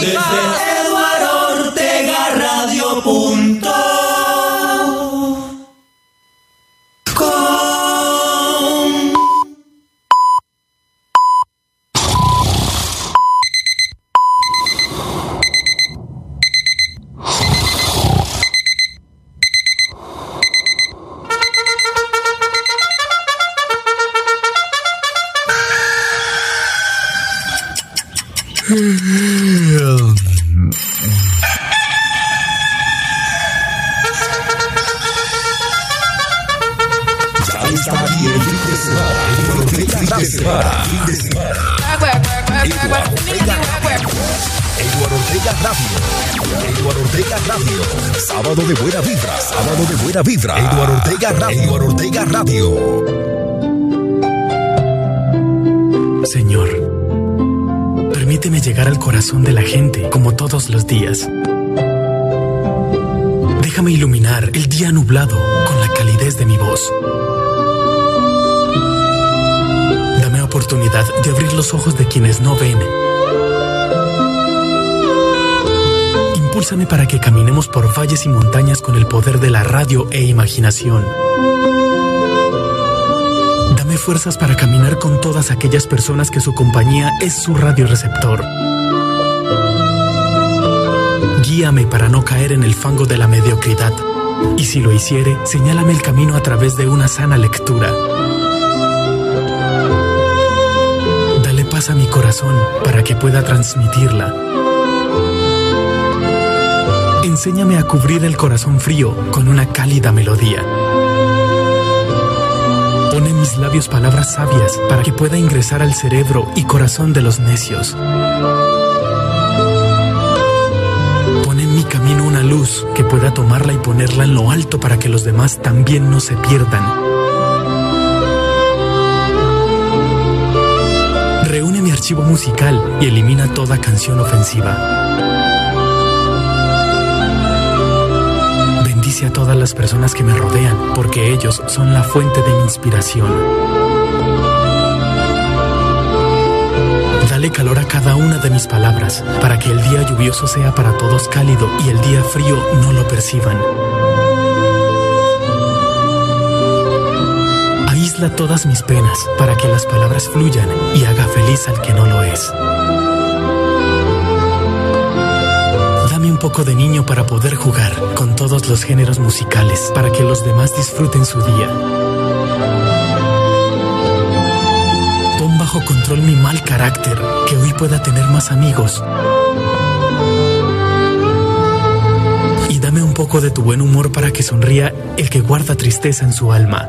de Dame oportunidad de abrir los ojos de quienes no ven. Impúlsame para que caminemos por valles y montañas con el poder de la radio e imaginación. Dame fuerzas para caminar con todas aquellas personas que su compañía es su radioreceptor. Guíame para no caer en el fango de la mediocridad. Y si lo hiciere, señálame el camino a través de una sana lectura. Dale paz a mi corazón para que pueda transmitirla. Enséñame a cubrir el corazón frío con una cálida melodía. Pone en mis labios palabras sabias para que pueda ingresar al cerebro y corazón de los necios. Camino una luz que pueda tomarla y ponerla en lo alto para que los demás también no se pierdan. Reúne mi archivo musical y elimina toda canción ofensiva. Bendice a todas las personas que me rodean, porque ellos son la fuente de mi inspiración. Dale calor a cada una de mis palabras, para que el día lluvioso sea para todos cálido y el día frío no lo perciban. Aísla todas mis penas, para que las palabras fluyan y haga feliz al que no lo es. Dame un poco de niño para poder jugar con todos los géneros musicales, para que los demás disfruten su día. Bajo control mi mal carácter, que hoy pueda tener más amigos. Y dame un poco de tu buen humor para que sonría el que guarda tristeza en su alma.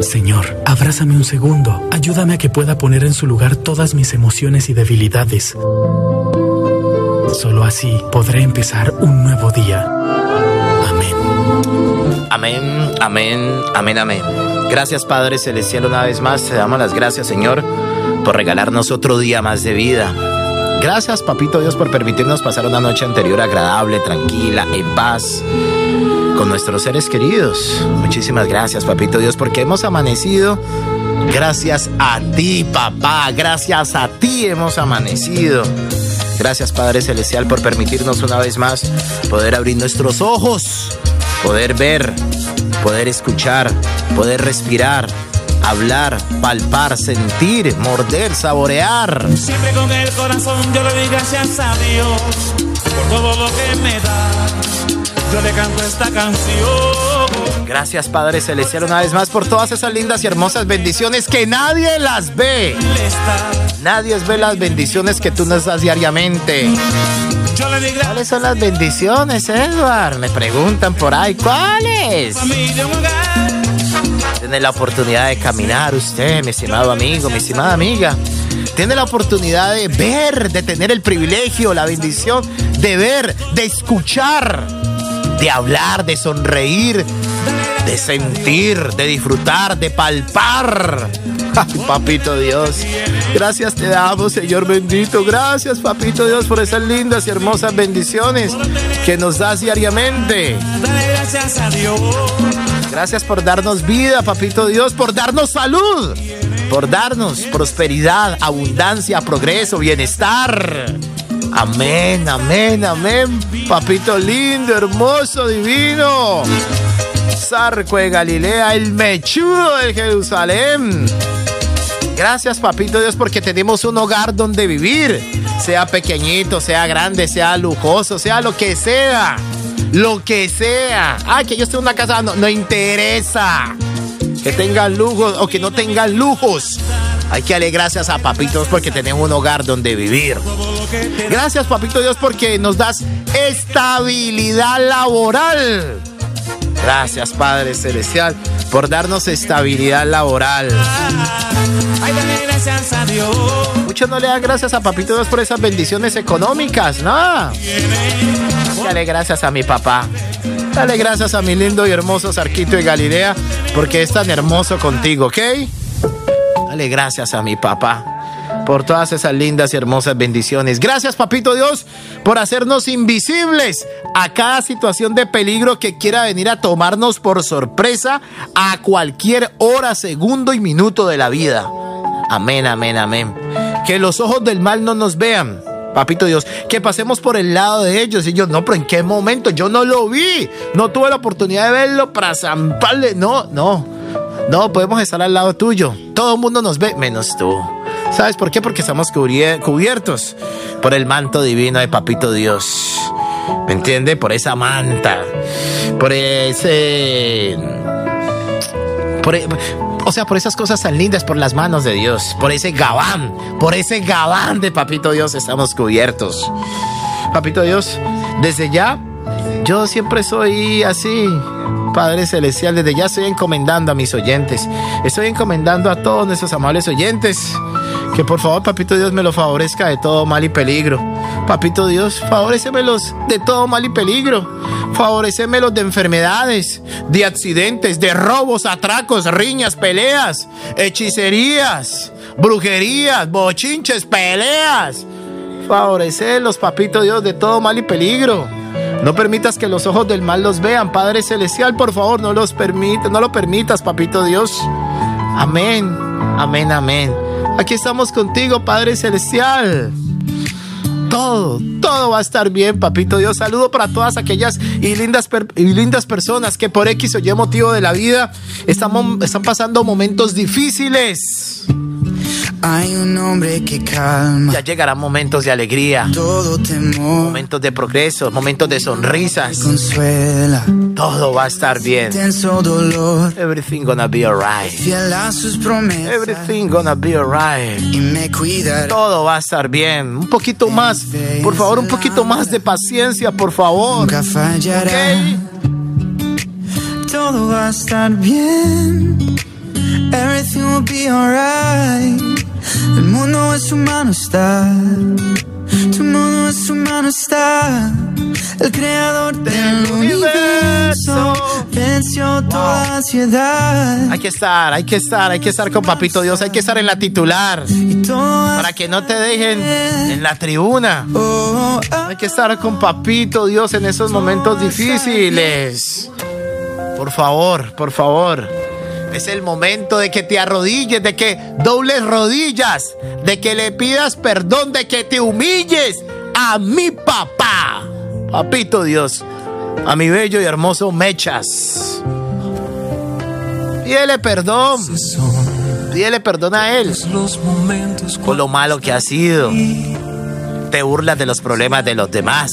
Señor, abrázame un segundo, ayúdame a que pueda poner en su lugar todas mis emociones y debilidades. Solo así podré empezar un nuevo día. Amén, amén, amén, amén. Gracias Padre Celestial una vez más, te damos las gracias Señor por regalarnos otro día más de vida. Gracias Papito Dios por permitirnos pasar una noche anterior agradable, tranquila, en paz con nuestros seres queridos. Muchísimas gracias Papito Dios porque hemos amanecido. Gracias a ti, papá. Gracias a ti hemos amanecido. Gracias Padre Celestial por permitirnos una vez más poder abrir nuestros ojos poder ver, poder escuchar, poder respirar, hablar, palpar, sentir, morder, saborear. Siempre con el corazón yo le doy gracias a Dios por todo lo que me da. Yo le canto esta canción. Gracias Padre Celestial una vez más por todas esas lindas y hermosas bendiciones que nadie las ve. Nadie ve las bendiciones que tú nos das diariamente. ¿Cuáles son las bendiciones, Edward? Me preguntan por ahí, ¿cuáles? Tiene la oportunidad de caminar usted, mi estimado amigo, mi estimada amiga. Tiene la oportunidad de ver, de tener el privilegio, la bendición de ver, de escuchar, de hablar, de sonreír, de sentir, de disfrutar, de palpar. papito Dios, gracias te damos, Señor bendito. Gracias, papito Dios, por esas lindas y hermosas bendiciones que nos das diariamente. Gracias por darnos vida, papito Dios, por darnos salud por darnos prosperidad, abundancia, progreso, bienestar. Amén, amén, amén. Papito lindo, hermoso, divino. Zarco de Galilea, el mechudo de Jerusalén. Gracias, papito Dios, porque tenemos un hogar donde vivir. Sea pequeñito, sea grande, sea lujoso, sea lo que sea. Lo que sea. Ay, que yo esté en una casa, no, no interesa. Que tengan lujos o que no tengan lujos. Hay que darle gracias a Papito Dios porque tenemos un hogar donde vivir. Gracias, Papito Dios, porque nos das estabilidad laboral. Gracias, Padre Celestial, por darnos estabilidad laboral. Muchos no le dan gracias a Papito Dios por esas bendiciones económicas, ¿no? Dale gracias a mi papá. Dale gracias a mi lindo y hermoso Sarquito de Galilea, porque es tan hermoso contigo, ¿ok? Dale gracias a mi papá por todas esas lindas y hermosas bendiciones. Gracias, Papito Dios, por hacernos invisibles a cada situación de peligro que quiera venir a tomarnos por sorpresa a cualquier hora, segundo y minuto de la vida. Amén, amén, amén. Que los ojos del mal no nos vean. Papito Dios, que pasemos por el lado de ellos. Y yo, no, pero ¿en qué momento? Yo no lo vi. No tuve la oportunidad de verlo para zamparle. No, no. No, podemos estar al lado tuyo. Todo el mundo nos ve, menos tú. ¿Sabes por qué? Porque estamos cubiertos por el manto divino de Papito Dios. ¿Me entiende? Por esa manta. Por ese... Por, e, o sea, por esas cosas tan lindas, por las manos de Dios, por ese gabán, por ese gabán de Papito Dios estamos cubiertos. Papito Dios, desde ya, yo siempre soy así, Padre Celestial, desde ya estoy encomendando a mis oyentes, estoy encomendando a todos nuestros amables oyentes, que por favor, Papito Dios, me lo favorezca de todo mal y peligro. Papito Dios, favorecémelos de todo mal y peligro. Favorecémelos de enfermedades, de accidentes, de robos, atracos, riñas, peleas, hechicerías, brujerías, bochinches, peleas. Favorecelos, Papito Dios, de todo mal y peligro. No permitas que los ojos del mal los vean, Padre Celestial, por favor, no los permite, no lo permitas, Papito Dios. Amén, amén, amén. Aquí estamos contigo, Padre Celestial todo, todo va a estar bien, papito Dios. Saludo para todas aquellas y lindas, y lindas personas que por X o Y motivo de la vida están, están pasando momentos difíciles. Hay un hombre que calma. Ya llegarán momentos de alegría. Todo temor. Momentos de progreso, momentos de sonrisas. Consuela. Todo va a estar bien. Tenso dolor. Everything gonna be alright. Fiel a sus promesas. Everything gonna be alright. Y me cuidará. Todo va a estar bien. Un poquito más. Por favor, un poquito más de paciencia, por favor. Nunca fallará. Okay. Todo va a estar bien. Everything will be alright. El mundo es humano está. Tu mundo es humano está. El creador del universo venció toda ansiedad. Hay que estar, hay que estar, hay que estar con Papito Dios, hay que estar en la titular. Para que no te dejen en la tribuna. Oh, Hay que estar con Papito Dios en esos momentos difíciles. Por favor, por favor. Es el momento de que te arrodilles, de que dobles rodillas, de que le pidas perdón, de que te humilles a mi papá. Papito Dios, a mi bello y hermoso Mechas. Pídele perdón. Pídele perdón a él por lo malo que ha sido. Te burlas de los problemas de los demás.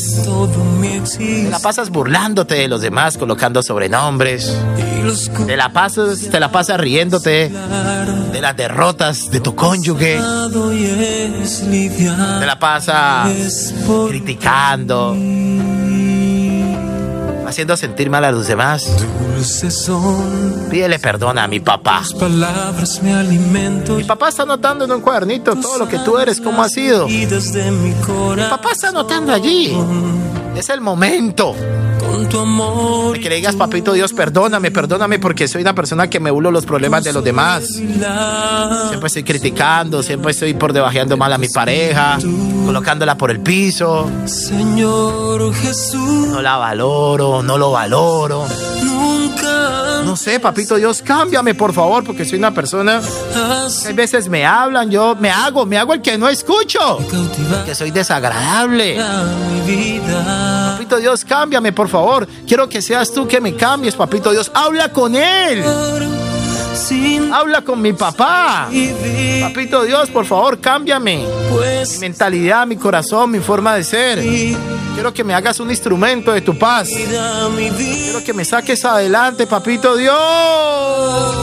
Te la pasas burlándote de los demás, colocando sobrenombres. Te la pasas, te la pasas riéndote de las derrotas de tu cónyuge. Te la pasas criticando, haciendo sentir mal a los demás. Pídele perdón a mi papá. Mi papá está anotando en un cuadernito todo lo que tú eres, cómo has sido. Mi papá está anotando allí. Es el momento. Con tu amor Que le digas, papito Dios, perdóname, perdóname porque soy una persona que me burlo los problemas de los demás. Siempre estoy criticando, siempre estoy por debajeando mal a mi pareja, colocándola por el piso. Señor Jesús No la valoro, no lo valoro. No sé, papito Dios, cámbiame por favor, porque soy una persona a veces me hablan, yo me hago, me hago el que no escucho, que soy desagradable. Papito Dios, cámbiame por favor. Quiero que seas tú que me cambies, papito Dios. Habla con él. Habla con mi papá. Papito Dios, por favor, cámbiame. Mi mentalidad, mi corazón, mi forma de ser. Quiero que me hagas un instrumento de tu paz. Quiero que me saques adelante, papito Dios.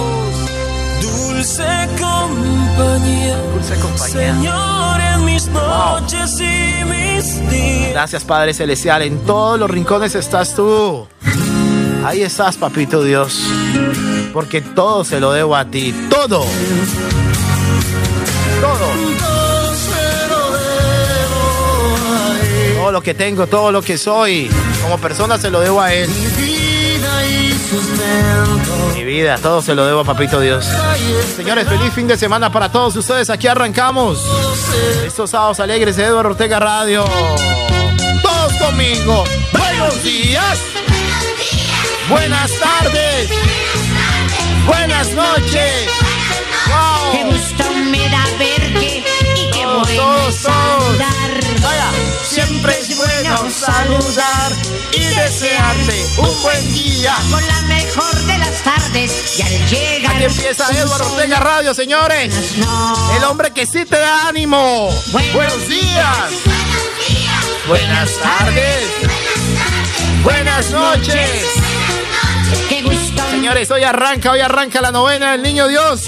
Dulce compañía. Dulce compañía. Señor, en mis noches y mis días. Gracias, Padre Celestial. En todos los rincones estás tú. Ahí estás, papito Dios. Porque todo se lo debo a ti. Todo. Todo. Todo lo que tengo, todo lo que soy. Como persona se lo debo a Él. Mi vida, todo se lo debo a Papito Dios. Señores, feliz fin de semana para todos ustedes. Aquí arrancamos. Estos sábados alegres de Eduardo Ortega Radio. Todos conmigo. Buenos días. Buenas tardes. Buenas noches. Qué Wow. gusto me da verte y qué bueno saludar. Vaya, siempre es bueno saludar y desearte un buen día. Con la mejor de las tardes y al llegar. Aquí empieza Eduardo Ortega Radio, señores. No. El hombre que sí te da ánimo. Buenos Buenos días. Buenas tardes. Buenas noches. Señores, hoy arranca, hoy arranca la novena del Niño Dios.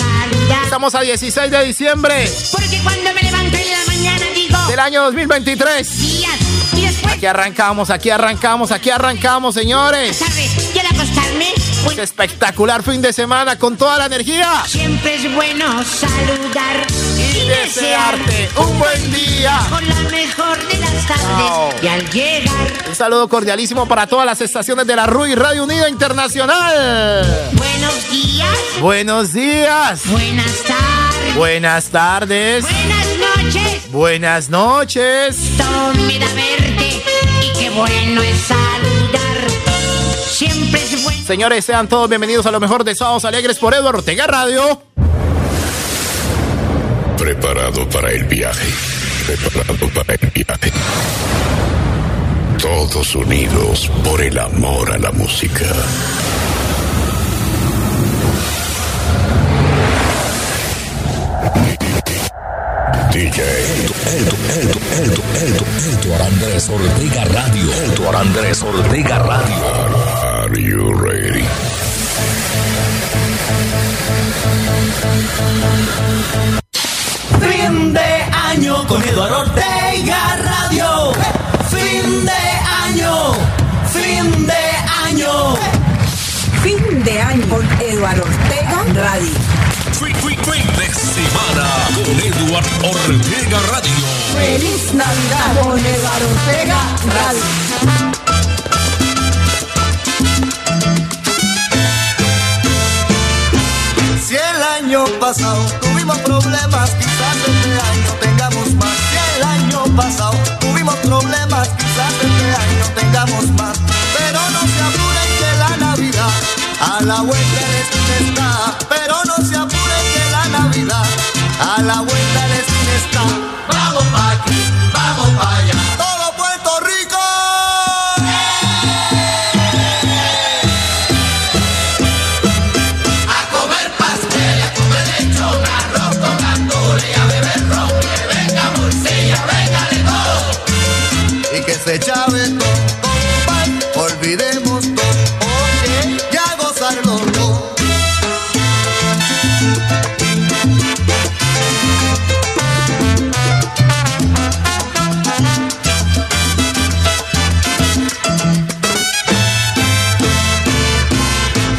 Estamos a 16 de diciembre Porque cuando me levanto en la mañana digo del año 2023. días y después Aquí arrancamos, aquí arrancamos, aquí arrancamos, señores. y al acostarme pues Este espectacular fin de semana con toda la energía. siempre es bueno saludar Y desearte un buen día. con la mejor de las tardes y al llegar Un saludo cordialísimo para todas las estaciones de la RUI Radio Unida Internacional. buenos días Buenos días. buenas tardes Buenas tardes. buenas noches Buenas noches. Todo me da verte y qué bueno es saludar. Siempre es bueno. Señores, sean todos bienvenidos a lo mejor de Sábados Alegres por Eduardo Ortega Radio. Preparado para el viaje. Preparado para el viaje. Todos unidos por el amor a la música. DJ Eldo, Eldo, Eldo, Eldo, Eldo Andrés Ortega Radio. Eldo Andrés Ortega Radio. Are you ready? Fin de año con Eduardo Ortega Radio. Fin de año. Fin de año. Fin de año con Eduardo Ortega Radio. Fin, fin, fin de semana con Edward Ortega Radio. Feliz Navidad con Eduardo Ortega Radio. El año pasado tuvimos problemas, quizás este año tengamos más. Si el año pasado tuvimos problemas, quizás este año tengamos más. Pero no se apuren que la Navidad a la vuelta de esquina está. Pero no se apuren que la Navidad a la vuelta de se chave olvidemos todo, oye, y a gozarlo todo.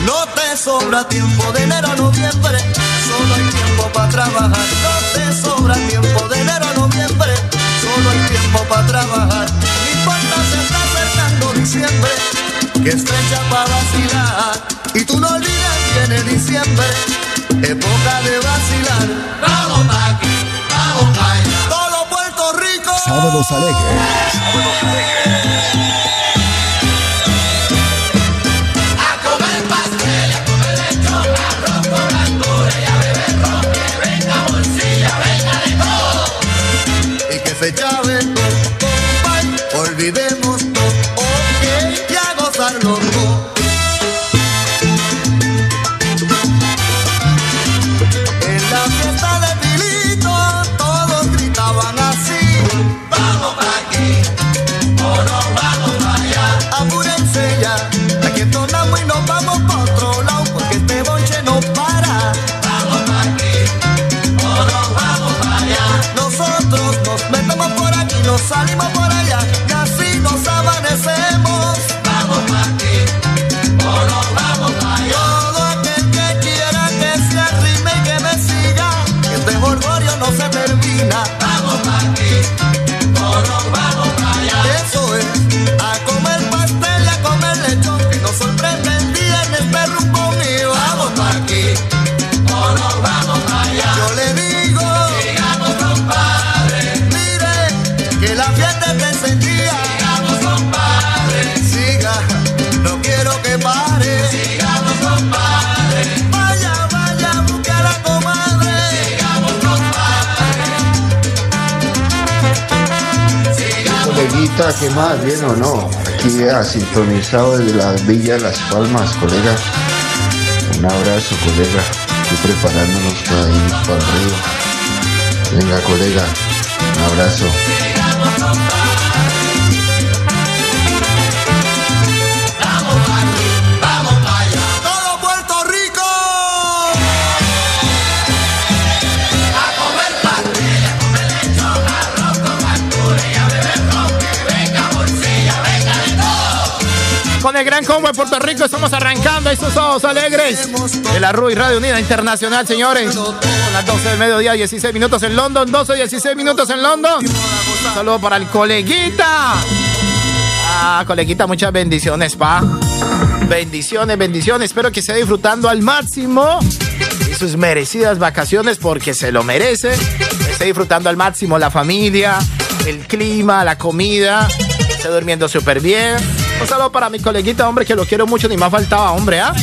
No te sobra tiempo de enero Que estrecha para vacilar. Y tú no olvidas que en diciembre, época de vacilar. Vamos aquí, vamos a ir. Todos los puertorricos. ¡Sábamos alegres! ¡A comer pastel, a comer lechona, a romper la dureza a beber ropa. Venga un venga de todo. Y que se llame. A gozarlo ¿qué más? ¿Bien o no? Aquí ha sintonizado desde la Villa Las Palmas, colega. Un abrazo, colega. Estoy preparándonos para ir para el río. Venga, colega. Un abrazo. Con el gran combo de Puerto Rico estamos arrancando estos ojos alegres de la RUI Radio Unida Internacional, señores. Son las 12 del mediodía, 16 minutos en London, 12, 16 minutos en London. Un saludo para el coleguita. Ah, coleguita, muchas bendiciones, pa. Bendiciones, bendiciones. Espero que esté disfrutando al máximo de sus merecidas vacaciones porque se lo merece. Esté disfrutando al máximo la familia, el clima, la comida. Esté durmiendo súper bien. Un saludo para mi coleguita, hombre, que lo quiero mucho, ni más faltaba, hombre, ¿ah?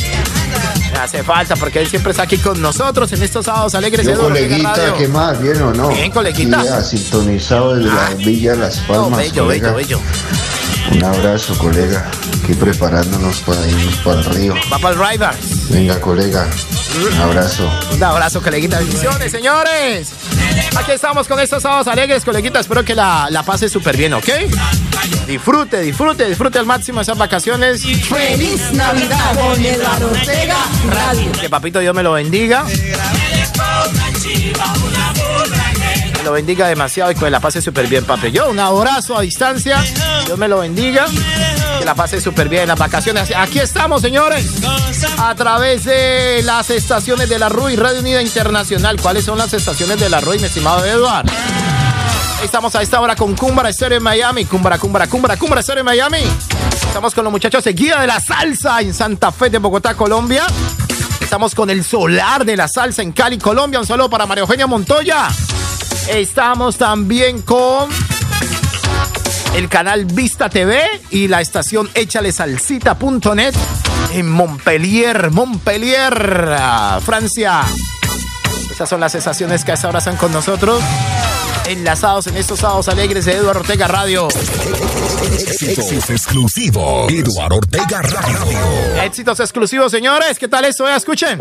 Me hace falta porque él siempre está aquí con nosotros en estos sábados alegres Yo, coleguita. ¿qué más? ¿Bien o no? Bien, coleguita. Sintonizado desde la Villa Las No, Palmas, bello, colega. bello, bello. Un abrazo, colega. Aquí preparándonos para irnos para el río. Va para el Riders. Venga, colega. Un abrazo. Un abrazo, coleguita. Bendiciones, señores. Aquí estamos con estos sábados alegres, coleguita. Espero que la, la pase súper bien, ¿ok? Disfrute, disfrute, disfrute al máximo esas vacaciones. Feliz Navidad con Eduardo Ortega Radio. Que papito Dios me lo bendiga. Me lo bendiga demasiado y que la pase súper bien, papi. Yo, un abrazo a distancia. Dios me lo bendiga. Que la pase súper bien en las vacaciones. Aquí estamos, señores. A través de las estaciones de la RUI, Radio Unida Internacional. ¿Cuáles son las estaciones de la RUI, mi estimado Eduardo? Estamos a esta hora con Cumbra Estéreo en Miami. Cumbra, Cumbra, Cumbra, Cumbra Estéreo en Miami. Estamos con los muchachos de Guía de la Salsa en Santa Fe de Bogotá, Colombia. Estamos con el Solar de la Salsa en Cali, Colombia. Un saludo para María Eugenia Montoya. Estamos también con el canal Vista TV y la estación échalesalsita.net en Montpellier, Montpellier, Francia. Esas son las estaciones que a esta hora están con nosotros. Enlazados en estos sábados alegres de Eduardo Ortega Radio. Éxitos exclusivos. Eduardo Ortega Radio. Éxitos exclusivos, señores. ¿Qué tal eso? Escuchen.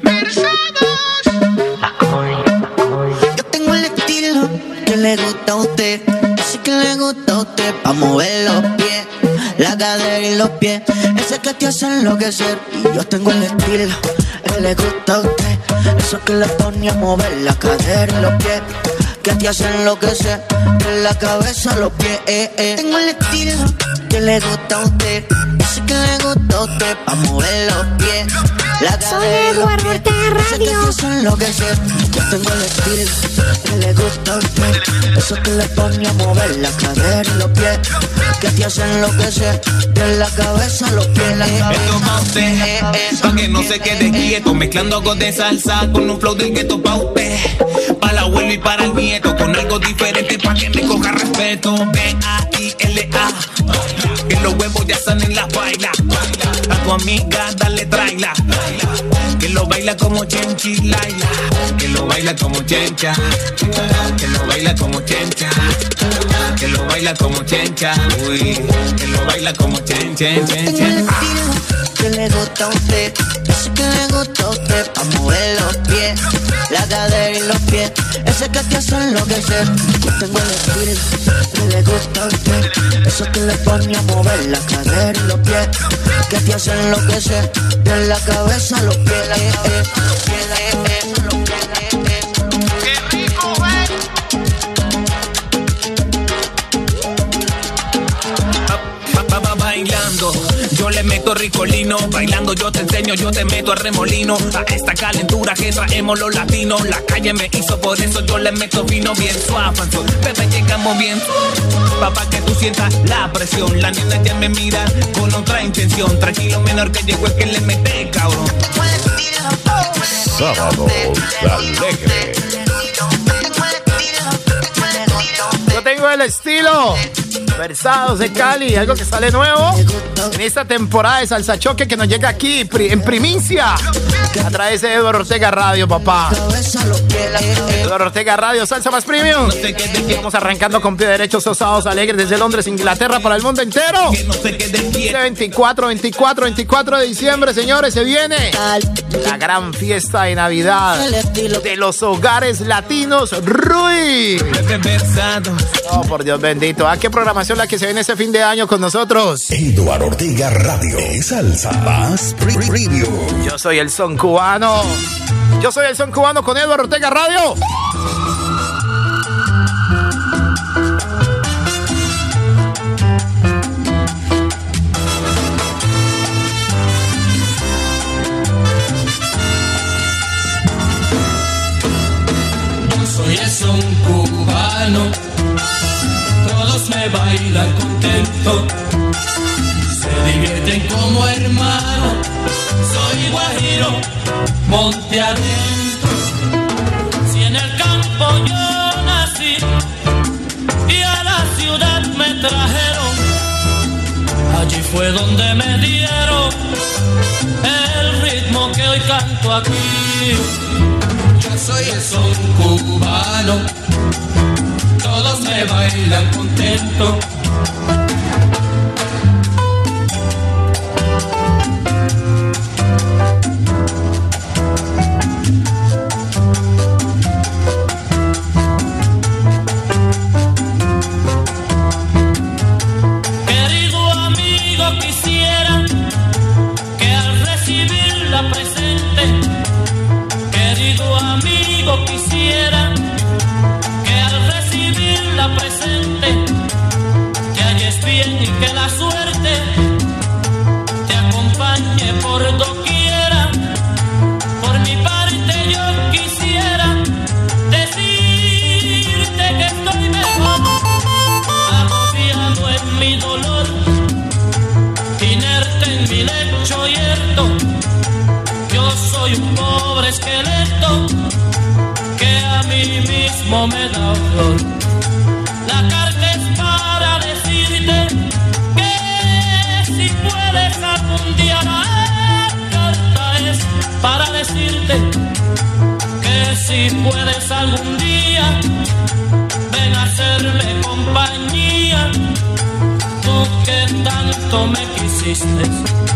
Yo que le gusta a usted. Ese que le gusta a usted pa' mover los pies, la cadera y los pies. Ese que te hace enloquecer. Y yo tengo el estilo que le gusta a usted. Eso que le pone a mover la cadera y los pies. Que te hace enloquecer. De la cabeza a los pies. eh, eh. Tengo el estilo que le gusta a usted. Ese que le gusta a usted pa' mover los pies. La cadera y los Eduardo. Ortega Ese que Radio. te enloquecer. Yo tengo el estilo que le gusta a usted. Eso que le pone a mover la cadera y los pies. Que te hacen enloquecer. De la cabeza a los pies. La Esto pa' usted, pa' que no se quede quieto, mezclando con de salsa con un flow del gueto pa' usted, para el abuelo y para el con algo diferente pa' que me coja respeto. B-A-I-L-A, que los huevos ya están en la baila, tu amiga dale traila, que lo baila como Chenchi Laila, que lo baila como Chencha, que lo baila como Chencha, que lo baila como Chencha, uy, que lo baila como Chen, Chen, Chen, Chen. Que le gusta a usted, ese que le gusta a usted, pa' mover los pies, la cadera y los pies, ese que te hace enloquecer. Yo tengo el estilo que le gusta a usted, eso que le pone a mover la cadera y los pies, que te hace enloquecer, de la cabeza a los pies, eh, eh, eh, eh, eh, le meto ricolino, bailando yo te enseño, yo te meto a remolino, a esta calentura que traemos los latinos, la calle me hizo, por eso yo le meto vino bien suave, bebé llegamos bien, papá que tú sientas la presión, la niña ya me mira con otra intención, tranquilo menor que llegó es que le mete cabrón. Sábados alegres. Estilo Versados de Cali, algo que sale nuevo en esta temporada de Salsa Choque que nos llega aquí en primicia a través de Eduardo Ortega Radio, papá. Eduardo Ortega Radio, Salsa Más Premium. Estamos arrancando con pie derecho esos sábados alegres desde Londres, Inglaterra, para el mundo entero. Este 24, 24, 24 de diciembre, señores, se viene la gran fiesta de Navidad de los hogares latinos Rui. Por Dios bendito. ¿A qué programación la que se viene ese fin de año con nosotros? Eduardo Ortega Radio. Salsa más Premium. Yo soy el son cubano. Yo soy el son cubano con Eduardo Ortega Radio. Yo soy el son cubano, bailan contento, se divierten como hermanos. Soy guajiro, monte adentro. Si en el campo yo nací y a la ciudad me trajeron, allí fue donde me dieron el ritmo que hoy canto aquí. Yo soy el son cubano, me bailan contento. Querido amigo, quisiera mismo me da horror. La carta es para decirte que si puedes algún día la carta es para decirte que si puedes algún día ven a hacerme compañía. Tú que tanto me quisiste.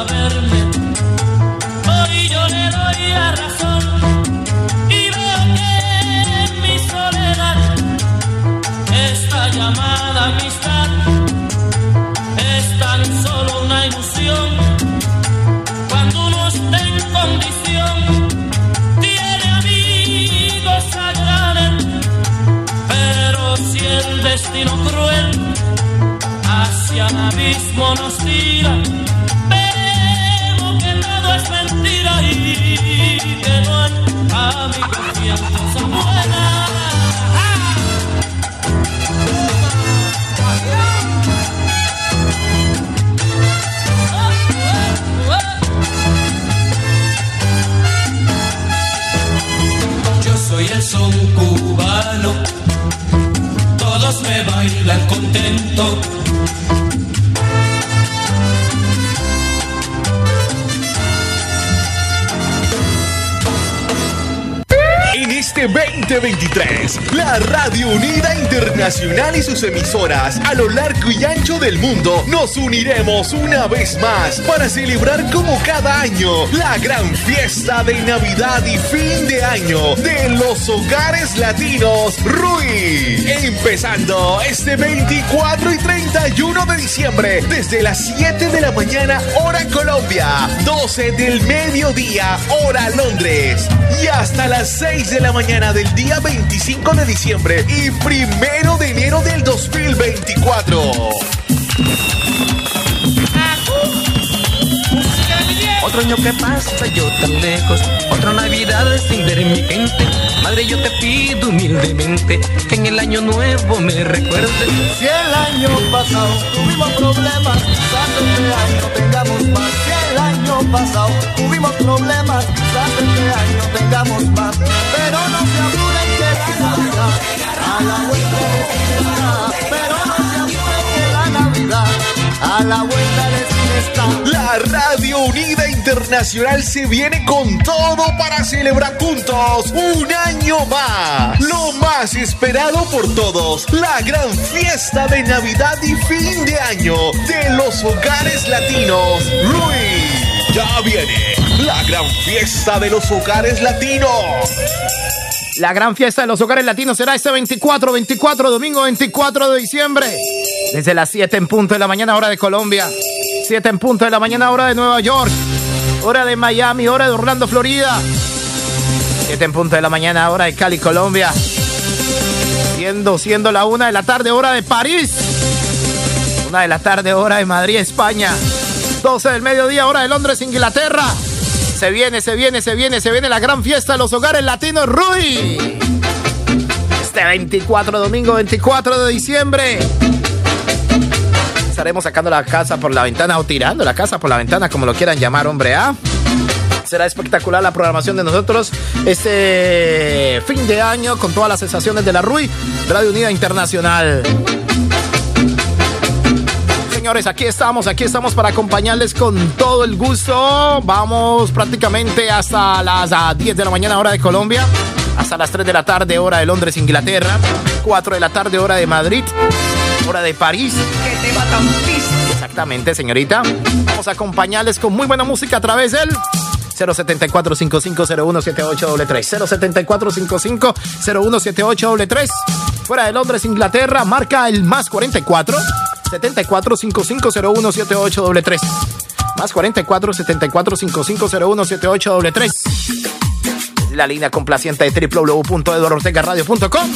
A verme. Hoy yo le doy la razón y veo que en mi soledad esta llamada amistad es tan solo una ilusión. Cuando uno está en condición, tiene amigos a granel. Pero si el destino cruel hacia el abismo nos bailar contento. Este 2023. La Radio Unida Internacional y sus emisoras a lo largo y ancho del mundo nos uniremos una vez más para celebrar como cada año la gran fiesta de Navidad y fin de año de los hogares latinos RUI. Empezando este 24 y 31 de diciembre desde las 7 de la mañana hora Colombia, 12 del mediodía hora Londres y hasta las 6 de la mañana del día 25 de diciembre y primero de enero del 2024. Otro año que pasa yo tan lejos, otra Navidad sin ver mi gente. Madre, yo te pido humildemente que en el año nuevo me recuerdes. Si el año pasado tuvimos problemas, quizás este año tengamos más. Si el año pasado tuvimos problemas, quizás este año tengamos más. Pero no se apuren que a la vuelta. Pero no a la vuelta de. La Radio Unida Internacional se viene con todo para celebrar juntos un año más. Lo más esperado por todos, la gran fiesta de Navidad y fin de año de los hogares latinos. Rui, ya viene la gran fiesta de los hogares latinos. La gran fiesta de los hogares latinos será este 24, 24, domingo 24 de diciembre. Desde las 7 en punto de la mañana, hora de Colombia. 7 en punto de la mañana, hora de Nueva York. Hora de Miami, hora de Orlando, Florida. 7 en punto de la mañana, hora de Cali, Colombia. Siendo, siendo la una de la tarde, hora de París. Una de la tarde, hora de Madrid, España. 12 del mediodía, hora de Londres, Inglaterra. Se viene, se viene, se viene, se viene la gran fiesta de los hogares latinos Rui. Este 24, domingo 24 de diciembre. Estaremos sacando la casa por la ventana o tirando la casa por la ventana, como lo quieran llamar, hombre, ¿ah? Será espectacular la programación de nosotros este fin de año con todas las sensaciones de la RUI, Radio Unida Internacional. Señores, aquí estamos, aquí estamos para acompañarles con todo el gusto. Vamos prácticamente hasta las 10 de la mañana hora de Colombia, hasta las 3 de la tarde hora de Londres, Inglaterra, 4 de la tarde hora de Madrid, hora de París. Exactamente, señorita. Vamos a acompañarles con muy buena música a través del 074 550178 074 550178 Fuera de Londres, Inglaterra, marca el más 44 74 5501 78 Más 44 74 5501 78 La línea complaciente de www.eduardortegaradio.com.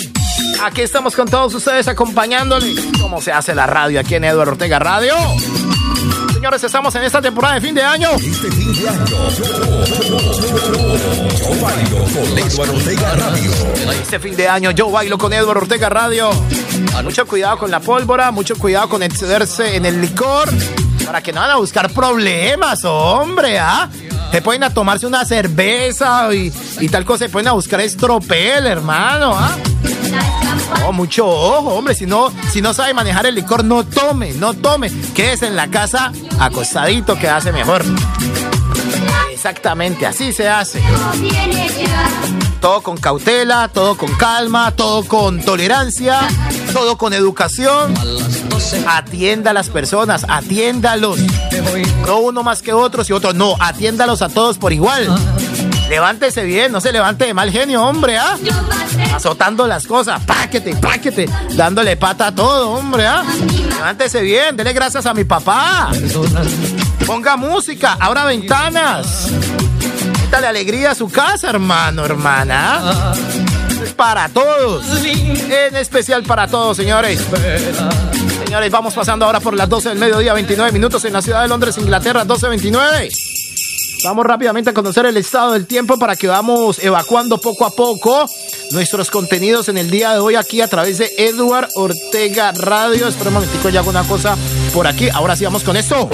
Aquí estamos con todos ustedes acompañándoles. ¿Cómo se hace la radio aquí en Eduardo Ortega Radio? Señores, estamos en esta temporada de fin de año. Este fin de año, yo bailo con Eduardo Ortega Radio. Este fin de año yo bailo con Eduardo Ortega Radio. Mucho cuidado con la pólvora, mucho cuidado con excederse en el licor. Para que no van a buscar problemas, hombre, ¿ah? Se pueden a tomarse una cerveza y, y tal cosa, se pueden a buscar estropel, hermano, ¿ah? Oh, mucho ojo, hombre. Si no, si no sabe manejar el licor, no tome, no tome. Quédese en la casa acostadito que hace mejor. Exactamente, así se hace. Todo con cautela, todo con calma, todo con tolerancia, todo con educación. Atienda a las personas, atiéndalos. No uno más que otros y otro no, atiéndalos a todos por igual. Levántese bien, no se levante de mal genio, hombre, ¿ah? Azotando las cosas, páquete, páquete, dándole pata a todo, hombre, ¿ah? Levántese bien, dele gracias a mi papá. Ponga música, abra ventanas. Dale alegría a su casa, hermano, hermana. Para todos. En especial para todos, señores. Vamos pasando ahora por las 12 del mediodía, 29 minutos en la ciudad de Londres, Inglaterra, 12.29. Vamos rápidamente a conocer el estado del tiempo para que vamos evacuando poco a poco nuestros contenidos en el día de hoy aquí a través de Edward Ortega Radio. Espera un momentico, ya hago una cosa por aquí. Ahora sí vamos con esto.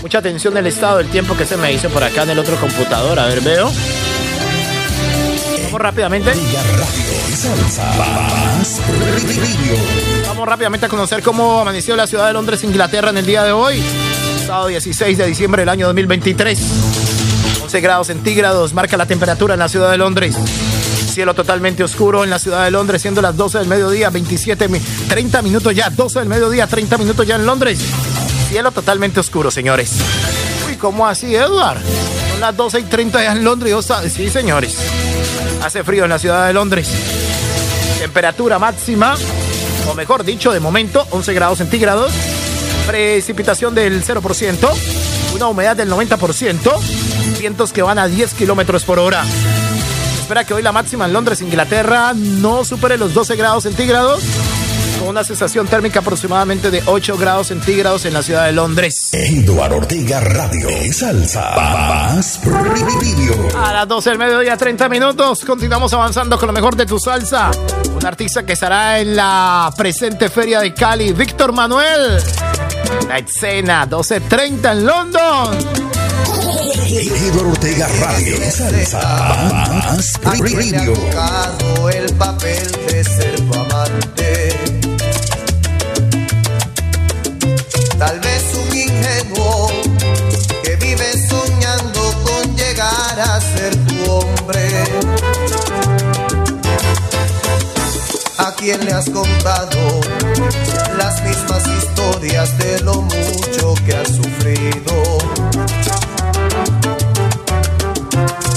Mucha atención del estado del tiempo que se me hizo por acá en el otro computador. A ver, veo. Vamos rápidamente. Vamos rápidamente a conocer cómo amaneció la ciudad de Londres, Inglaterra en el día de hoy. Sábado 16 de diciembre del año 2023. 11 grados centígrados marca la temperatura en la ciudad de Londres. Cielo totalmente oscuro en la ciudad de Londres, siendo las 12 del mediodía, 27, 30 minutos ya, 12 del mediodía, 30 minutos ya en Londres. Cielo totalmente oscuro, señores. Uy, ¿cómo así, Edward? Son las 12 y 30 ya en Londres. Sí, señores. Hace frío en la ciudad de Londres. Temperatura máxima, o mejor dicho, de momento, 11 grados centígrados. Precipitación del 0%. Una humedad del 90%. Vientos que van a 10 kilómetros por hora. Espera que hoy la máxima en Londres, Inglaterra, no supere los 12 grados centígrados con una sensación térmica aproximadamente de 8 grados centígrados en la ciudad de Londres. Eduardo Ortega Radio. Salsa. Más A las 12 del mediodía, 30 minutos. Continuamos avanzando con lo mejor de tu salsa. Un artista que estará en la presente feria de Cali, Víctor Manuel. La escena, 12.30 en London. Eduardo Ortega Radio. Salsa. Más Radio. el papel de ser tu amante tal vez un ingenuo que vive soñando con llegar a ser tu hombre. ¿A quien le has contado las mismas historias de lo mucho que has sufrido?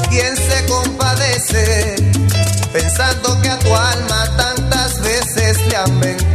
¿Quién se compadece pensando que a tu alma tantas veces le han mentido?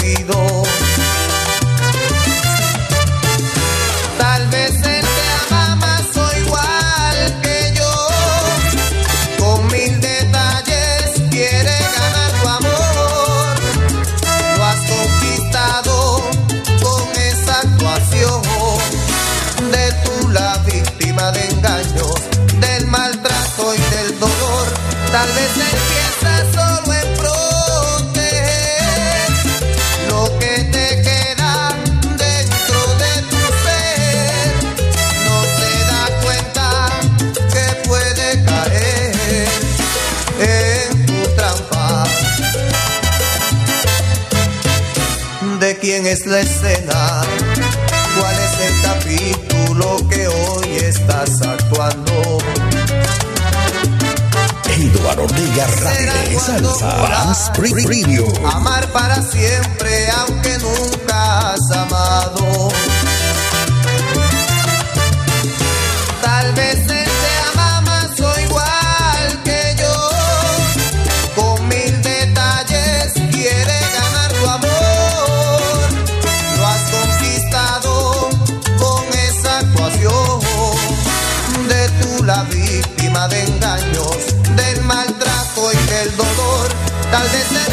Quién es la escena? ¿Cuál es el capítulo que hoy estás actuando? Eduardo Ortega Radio Salsa Radio. Amar para siempre aunque nunca has amado. Tal vez Tal vez él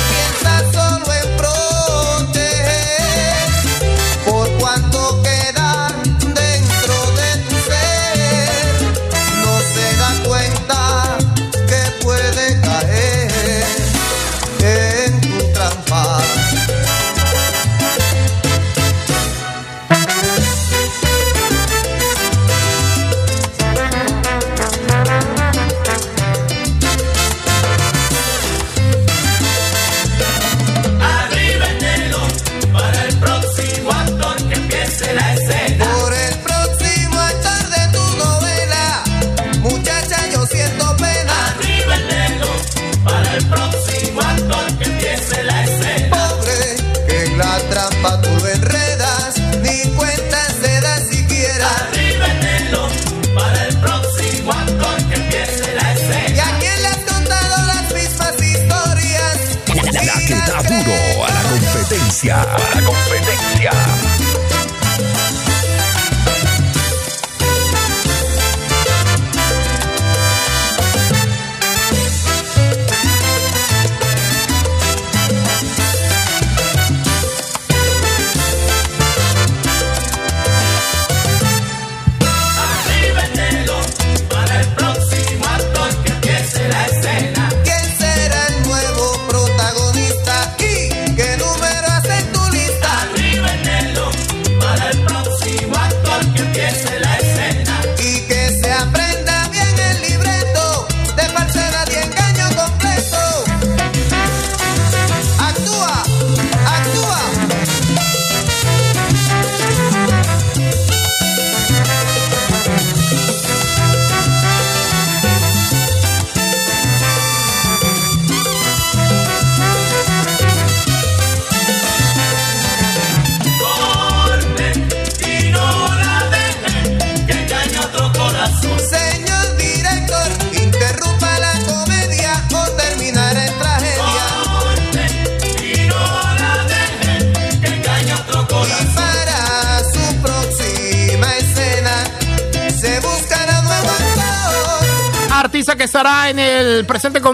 competencia. Competencia.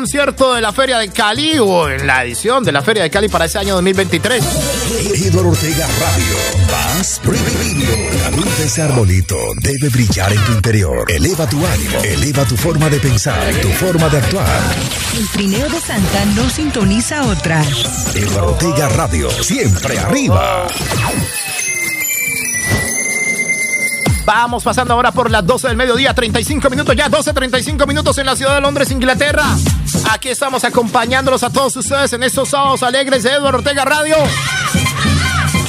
Concierto de la Feria de Cali o en la edición de la Feria de Cali para ese año 2023. Eduardo Ortega Radio. Más Radio. La luz de ese arbolito debe brillar en tu interior. Eleva tu ánimo, eleva tu forma de pensar, tu forma de actuar. El trineo de Santa no sintoniza otra. Eduardo Ortega Radio. Siempre arriba. Vamos pasando ahora por las 12 del mediodía, 35 minutos ya, 12, 35 minutos en la ciudad de Londres, Inglaterra. Aquí estamos acompañándolos a todos ustedes en estos sábados alegres de Eduardo Ortega Radio.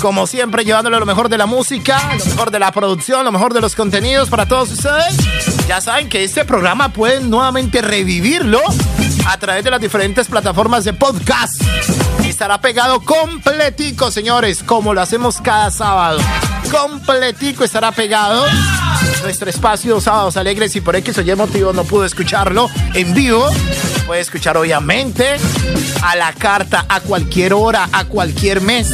Como siempre, llevándole lo mejor de la música, lo mejor de la producción, lo mejor de los contenidos para todos ustedes. Ya saben que este programa pueden nuevamente revivirlo a través de las diferentes plataformas de podcast. Estará pegado completico, señores, como lo hacemos cada sábado. Completico estará pegado nuestro espacio Sábados Alegres y por X o Y motivo no pudo escucharlo en vivo. Puede escuchar obviamente a la carta, a cualquier hora, a cualquier mes.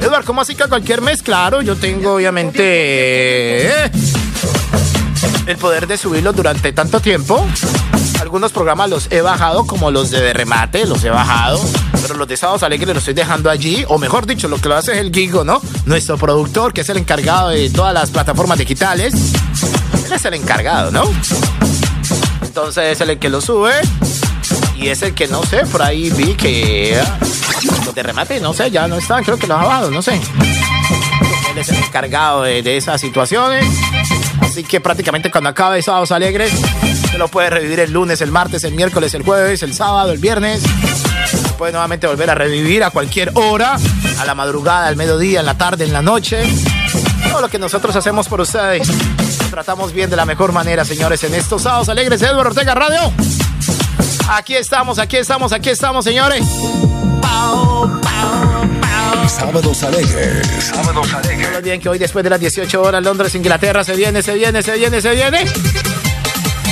Eduardo, ¿cómo así que a cualquier mes? Claro, yo tengo obviamente el poder de subirlo durante tanto tiempo. Algunos programas los he bajado, como los de remate, los he bajado. Pero los de Sábados Alegres los estoy dejando allí. O mejor dicho, lo que lo hace es el Gigo, ¿no? Nuestro productor, que es el encargado de todas las plataformas digitales. Él es el encargado, ¿no? Entonces es el que lo sube. Y es el que, no sé, por ahí vi que... Los de remate, no sé, ya no están. Creo que los ha bajado, no sé. Él es el encargado de, de esas situaciones. Así que prácticamente cuando acabe Sábados Alegres, se lo puede revivir el lunes, el martes, el miércoles, el jueves, el sábado, el viernes. Puede nuevamente volver a revivir a cualquier hora, a la madrugada, al mediodía, en la tarde, en la noche. Todo lo que nosotros hacemos por ustedes. Tratamos bien de la mejor manera, señores, en estos Sábados Alegres de Eduardo Ortega Radio. Aquí estamos, aquí estamos, aquí estamos, señores. Sábados Alegres. Sábados Alegres. No olviden que hoy, después de las 18 horas, Londres, Inglaterra, se viene, se viene, se viene, se viene.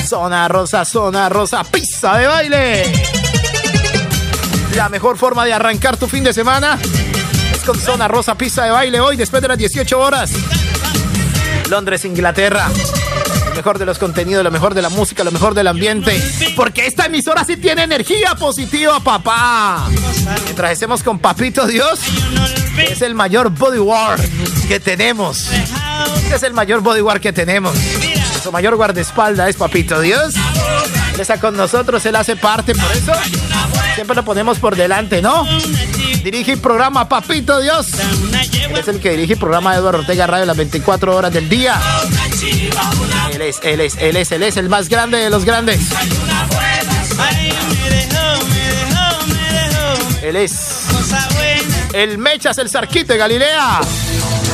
Zona rosa, zona rosa, pizza de baile. La mejor forma de arrancar tu fin de semana es con zona rosa, pizza de baile hoy, después de las 18 horas. Londres, Inglaterra. Lo mejor de los contenidos, lo mejor de la música, lo mejor del ambiente. Porque esta emisora sí tiene energía positiva, papá. Mientras estemos con Papito Dios, es el mayor bodyguard que tenemos. Este es el mayor bodyguard que tenemos. Su mayor guardaespaldas es Papito Dios. Él está con nosotros, él hace parte, por eso siempre lo ponemos por delante, ¿no? Dirige el programa Papito Dios. Es el que dirige el programa de Eduardo Ortega Radio las 24 horas del día. Él es, él es, él es, él es el más grande de los grandes. Él es el Mechas, el Sarquito de Galilea.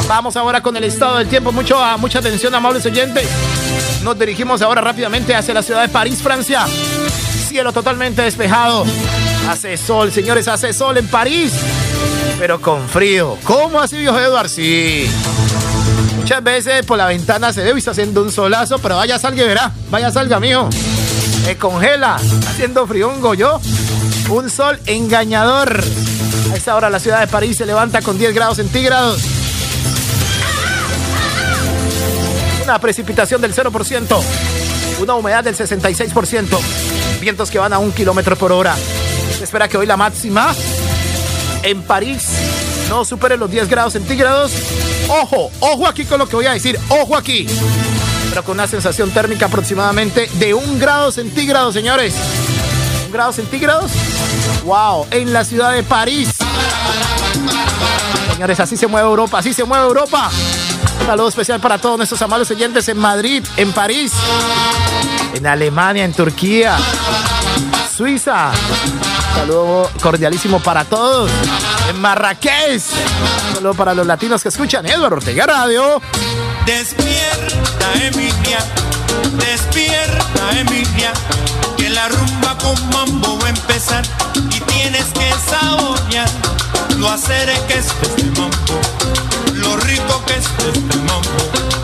Vamos ahora con el estado del tiempo. Mucho, mucha atención, amables oyentes. Nos dirigimos ahora rápidamente hacia la ciudad de París, Francia. Cielo totalmente despejado. Hace sol, señores, hace sol en París. Pero con frío. ¿Cómo así, viejo Eduardo? Sí. Muchas veces por la ventana se ve y está haciendo un solazo, pero vaya salga y verá. Vaya salga, mijo. Se congela. Haciendo un yo. Un sol engañador. A esta hora la ciudad de París se levanta con 10 grados centígrados. Una precipitación del 0%. Una humedad del 66%. Vientos que van a un kilómetro por hora. Espera que hoy la máxima en París no supere los 10 grados centígrados. Ojo, ojo aquí con lo que voy a decir. Ojo aquí. Pero con una sensación térmica aproximadamente de un grado centígrado, señores. ¿Un grado centígrados? ¡Wow! En la ciudad de París. Señores, así se mueve Europa, así se mueve Europa. Saludo especial para todos nuestros amables oyentes en Madrid, en París, en Alemania, en Turquía, Suiza. Saludo cordialísimo para todos. En Marrakech. Un para los latinos que escuchan Eduardo Ortega Radio. Despierta, Emilia. Despierta, Emilia. Que la rumba con mambo va a empezar. Y tienes que saborear lo hacer que es este mambo. Lo rico que es este mambo.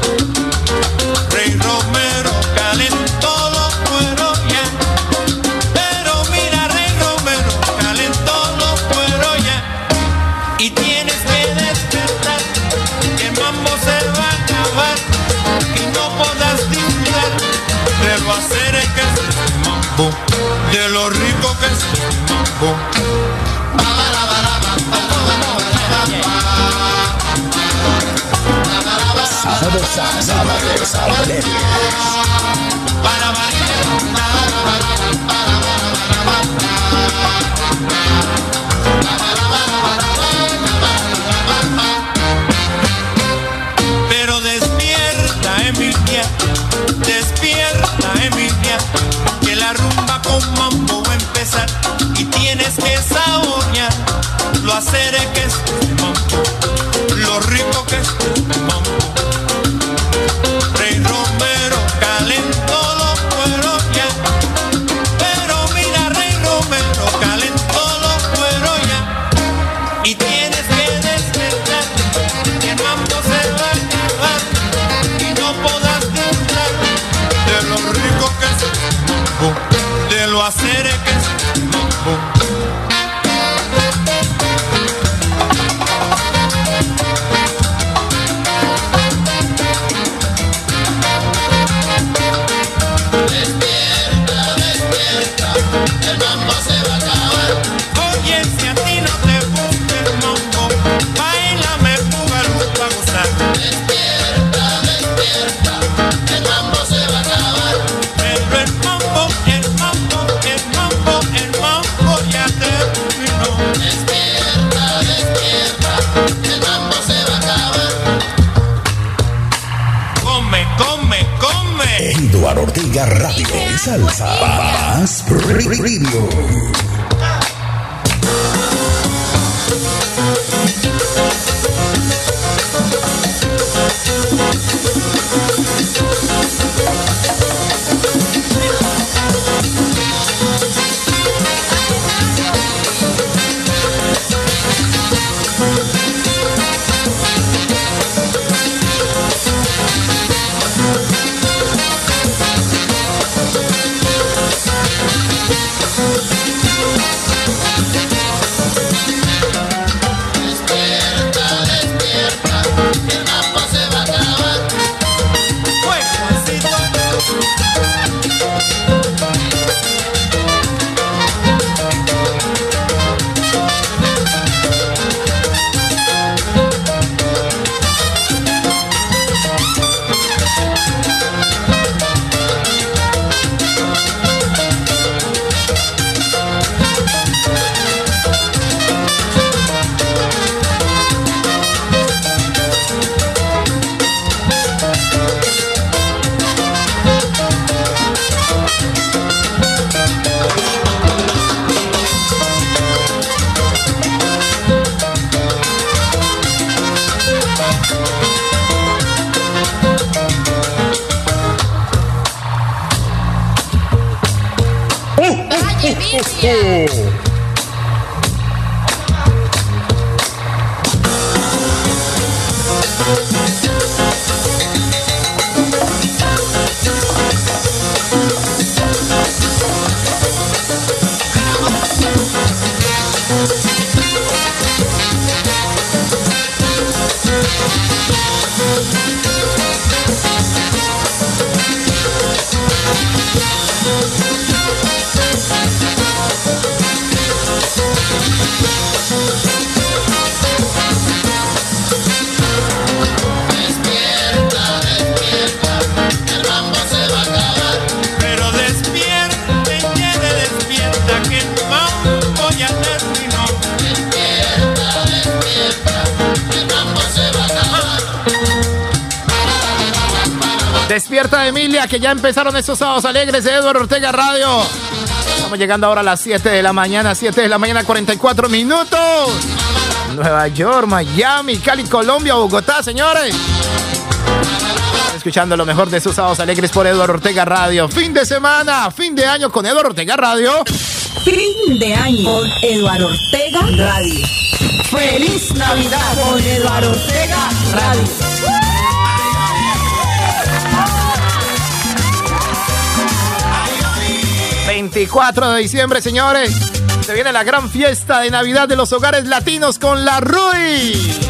Pero lo hacer que es este mambo, lo rico que es Salsa. Más Radio. Empezaron estos sábados alegres de Eduardo Ortega Radio. Estamos llegando ahora a las 7 de la mañana, 7 de la mañana, 44 minutos. Nueva York, Miami, Cali, Colombia, Bogotá, señores. Escuchando lo mejor de sus sábados alegres por Eduardo Ortega Radio. Fin de semana, fin de año con Eduardo Ortega Radio. Fin de año con Eduardo Ortega Radio. Feliz Navidad con Eduardo Ortega Radio. 24 de diciembre, señores. Se viene la gran fiesta de Navidad de los hogares latinos con la RUI.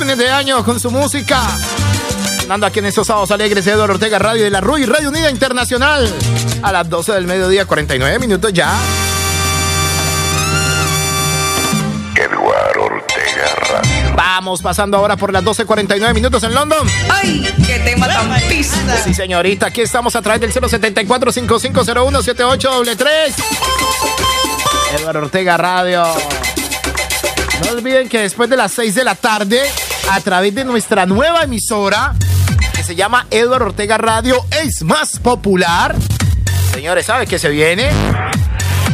Fines de año con su música. Sonando aquí en estos sábados alegres de Eduardo Ortega Radio de la RUI, Radio Unida Internacional. A las 12 del mediodía, 49 minutos ya. Eduardo Ortega Radio. Vamos pasando ahora por las 12.49 minutos en London. ¡Ay! ¡Qué tema tan pista! Sí, señorita, aquí estamos a través del 074-5501-7833. Eduardo Ortega Radio. No olviden que después de las 6 de la tarde, a través de nuestra nueva emisora, que se llama Eduardo Ortega Radio, es más popular. Señores, ¿sabe qué se viene?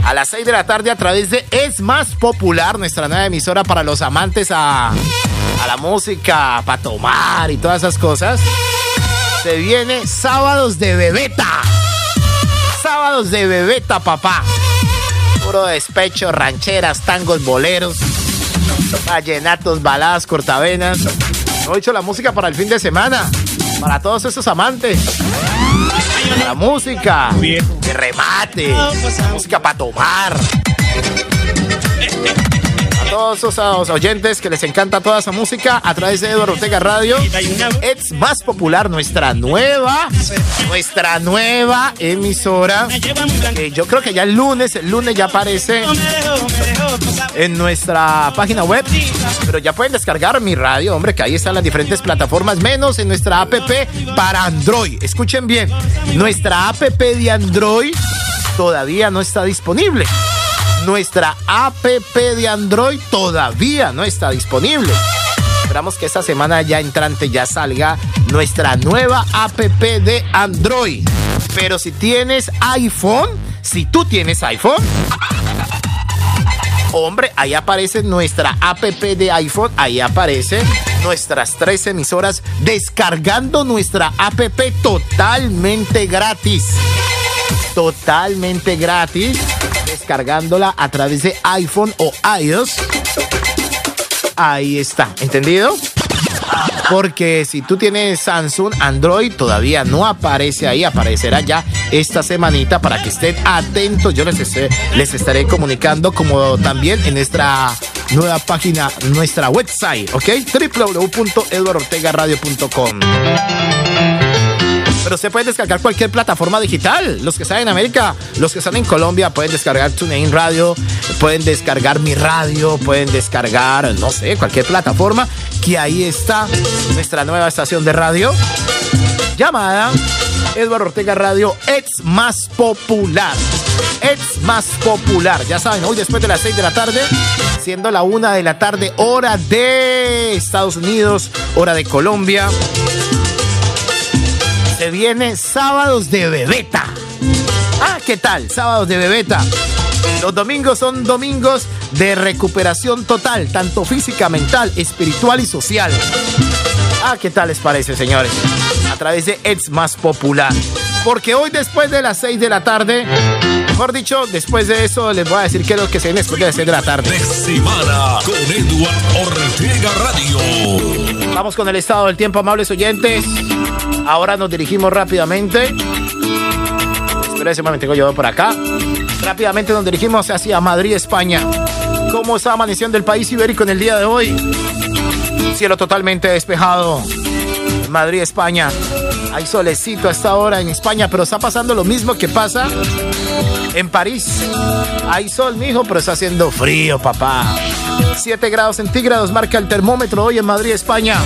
A las 6 de la tarde a través de Es Más Popular, nuestra nueva emisora para los amantes a, a la música, para tomar y todas esas cosas. Se viene Sábados de Bebeta. Sábados de Bebeta, papá. Puro despecho, rancheras, tangos, boleros, vallenatos, baladas, cortavenas. No he la música para el fin de semana. Para todos esos amantes. La música de remate. Música para tomar. A todos esos oyentes que les encanta toda esa música a través de Eduardo Ortega Radio. Es más popular nuestra nueva, nuestra nueva emisora. Que yo creo que ya el lunes, el lunes ya aparece en nuestra página web. Pero ya pueden descargar mi radio, hombre, que ahí están las diferentes plataformas, menos en nuestra app para Android. Escuchen bien, nuestra app de Android todavía no está disponible. Nuestra app de Android todavía no está disponible. Esperamos que esta semana ya entrante ya salga nuestra nueva app de Android. Pero si tienes iPhone, si tú tienes iPhone, hombre, ahí aparece nuestra app de iPhone, ahí aparece nuestras tres emisoras descargando nuestra app totalmente gratis. Totalmente gratis. Descargándola a través de iPhone o iOS. Ahí está, ¿entendido? Porque si tú tienes Samsung, Android todavía no aparece ahí, aparecerá ya esta semanita para que estén atentos. Yo les, les estaré comunicando como también en nuestra nueva página, nuestra website, ¿ok? www.eduardortegaradio.com. Pero se puede descargar cualquier plataforma digital. Los que están en América, los que están en Colombia pueden descargar TuneIn Radio, pueden descargar mi radio, pueden descargar, no sé, cualquier plataforma. Que ahí está nuestra nueva estación de radio llamada Eduardo Ortega Radio Ex Más Popular. Ex Más Popular. Ya saben, hoy después de las 6 de la tarde, siendo la 1 de la tarde, hora de Estados Unidos, hora de Colombia. Se viene sábados de bebeta. Ah, ¿qué tal? Sábados de bebeta. Los domingos son domingos de recuperación total, tanto física, mental, espiritual y social. Ah, ¿qué tal les parece, señores? A través de It's Más Popular. Porque hoy después de las 6 de la tarde, mejor dicho, después de eso les voy a decir qué es lo que se viene después de las 6 de la tarde. Semana con Eduardo Ortega Radio. Vamos con el estado del tiempo, amables oyentes. Ahora nos dirigimos rápidamente. Espérense un momento, yo por acá. Rápidamente nos dirigimos hacia Madrid, España. ¿Cómo está amaneciendo el país ibérico en el día de hoy? Cielo totalmente despejado. Madrid, España. Hay solecito a esta hora en España, pero está pasando lo mismo que pasa en París. Hay sol, mijo, pero está haciendo frío, papá. 7 grados centígrados marca el termómetro hoy en Madrid, España.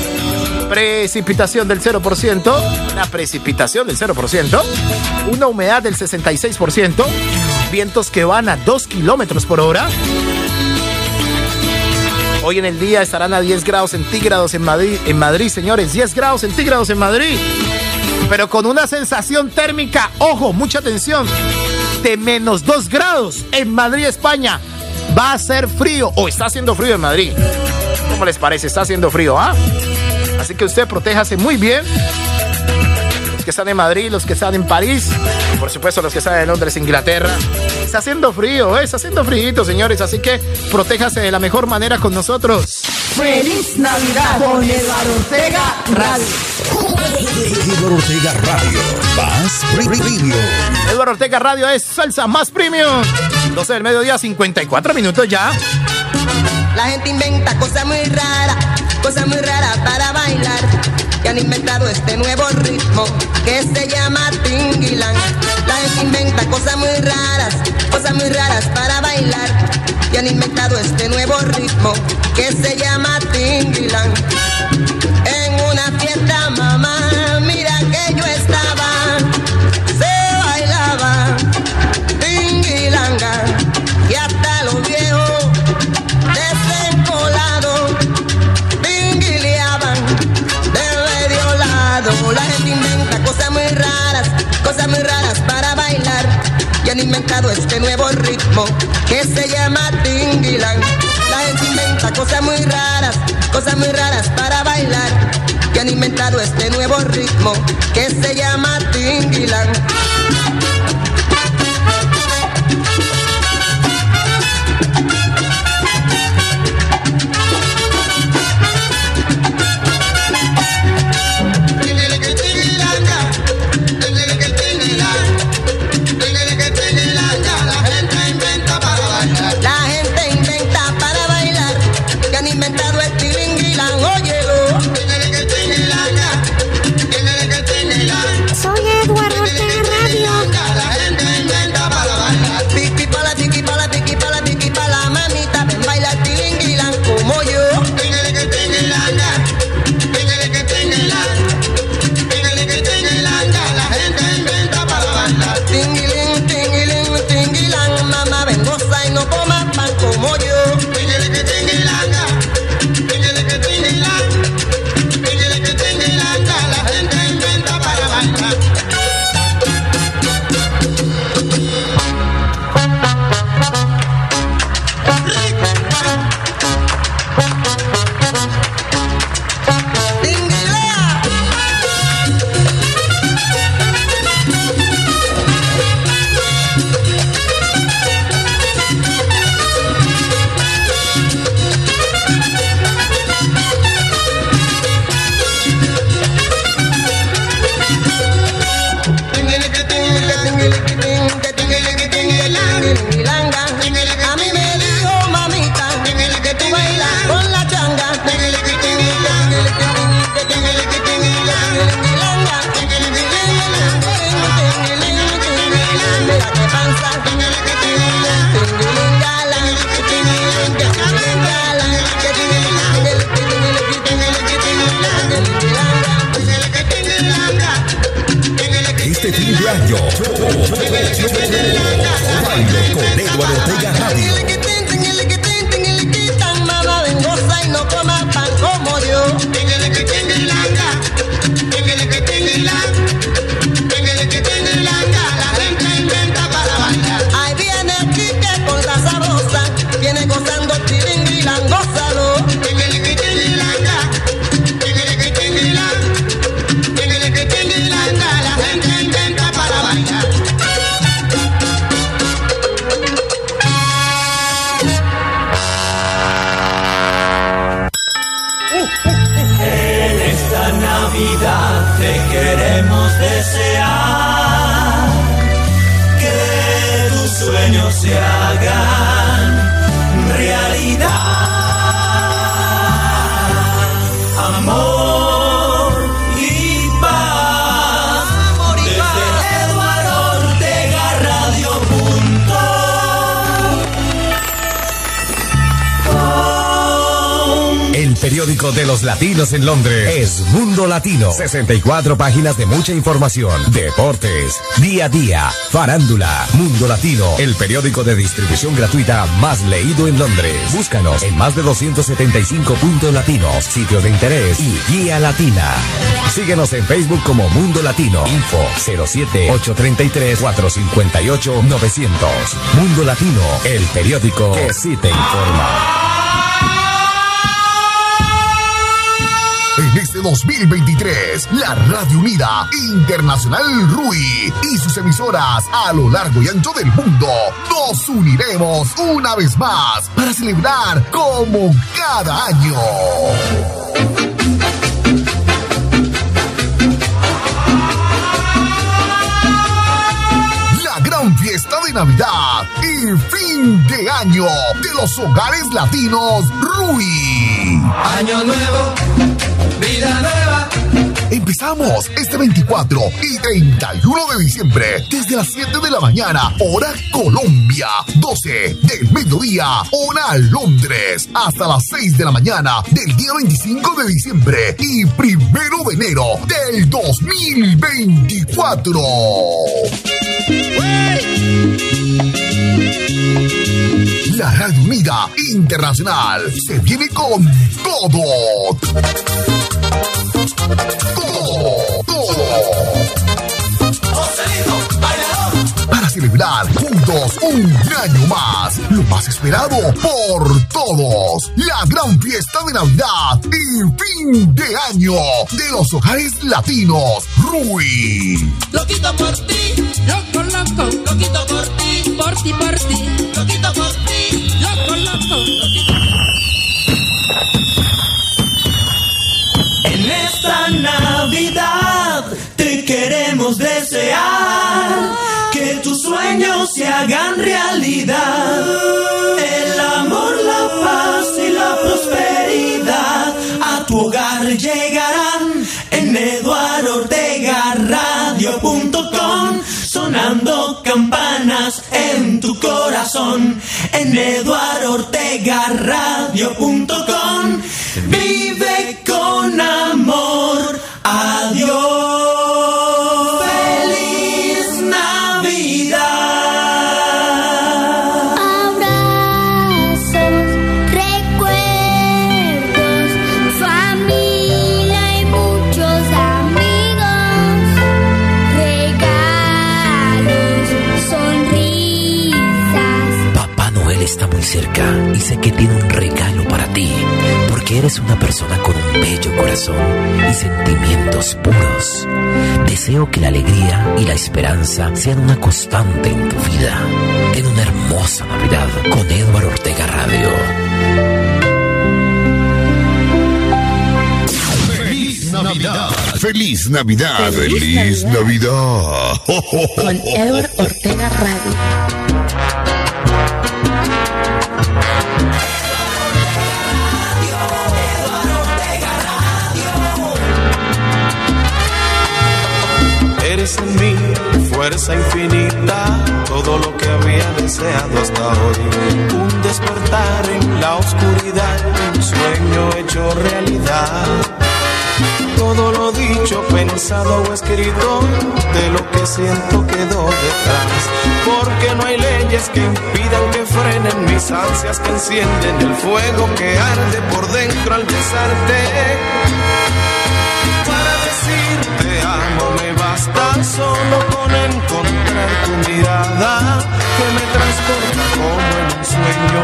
Precipitación del 0%, una precipitación del 0%, una humedad del 66%, vientos que van a 2 kilómetros por hora. Hoy en el día estarán a 10 grados centígrados en Madrid, en Madrid, señores, 10 grados centígrados en Madrid. Pero con una sensación térmica, ojo, mucha atención, de menos 2 grados en Madrid, España. Va a ser frío o está haciendo frío en Madrid. ¿Cómo les parece? Está haciendo frío, ¿ah? Así que usted protéjase muy bien. Los que están en Madrid, los que están en París, y por supuesto los que están en Londres, Inglaterra. Está haciendo frío, ¿eh? está haciendo frío, señores. Así que protéjase de la mejor manera con nosotros. Feliz Navidad con Eduardo Ortega Radio. Eduardo Ortega Radio. Más premium. Eduardo Ortega Radio es salsa más premium. 12 del mediodía, 54 minutos ya. La gente inventa cosas muy raras, cosas muy raras para bailar. Y han inventado este nuevo ritmo que se llama Tingilan. La gente inventa cosas muy raras, cosas muy raras para bailar. Y han inventado este nuevo ritmo que se llama Tingilan. Muy raras para bailar. Y han inventado este nuevo ritmo que se llama tingilan. La gente inventa cosas muy raras, cosas muy raras para bailar. Y han inventado este nuevo ritmo que se llama tingilan. Bailo latinos en Londres es Mundo Latino. 64 páginas de mucha información, deportes, día a día, farándula. Mundo Latino, el periódico de distribución gratuita más leído en Londres. Búscanos en más de 275 puntos latinos, sitios de interés y guía latina. Síguenos en Facebook como Mundo Latino. Info 07 833 458 900. Mundo Latino, el periódico que sí te informa. En este 2023, la Radio Unida Internacional RUI y sus emisoras a lo largo y ancho del mundo nos uniremos una vez más para celebrar como cada año. La gran fiesta de Navidad y fin de año de los hogares latinos RUI. Año nuevo, vida nueva. Empezamos este 24 y 31 de diciembre desde las 7 de la mañana, hora Colombia, 12 del mediodía, hora Londres, hasta las 6 de la mañana del día 25 de diciembre y primero de enero del 2024. La Radio Unida Internacional se viene con todo. Todo, todo. Para celebrar juntos un año más, lo más esperado por todos, la gran fiesta de Navidad y fin de año de los hogares latinos. RUI. Loquito por ti, loco, loco, loquito por ti, por ti, por ti, loquito hagan realidad. El amor, la paz y la prosperidad a tu hogar llegarán en eduardortegaradio.com sonando campanas en tu corazón en eduardortegaradio.com vive porque eres una persona con un bello corazón y sentimientos puros. Deseo que la alegría y la esperanza sean una constante en tu vida. Ten una hermosa Navidad con Edward Ortega Radio. ¡Feliz Navidad! ¡Feliz Navidad! ¡Feliz Navidad! Con Edward Ortega Radio. En mí fuerza infinita, todo lo que había deseado hasta hoy. Un despertar en la oscuridad, un sueño hecho realidad. Todo lo dicho, pensado o escrito, de lo que siento quedó detrás. Porque no hay leyes que impidan que frenen mis ansias, que encienden el fuego que arde por dentro al besarte. Para decir te amo me basta solo con encontrar tu mirada que me transporta como en un sueño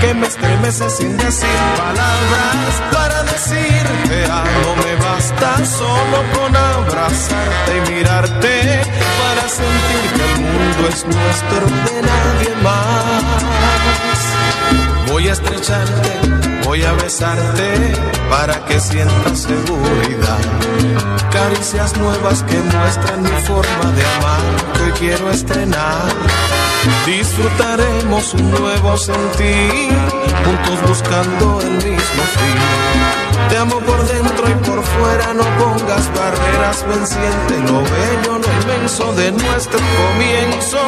que me estremece sin decir palabras para decir te amo me basta solo con abrazarte y mirarte para sentir que el mundo es nuestro de nadie más voy a estrecharte Voy a besarte para que sientas seguridad. Caricias nuevas que muestran mi forma de amar que quiero estrenar. Disfrutaremos un nuevo sentir, juntos buscando el mismo fin. Te amo por dentro y por fuera, no pongas barreras, ven, siente lo bello, lo inmenso de nuestro comienzo.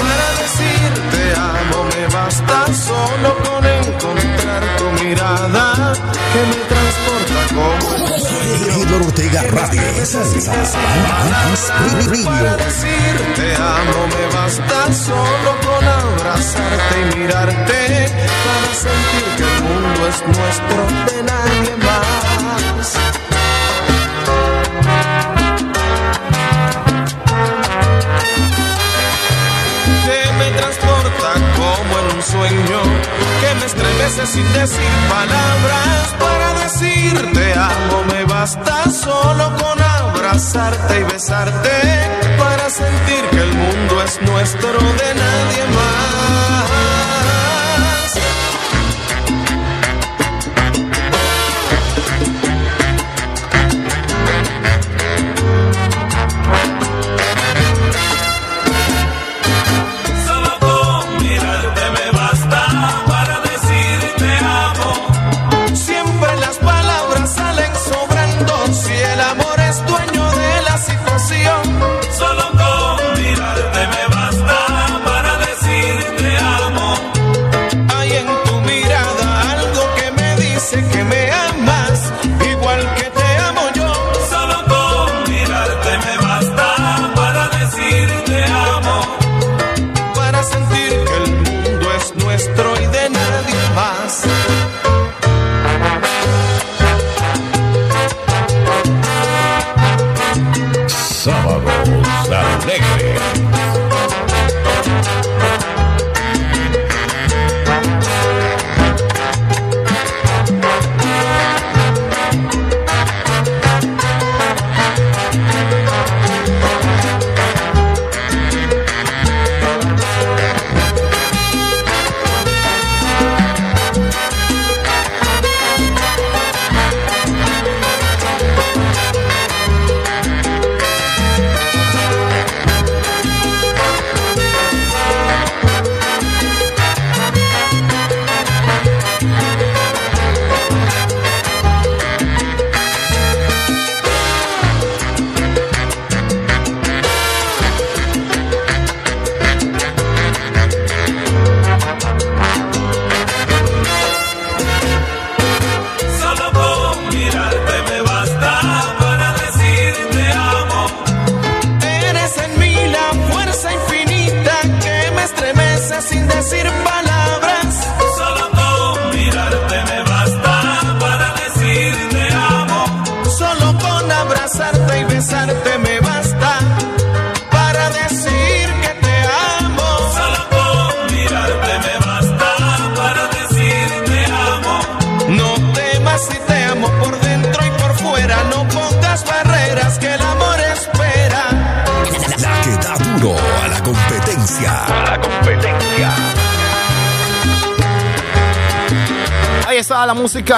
Para decir te amo me basta solo con encontrar tu mirada Ortega Radio. Para decir te amo me basta solo con abrazarte y mirarte para sentir que el mundo es nuestro de nadie más. Estremece sin decir palabras para decir te amo me basta solo con abrazarte y besarte para sentir que el mundo es nuestro de nadie más.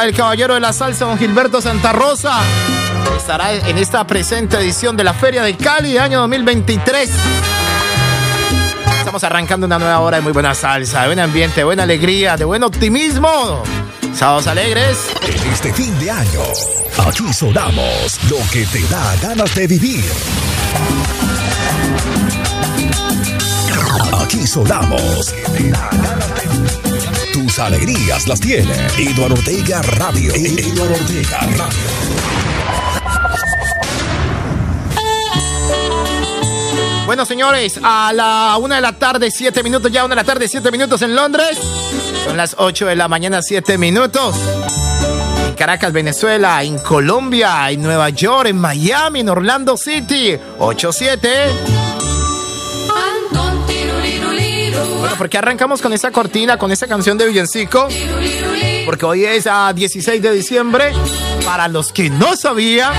Del caballero de la salsa, don Gilberto Santa Rosa. Estará en esta presente edición de la Feria de Cali, año 2023. Estamos arrancando una nueva hora de muy buena salsa, de buen ambiente, de buena alegría, de buen optimismo. Sábados alegres. En este fin de año, aquí sonamos lo que te da ganas de vivir. Aquí sonamos. Alegrías las tiene Eduardo Ortega Radio. Eduardo Ortega Radio. Bueno, señores, a la una de la tarde, siete minutos, ya una de la tarde, siete minutos en Londres. Son las ocho de la mañana, siete minutos. En Caracas, Venezuela, en Colombia, en Nueva York, en Miami, en Orlando City, 87. ¿Por qué arrancamos con esa cortina, con esa canción de Villancico? Porque hoy es a 16 de diciembre. Para los que no sabían,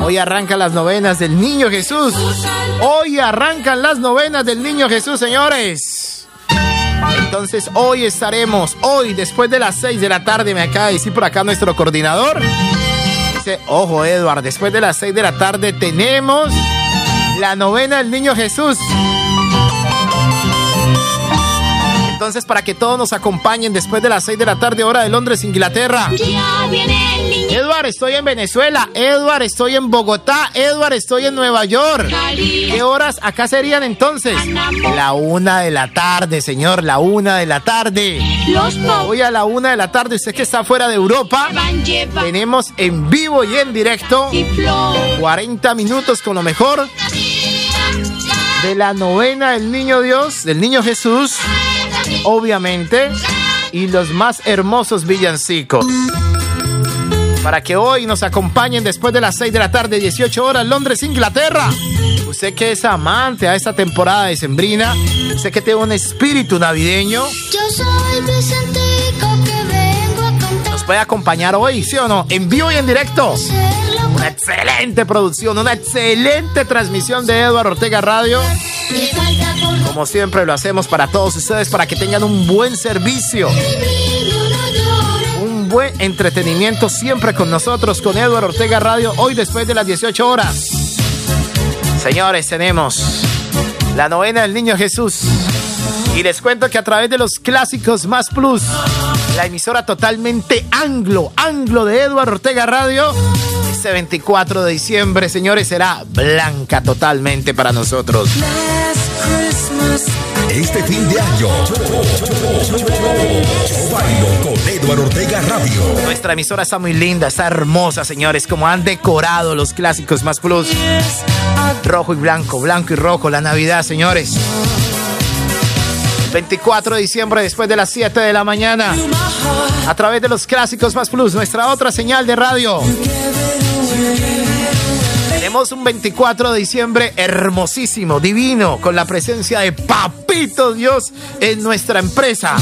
hoy arrancan las novenas del Niño Jesús. Hoy arrancan las novenas del Niño Jesús, señores. Entonces hoy estaremos, hoy después de las 6 de la tarde, me acaba de decir por acá nuestro coordinador. Dice, ojo Edward, después de las 6 de la tarde tenemos la novena del Niño Jesús. Entonces, para que todos nos acompañen después de las 6 de la tarde, hora de Londres, Inglaterra. Ya viene el niño Edward, estoy en Venezuela. Edward, estoy en Bogotá. Edward, estoy en Nueva York. ¿Qué horas acá serían entonces? La una de la tarde, señor. La una de la tarde. Hoy a la una de la tarde, usted que está fuera de Europa, tenemos en vivo y en directo 40 minutos con lo mejor de la novena del Niño Dios, del Niño Jesús, obviamente, y los más hermosos villancicos. Para que hoy nos acompañen después de las 6 de la tarde, 18 horas, Londres, Inglaterra. Usted que es amante a esta temporada de Sembrina, usted que tiene un espíritu navideño, Yo soy Vicentico que vengo a cantar. nos puede acompañar hoy, ¿sí o no? En vivo y en directo. Una excelente producción, una excelente transmisión de Eduardo Ortega Radio. Como siempre lo hacemos para todos ustedes, para que tengan un buen servicio, un buen entretenimiento siempre con nosotros, con Eduardo Ortega Radio, hoy después de las 18 horas. Señores, tenemos la novena del Niño Jesús. Y les cuento que a través de los clásicos Más Plus, la emisora totalmente anglo, anglo de Eduardo Ortega Radio, este 24 de diciembre, señores, será blanca totalmente para nosotros. Este fin de año, yo, bailo con Eduardo Ortega Radio. Nuestra emisora está muy linda, está hermosa, señores, como han decorado los clásicos Más Plus. Rojo y blanco, blanco y rojo, la Navidad, señores. 24 de diciembre, después de las 7 de la mañana, a través de los clásicos Más Plus, nuestra otra señal de radio. Tenemos un 24 de diciembre hermosísimo, divino, con la presencia de Papito Dios en nuestra empresa.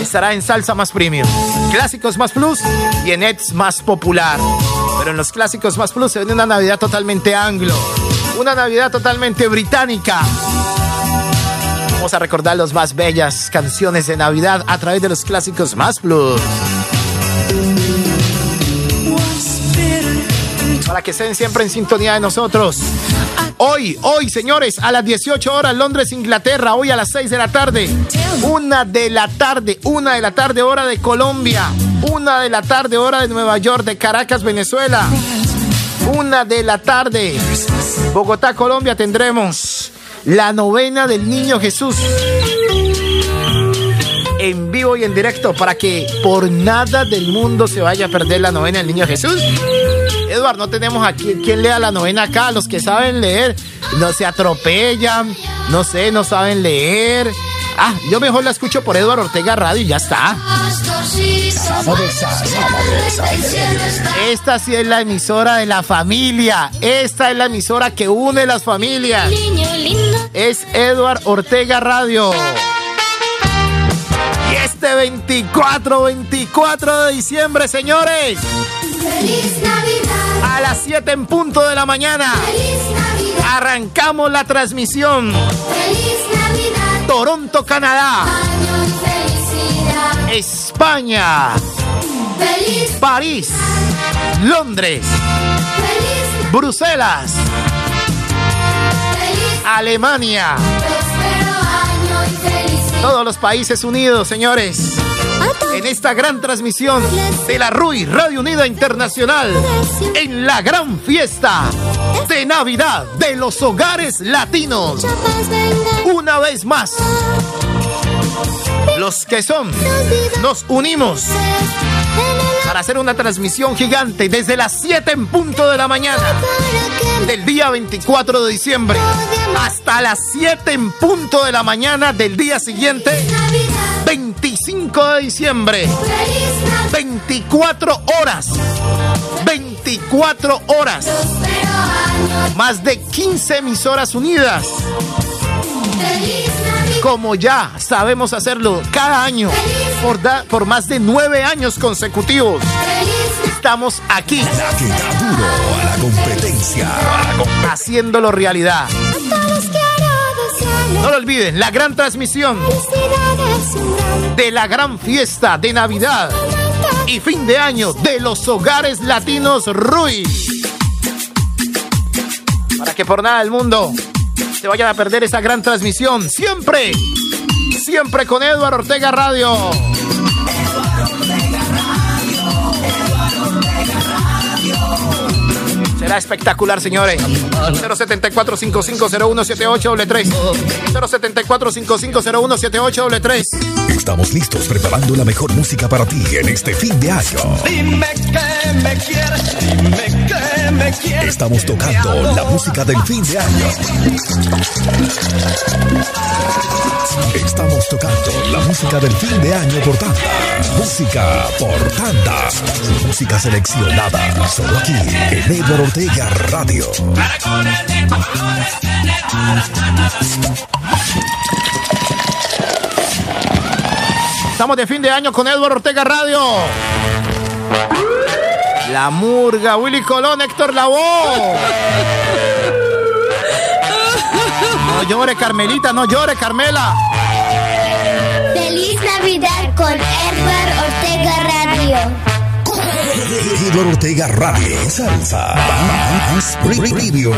Estará en Salsa Más Premium, Clásicos Más Plus y en Eds Más Popular. Pero en los Clásicos Más Plus se viene una Navidad totalmente anglo, una Navidad totalmente británica. Vamos a recordar las más bellas canciones de Navidad a través de los Clásicos Más Plus. Para que estén siempre en sintonía de nosotros. Hoy, hoy, señores, a las 18 horas, Londres, Inglaterra. Hoy a las 6 de la tarde. Una de la tarde, una de la tarde, hora de Colombia. Una de la tarde, hora de Nueva York, de Caracas, Venezuela. Una de la tarde, Bogotá, Colombia, tendremos la novena del Niño Jesús. En vivo y en directo para que por nada del mundo se vaya a perder la novena del Niño Jesús. Eduardo, no tenemos aquí quien lea la novena acá. Los que saben leer no se atropellan, no sé, no saben leer. Ah, yo mejor la escucho por Eduardo Ortega Radio y ya está. Esta sí es la emisora de la familia. Esta es la emisora que une las familias. Es Eduard Ortega Radio. Y este 24, 24 de diciembre, señores, Feliz Navidad. A las 7 en punto de la mañana, Feliz Navidad. arrancamos la transmisión. Feliz Navidad. Toronto, Canadá, Año y felicidad. España, Feliz, París, Londres, feliz, Bruselas, feliz. Alemania. Todos los países unidos, señores. En esta gran transmisión de la RUI Radio Unida Internacional. En la gran fiesta de Navidad de los hogares latinos. Una vez más. Los que son, nos unimos para hacer una transmisión gigante desde las 7 en punto de la mañana del día 24 de diciembre hasta las 7 en punto de la mañana del día siguiente, 25 de diciembre. 24 horas. 24 horas. Más de 15 emisoras unidas. Como ya sabemos hacerlo cada año por, da- por más de nueve años consecutivos. Estamos aquí La que da duro a la competencia. haciéndolo realidad. No lo olviden, la gran transmisión de la gran fiesta de Navidad y fin de año de los hogares latinos Rui. Para que por nada del mundo se vayan a perder esa gran transmisión. Siempre, siempre con Eduardo Ortega Radio. Será espectacular, señores. 074-5501-78 074-5501-78 Estamos listos preparando la mejor música para ti en este fin de año. Dime que me quieres, dime que me quieres. Estamos tocando la música del fin de año. Estamos tocando la música del fin de año por tanda. Música por tanda. Música seleccionada. Solo aquí en Edward Ortega Radio. Estamos de fin de año con Edward Ortega Radio. La Murga, Willy Colón, Héctor Lavoe. No llore, Carmelita, no llore, Carmela. Feliz Navidad con Edward Ortega Radio. Edward Ortega Radio. Salsa. Más Preview.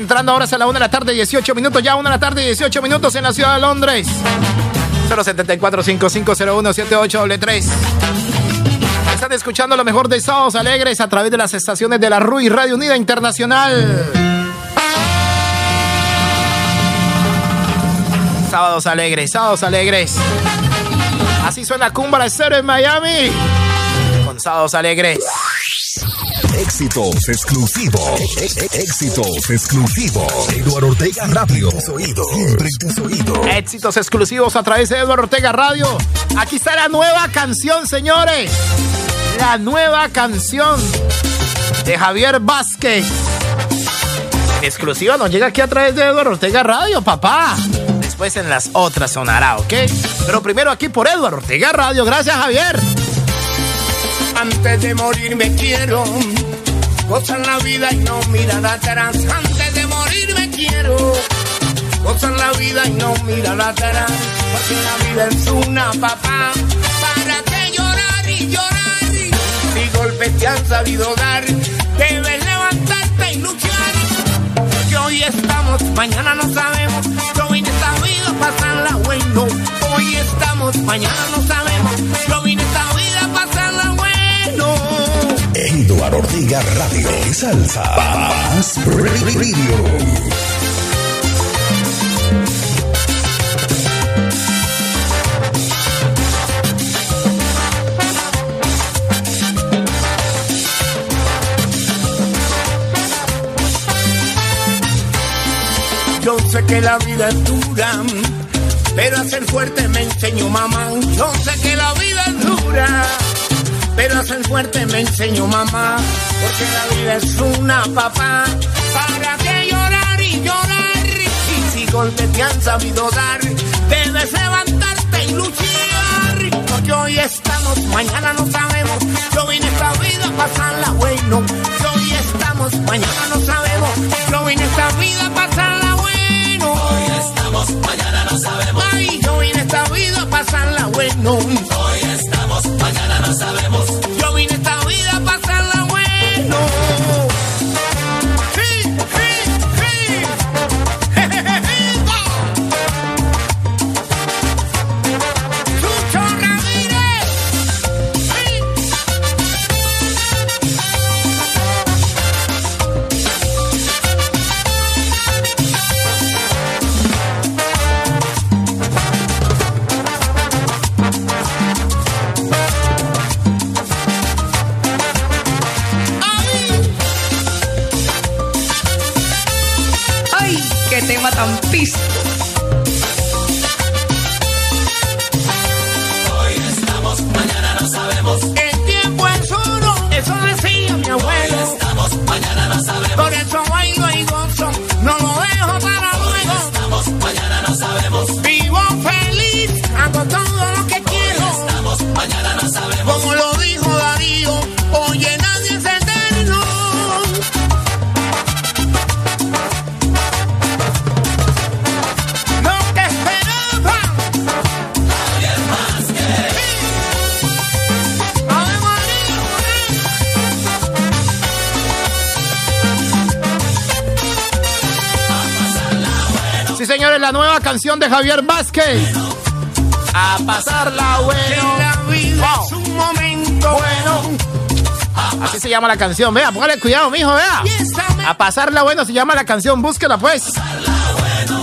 Entrando ahora a la 1 de la tarde, 18 minutos. Ya 1 de la tarde, 18 minutos en la ciudad de Londres. 074 5501 7833 Están escuchando lo mejor de Sábados Alegres a través de las estaciones de la RUI Radio Unida Internacional. Sábados Alegres, Sábados Alegres. Así suena Cumbra Cero en Miami. Con Sábados Alegres. Éxitos exclusivos. Éxitos exclusivos. Eduardo Ortega Radio. Tus oídos. Siempre en tus oídos. Éxitos exclusivos a través de Eduardo Ortega Radio. Aquí está la nueva canción, señores. La nueva canción de Javier Vázquez. En exclusiva nos llega aquí a través de Eduardo Ortega Radio, papá. Después en las otras sonará, ¿ok? Pero primero aquí por Eduardo Ortega Radio. Gracias, Javier. Antes de morir me quiero gozar la vida y no mirar atrás. Antes de morir me quiero gozar la vida y no mirar atrás. Porque la vida es una papá. ¿Para qué llorar y llorar? Si golpes te han sabido dar, debes levantarte y luchar. Porque hoy estamos, mañana no sabemos. Vida a pasarla bueno. Hoy estamos, mañana no sabemos. Yo vine Eduardo Ortega Radio. Salsa. Paz Radio. Yo sé que la vida es dura, pero a ser fuerte me enseñó mamá. Yo sé que la vida es dura, pero ser fuerte me enseñó mamá. Porque la vida es una papá. ¿Para qué llorar y llorar? Y si golpes te han sabido dar, debes levantarte y luchar. Porque hoy estamos, mañana no sabemos. Yo vine esta vida a pasarla bueno. Hoy estamos, mañana no sabemos. Yo vine esta vida a pasarla bueno. Hoy estamos, mañana no sabemos. Ay, yo vine esta vida a pasarla bueno. Hoy estamos, mañana no sabemos. Yo vine esta vida canción de Javier Vázquez. A pasarla bueno. Wow. Es un momento bueno. Así se llama la canción. Vea, póngale cuidado, mijo, vea. A pasarla bueno se llama la canción. Búsquela, pues.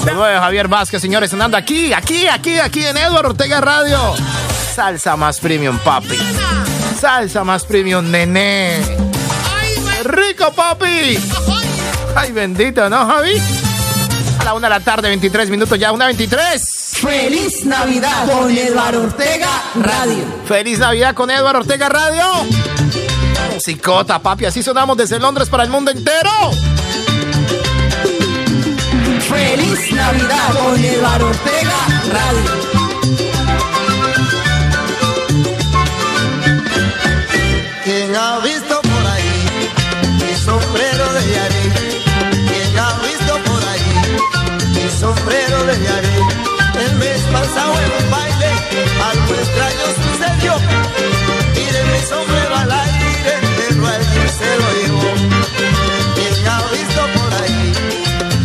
De nuevo, Javier Vázquez, señores, sonando aquí, aquí, aquí, aquí en Eduardo Ortega Radio. Salsa más premium, papi. Salsa más premium, nené. Rico, papi. Ay, bendito, ¿no, Javi? La una de la tarde, 23 minutos ya, una 23. ¡Feliz Navidad con Eduardo Ortega Radio! Feliz Navidad con Eduardo Ortega Radio. Musicota, papi, así sonamos desde Londres para el mundo entero. ¡Feliz Navidad con Eduardo Ortega Radio! sombrero le hallaré. El mes pasado en un baile algo extraño sucedió. Tiré mi sombrero al aire, pero alguien se lo llevó. Quien ha visto por ahí,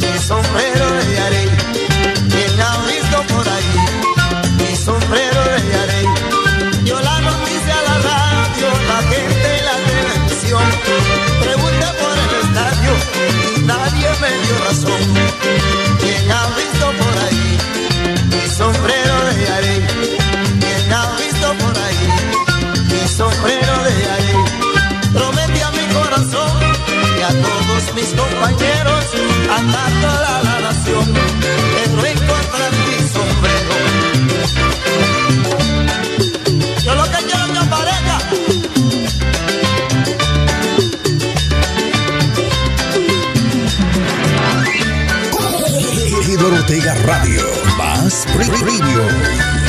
mi sombrero le hallaré. Quien ha visto por ahí, mi sombrero le hallaré. Yo la noticia a la radio, la gente y la televisión. Pregunta por el estadio y nadie me dio razón. De arey? Prometí a mi corazón y a todos mis compañeros, a toda la nación, Ortega Radio. Más pre-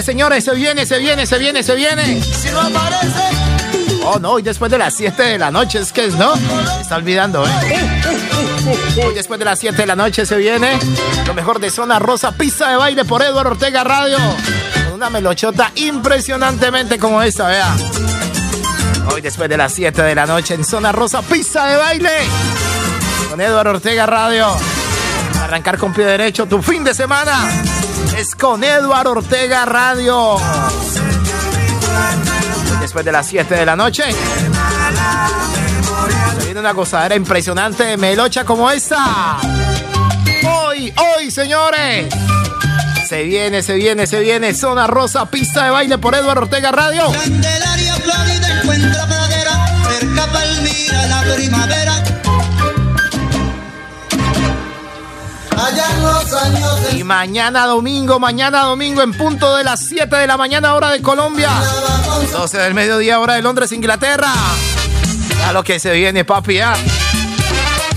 las 6 de la tarde, señores, se viene, se viene, se viene, se viene. Si no aparece, Oh, no, hoy después de las 7 de la noche, es que es, ¿no? Me está olvidando, ¿eh? Hoy después de las 7 de la noche se viene lo mejor de Zona Rosa, pista de baile por Eduardo Ortega Radio. Con una melochota impresionantemente como esta, vea. Hoy después de las 7 de la noche en Zona Rosa, pista de baile. Con Eduardo Ortega Radio. Arrancar con pie derecho tu fin de semana. Con Eduardo Ortega Radio. Después de las 7 de la noche. Se viene una gozadera impresionante melocha como esta. Hoy, hoy, señores. Se viene, se viene, se viene. Zona Rosa, pista de baile por Eduardo Ortega Radio. Candelaria Florida encuentra pradera, cerca Palmira la primavera. Y mañana domingo, mañana domingo en punto de las 7 de la mañana hora de Colombia. 12 del mediodía hora de Londres, Inglaterra. A lo que se viene, papi, ya.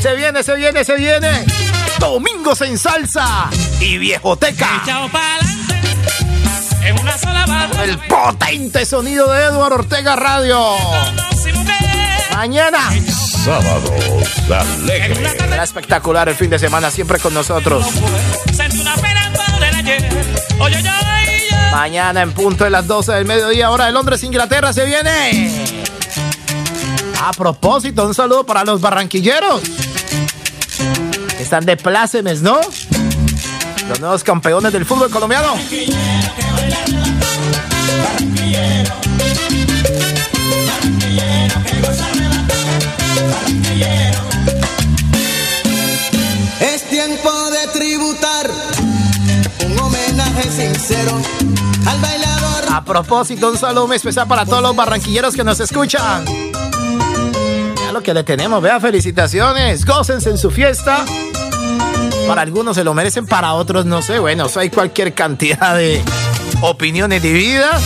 Se viene, se viene, se viene. Domingos en salsa y viejoteca. El potente sonido de Eduardo Ortega Radio. Mañana. Sábados alegres. Será espectacular el fin de semana, siempre con nosotros. Mañana en punto de las 12 del mediodía, hora de Londres, Inglaterra, se viene. A propósito, un saludo para los barranquilleros. Están de plácemes, ¿no? Los nuevos campeones del fútbol colombiano. Sincero al bailador. A propósito, un saludo muy especial para todos los barranquilleros que nos escuchan. Ya lo que le tenemos, vea, felicitaciones. Gócense en su fiesta. Para algunos se lo merecen, para otros no sé. Bueno, hay cualquier cantidad de opiniones divididas.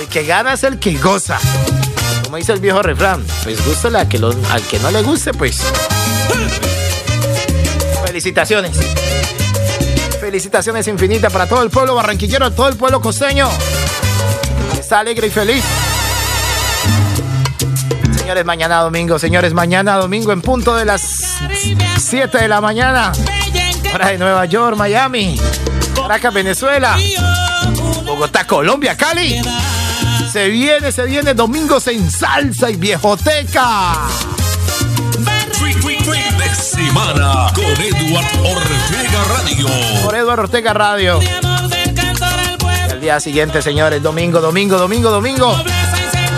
El que gana es el que goza. Como dice el viejo refrán, pues gústale a que al que no le guste, pues. Felicitaciones. Felicitaciones infinitas para todo el pueblo barranquillero, todo el pueblo costeño. Está alegre y feliz. Señores, mañana domingo, señores, mañana domingo en punto de las 7 de la mañana. Hora de Nueva York, Miami, Caracas, Venezuela, Bogotá, Colombia, Cali. Se viene, se viene domingos en salsa y viejoteca. Semana con Edward Ortega Radio. Por Eduardo Ortega Radio. El día siguiente, señores, domingo, domingo, domingo, domingo.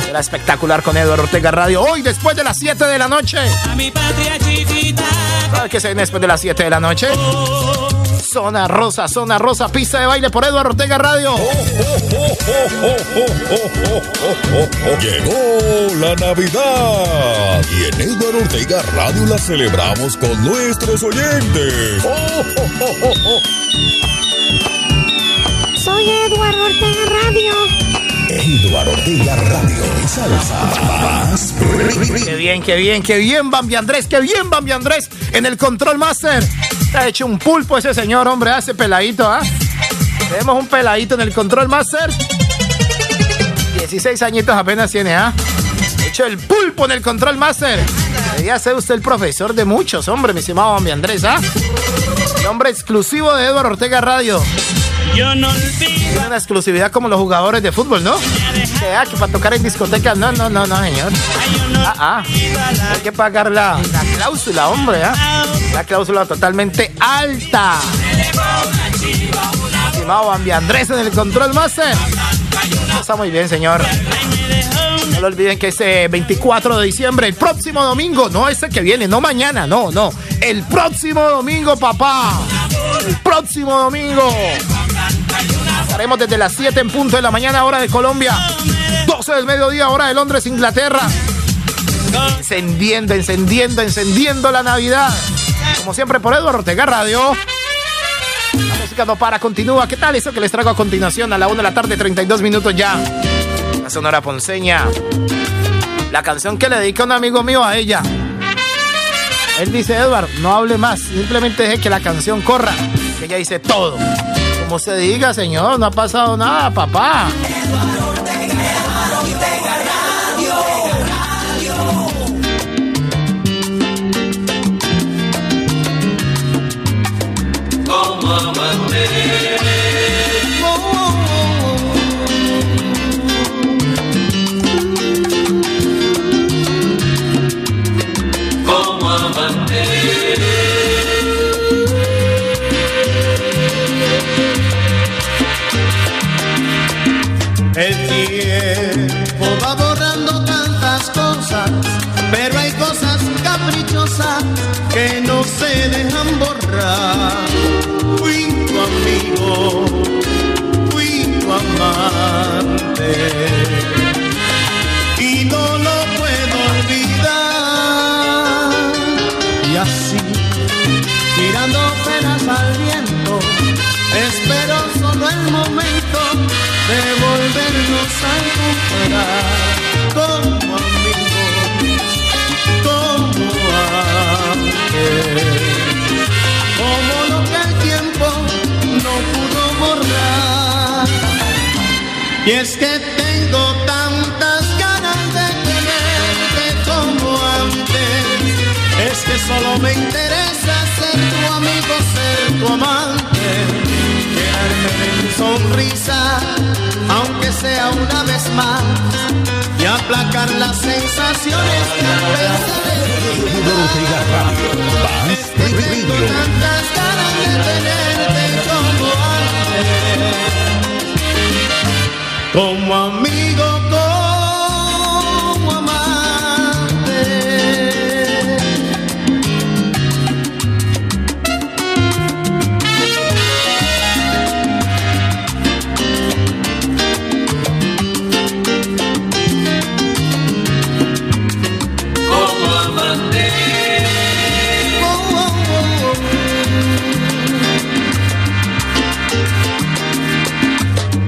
Será espectacular con Eduardo Ortega Radio. Hoy, después de las 7 de la noche. ¿Sabes qué se después de las 7 de la noche? Zona Rosa, Zona Rosa, pista de baile por Eduardo Ortega Radio. Llegó la Navidad y en Edward Ortega Radio la celebramos con nuestros oyentes. Soy Eduardo Ortega Radio. Edward Ortega Radio y salsa más. Qué bien, qué bien, qué bien, Bambi Andrés, qué bien, Bambi Andrés, en el Control Master. Está hecho un pulpo ese señor, hombre, hace peladito, ¿ah? Tenemos un peladito en el Control Master. 16 añitos apenas tiene, ¿ah? Hecho el pulpo en el Control Master. Debería ser usted el profesor de muchos, hombre, mi estimado Bambi Andrés, ¿ah? Nombre exclusivo de Eduardo Ortega Radio. Yo no Tiene una exclusividad como los jugadores de fútbol, ¿no? Que, ah, que para tocar en discotecas, no, no, no, no, señor. Ah, ah. Hay que pagar la, la cláusula, hombre, ¿ah? La cláusula totalmente alta. Estimado Bambi Andrés en el control master. Está muy bien, señor. No lo olviden que este 24 de diciembre, el próximo domingo, no este que viene, no mañana, no, no. El próximo domingo, papá. El próximo domingo. Estaremos desde las 7 en punto de la mañana, hora de Colombia. 12 del mediodía, hora de Londres, Inglaterra. Encendiendo, encendiendo, encendiendo la Navidad. Como siempre por Eduardo Ortega Radio. No para, continúa. ¿Qué tal eso que les traigo a continuación a la 1 de la tarde, 32 minutos ya? La Sonora Ponceña. La canción que le dedica un amigo mío a ella. Él dice, Edward, no hable más, simplemente deje que la canción corra. Que ella dice todo. Como se diga, señor, no ha pasado nada, papá. Como se dejan borrar. Fui tu amigo, fui tu amante, y no lo puedo olvidar. Y así, tirando penas al viento, espero solo el momento de volvernos a encontrar como amigos, como antes, como lo que el tiempo no pudo borrar. Y es que tengo tantas ganas de tenerte como antes, es que solo me interesa ser tu amigo, ser tu amante llenarme de tu sonrisa, aunque sea una vez más, y aplacar las sensaciones que al pensar en ti tengo tantas ganas de tenerte como antes, como amigo,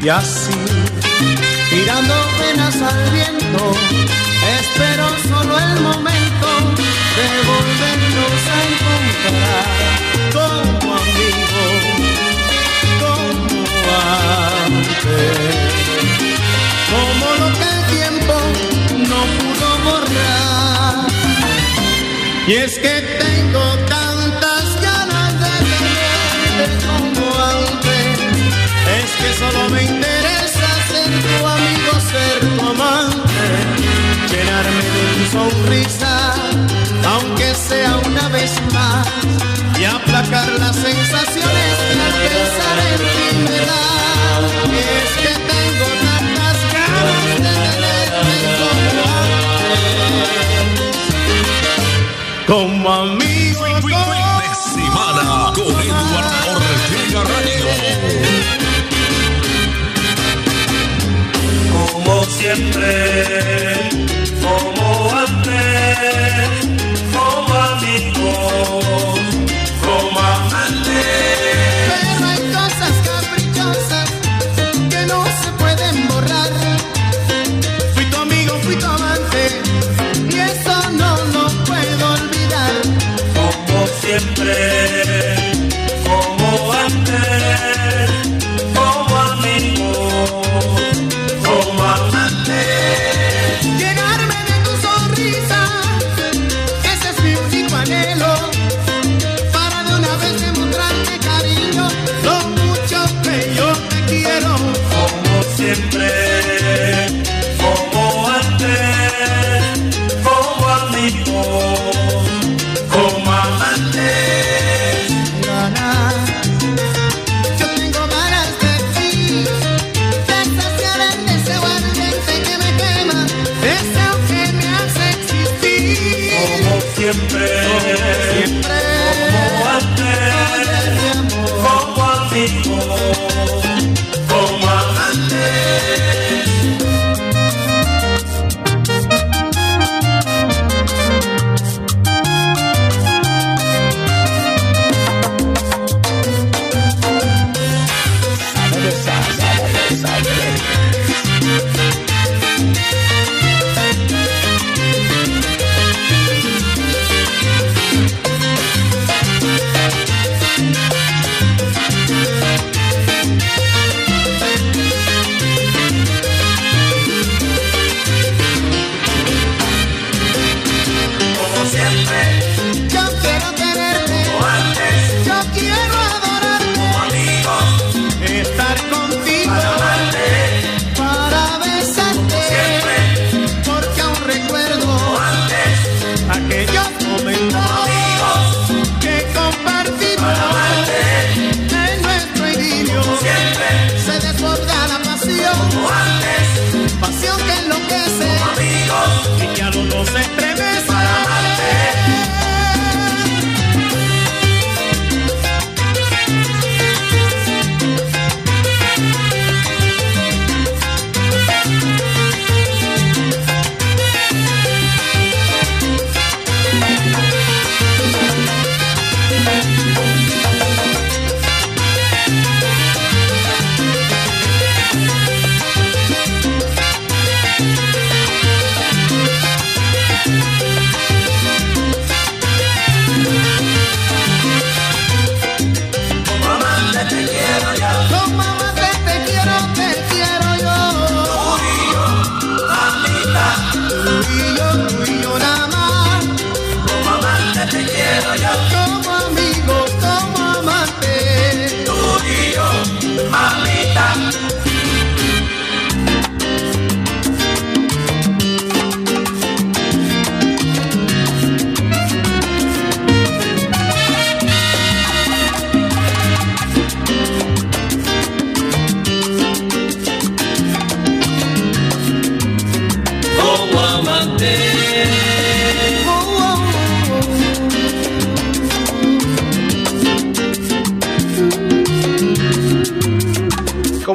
Y así, tirando penas al viento, espero solo el momento de volvernos a encontrar como amigos, como antes, como lo que el tiempo no pudo borrar. Y es que tengo solo me interesa ser tu amigo, ser tu amante. Llenarme de tu sonrisa, aunque sea una vez más. Y aplacar las sensaciones que al pensar en ti me da. Es que tengo tantas ganas de tenerte como antes. Como amigo, Semana siempre, como antes, como amigos, como amantes. Pero hay cosas caprichosas que no se pueden borrar. Fui tu amigo, fui tu amante, y eso no lo puedo olvidar. como siempre,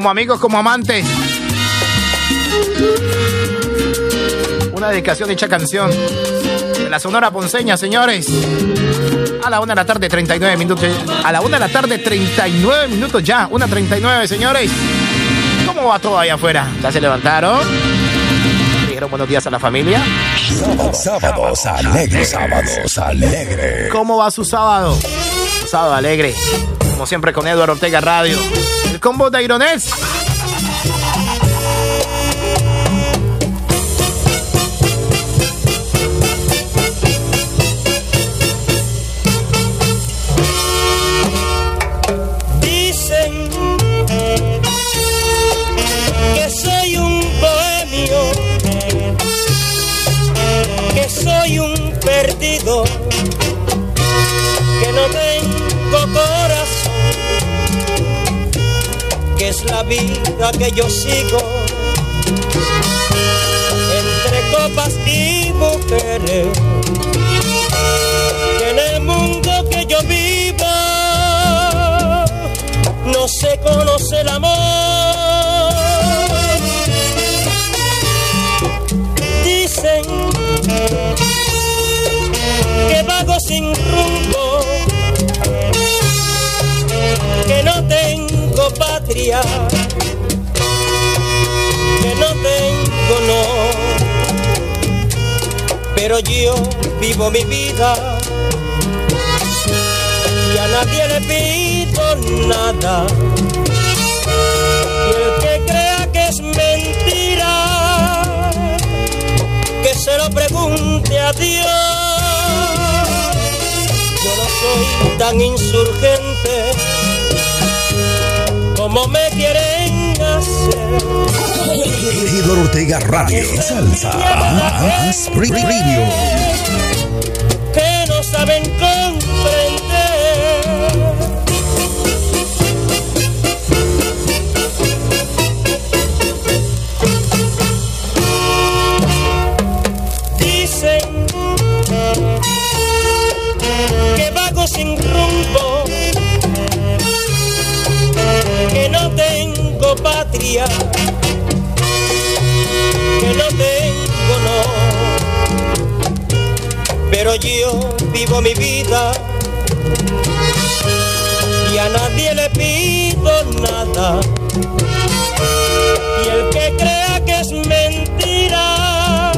como amigos, como amantes. Una dedicación hecha canción de la Sonora Ponceña, señores. A la una de la tarde, 39 minutos. A la una de la tarde, 39 minutos ya. Una 39, señores. ¿Cómo va todo allá afuera? ¿Ya se levantaron? ¿Dijeron buenos días a la familia? Sábados alegres, sábados alegres. ¿Cómo va su sábado? Sábado alegre. Como siempre con Eduardo Ortega Radio. El combo de Ironés. Que yo sigo entre copas y mujeres, que en el mundo que yo vivo no se conoce el amor. Dicen que vago sin rumbo, que no tengo patria, no. Pero yo vivo mi vida y a nadie le pido nada. Y el que crea que es mentira, que se lo pregunte a Dios. Yo no soy tan insurgente como me quieren Eduardo Ortega Radio. Salsa. Más Radio. Que no tengo no pero yo vivo mi vida y a nadie le pido nada. Y el que crea que es mentira,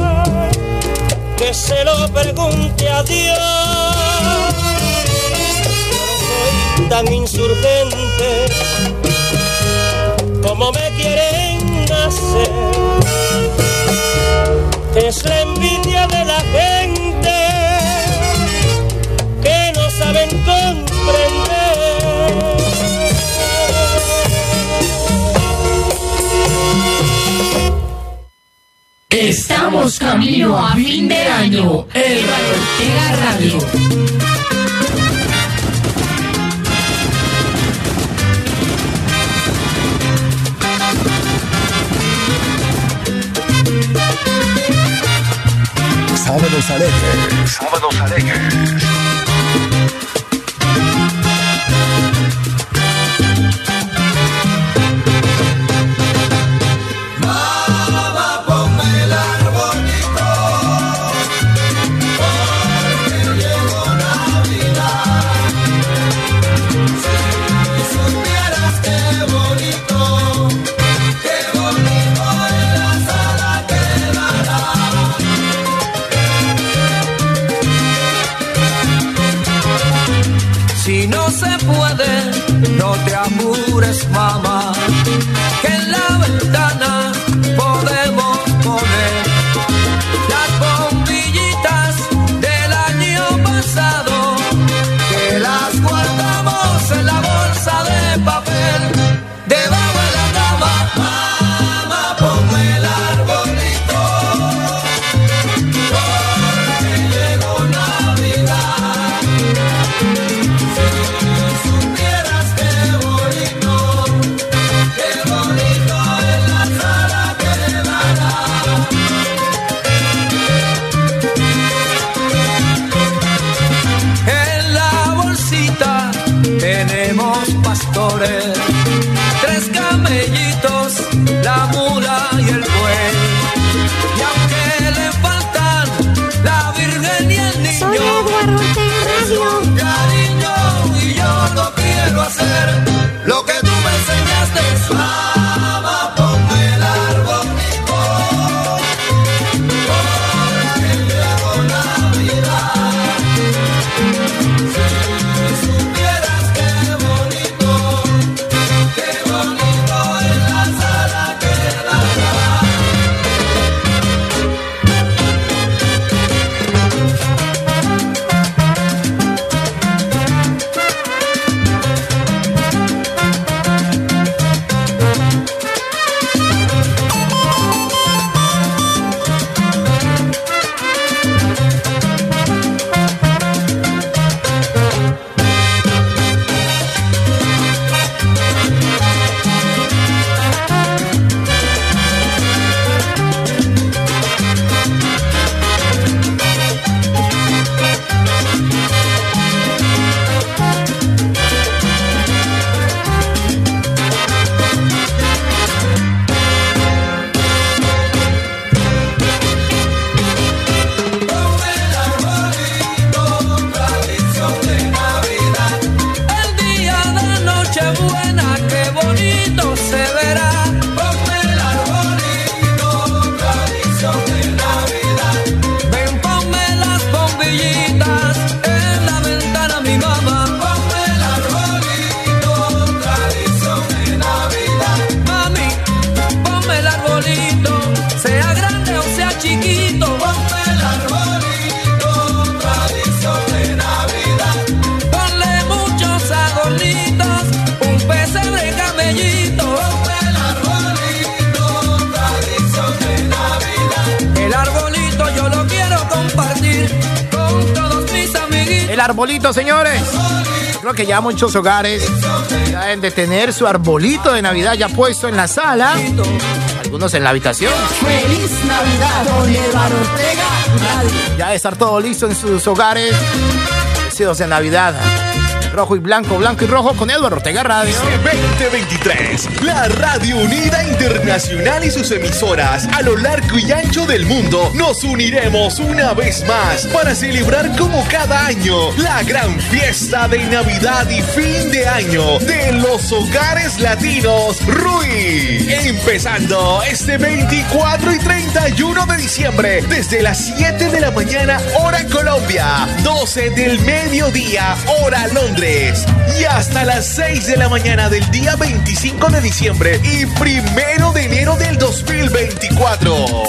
que se lo pregunte a Dios. Soy tan insurgente Estamos camino a fin de año. Eduardo Ortega Radio. Sábados alegres. Sábados alegres. Ya muchos hogares ya deben de tener su arbolito de Navidad ya puesto en la sala. Algunos en la habitación. Feliz Navidad. Ya debe estar todo listo en sus hogares. Vestidos de Navidad. Rojo y blanco, blanco y rojo con Eduardo Ortega Radio. 2023, la Radio Unida Internacional y sus emisoras a lo largo y ancho del mundo nos uniremos una vez más para celebrar como cada año la gran fiesta de Navidad y fin de año de los hogares latinos Empezando este 24 y 31 de diciembre desde las 7 de la mañana hora Colombia, 12 del mediodía hora Londres y hasta las 6 de la mañana del día 25 de diciembre y primero de enero del 2024.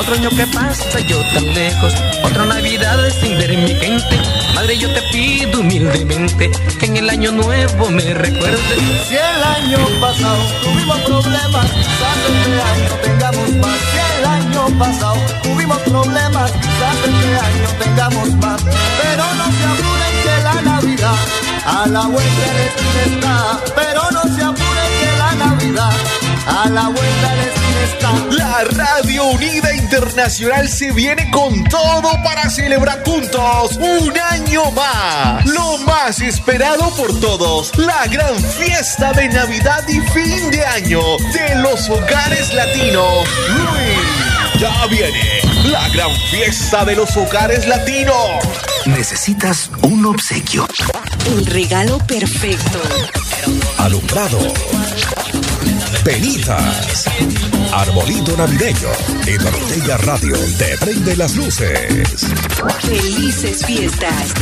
Otro año que pasa yo tan lejos, otra Navidad sin ver mi gente. Madre, yo te pido humildemente que en el año nuevo me recuerdes. Si el año pasado tuvimos problemas, quizás este año tengamos más. Si el año pasado tuvimos problemas, quizás este año tengamos más. Pero no se apuren que la Navidad a la vuelta de esquina está. Pero no se apuren que la Navidad a la vuelta de. La Radio Unida Internacional se viene con todo para celebrar juntos un año más. Lo más esperado por todos, la gran fiesta de Navidad y fin de año de los hogares latinos. Luis, ya viene la gran fiesta de los hogares latinos. Necesitas un obsequio. El regalo perfecto. Alumbrado. Penitas. Arbolito navideño. En Ortega Radio te prende las luces. Felices fiestas.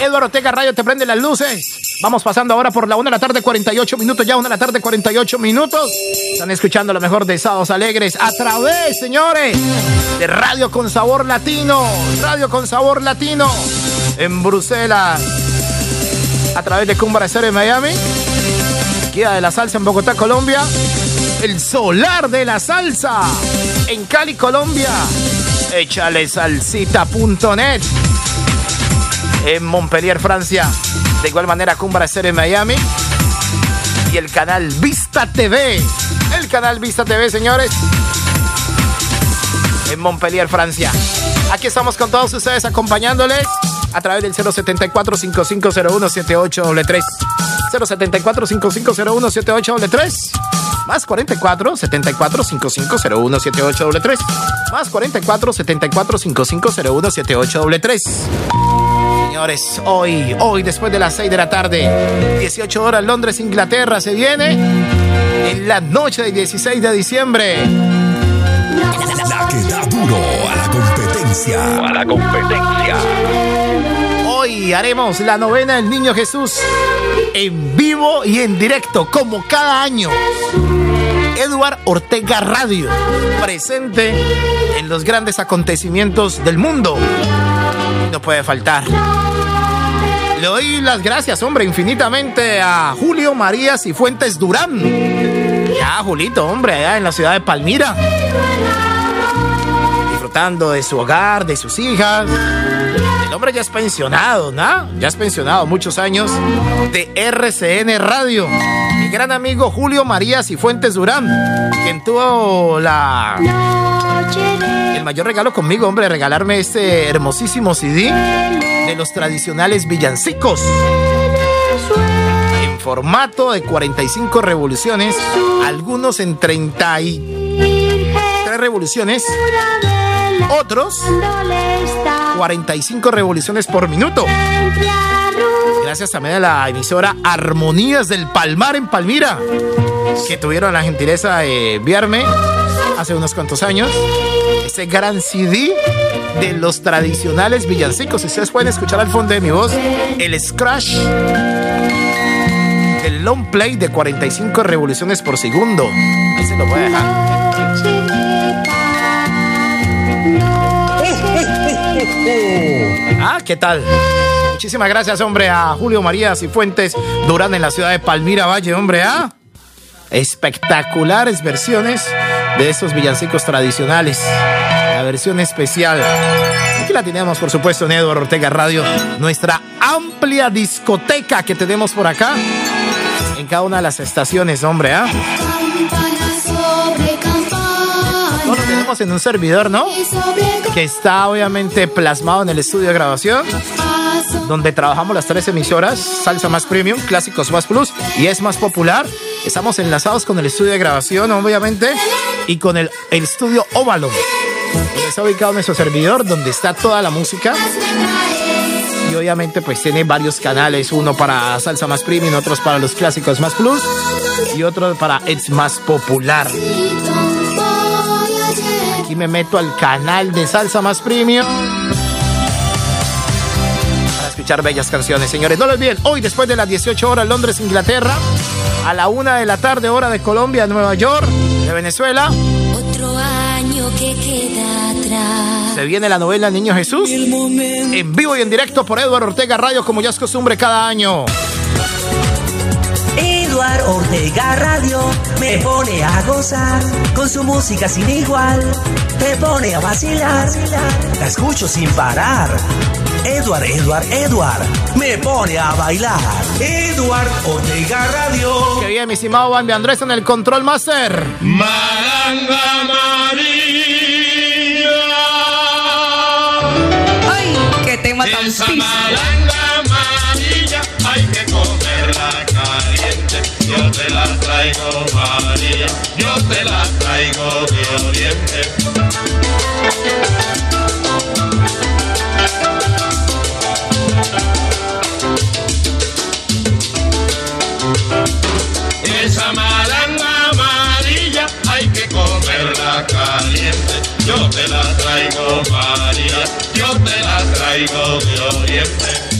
Eduardo Ortega Radio te prende las luces. Vamos pasando ahora por la 1 de la tarde, 48 minutos. Ya 1 de la tarde, 48 minutos. Están escuchando lo mejor de Sábados Alegres a través, señores, de Radio con Sabor Latino. Radio con Sabor Latino en Bruselas. A través de Cumbra Estéreo en Miami. Guía de la Salsa en Bogotá, Colombia. El Solar de la Salsa en Cali, Colombia. Échale salsita.net en Montpellier, Francia. De igual manera, Cumbra Estéreo en Miami. Y el canal Vista TV. El canal Vista TV, señores. En Montpellier, Francia. Aquí estamos con todos ustedes acompañándoles a través del 074 5501 7833 074 5501 7833 más 44 74 5501 7833 más 44 74 5501 7833 Señores, hoy, hoy después de las 6 de la tarde, 18 horas Londres, Inglaterra, se viene en la noche del 16 de diciembre. La que da duro a la competencia. A la competencia. Hoy haremos la novena del Niño Jesús en vivo y en directo, como cada año. Edward Ortega Radio, presente en los grandes acontecimientos del mundo. No puede faltar. Le doy las gracias, hombre, infinitamente a Julio María Cifuentes Durán. Ya, Julito, hombre, allá en la ciudad de Palmira. De su hogar, de sus hijas. El hombre ya es pensionado, ¿no? Ya es pensionado muchos años de RCN Radio. Mi gran amigo Julio María Cifuentes Durán, quien tuvo la el mayor regalo conmigo, hombre, regalarme este hermosísimo CD de los tradicionales villancicos. En formato de 45 revoluciones, algunos en 33 revoluciones, otros 45 revoluciones por minuto. Gracias también a la emisora Armonías del Palmar en Palmira, que tuvieron la gentileza de enviarme hace unos cuantos años ese gran CD de los tradicionales villancicos. Ustedes pueden escuchar al fondo de mi voz el scratch del long play de 45 revoluciones por segundo. Ahí se lo voy a dejar. Ah, ¿qué tal? Muchísimas gracias, hombre, a Julio María Cifuentes Durán en la ciudad de Palmira Valle, hombre, ¿ah? Espectaculares versiones de esos villancicos tradicionales. versión especial. Aquí la tenemos, por supuesto, en Eduardo Ortega Radio, nuestra amplia discoteca que tenemos por acá en cada una de las estaciones, hombre, ¿ah? En un servidor, ¿no? Que está obviamente plasmado en el estudio de grabación, donde trabajamos las tres emisoras, Salsa Más Premium, Clásicos Más Plus y Es Más Popular. Estamos enlazados con el estudio de grabación, obviamente, y con el, el estudio Óvalo. donde Está ubicado nuestro servidor, donde está toda la música. Y obviamente pues tiene varios canales, uno para Salsa Más Premium, otros para los Clásicos Más Plus y otro para Es Más Popular. Aquí me meto al canal de Salsa Más Premium para escuchar bellas canciones, señores. No lo olviden, hoy después de las 18 horas Londres, Inglaterra, a la una de la tarde hora de Colombia, Nueva York, de Venezuela, Otro año que queda atrás. se viene la novela Niño Jesús en vivo y en directo por Eduardo Ortega Radio como ya es costumbre cada año. Eduard Ortega Radio me pone a gozar con su música sin igual. Te pone a vacilar, la escucho sin parar. Edward, Edward, Edward me pone a bailar. Eduard Ortega Radio. Que bien, mi estimado Bambi Andrés en el Control Master. Maranga María, yo te la traigo de oriente.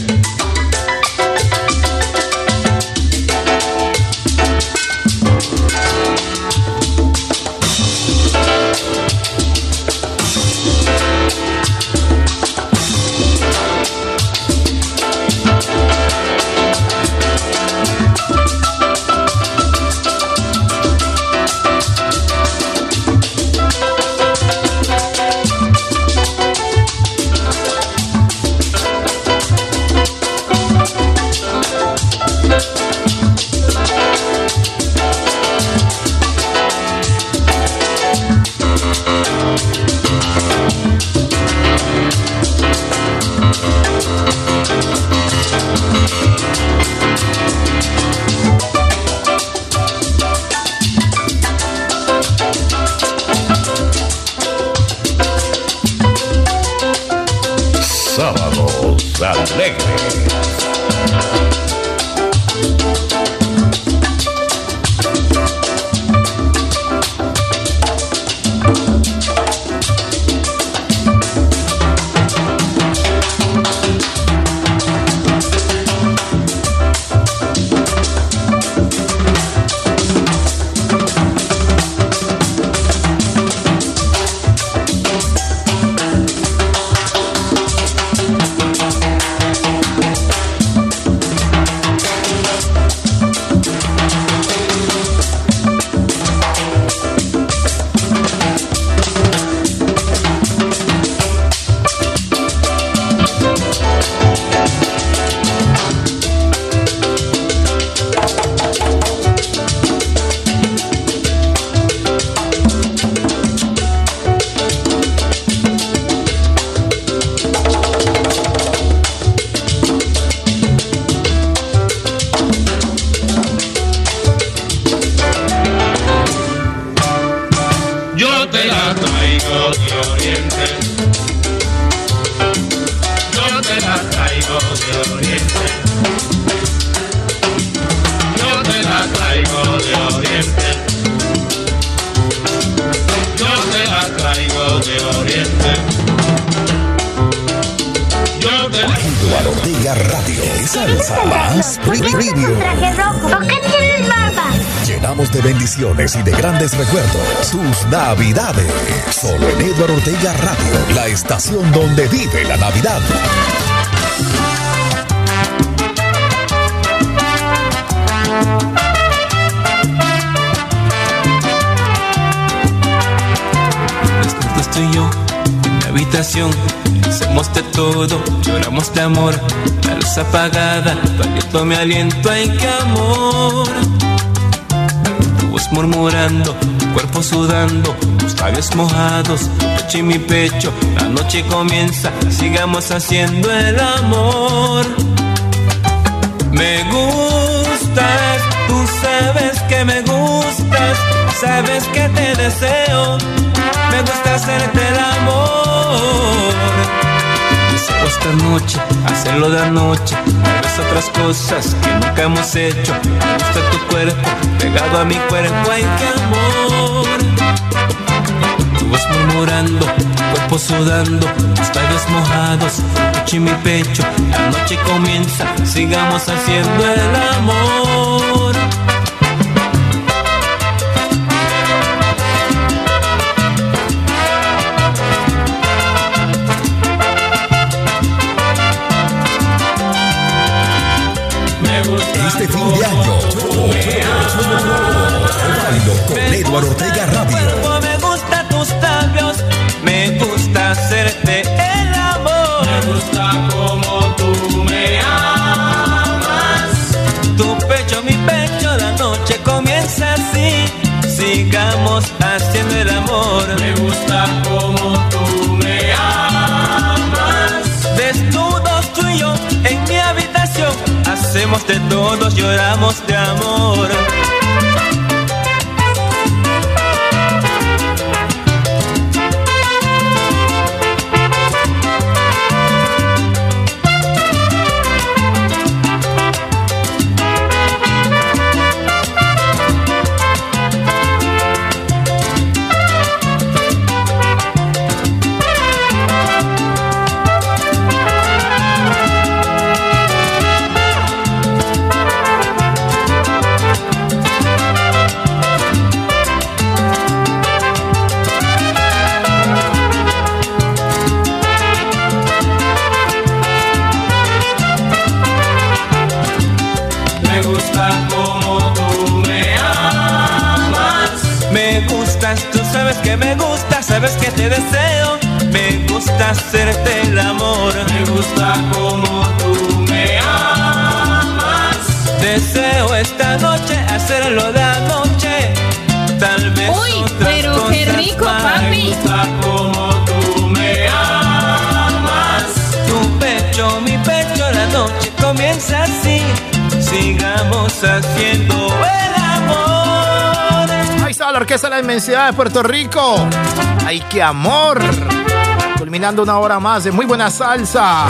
Apagada, tu aliento me aliento, ay qué amor. Tu voz murmurando, tu cuerpo sudando, tus labios mojados, tu pecho y mi pecho. La noche comienza, sigamos haciendo el amor. Me gustas, tú sabes que me gustas, sabes que te deseo, me gusta hacerte el amor. Esta noche, hacerlo de anoche, tal otras cosas que nunca hemos hecho. Me gusta tu cuerpo, pegado a mi cuerpo, ay qué amor. Tu voz murmurando, cuerpo sudando, tus labios mojados, tu y mi pecho. La noche comienza, sigamos haciendo el amor. F5 Orquesta de Puerto Rico. ¡Ay, qué amor! Culminando una hora más de muy buena salsa.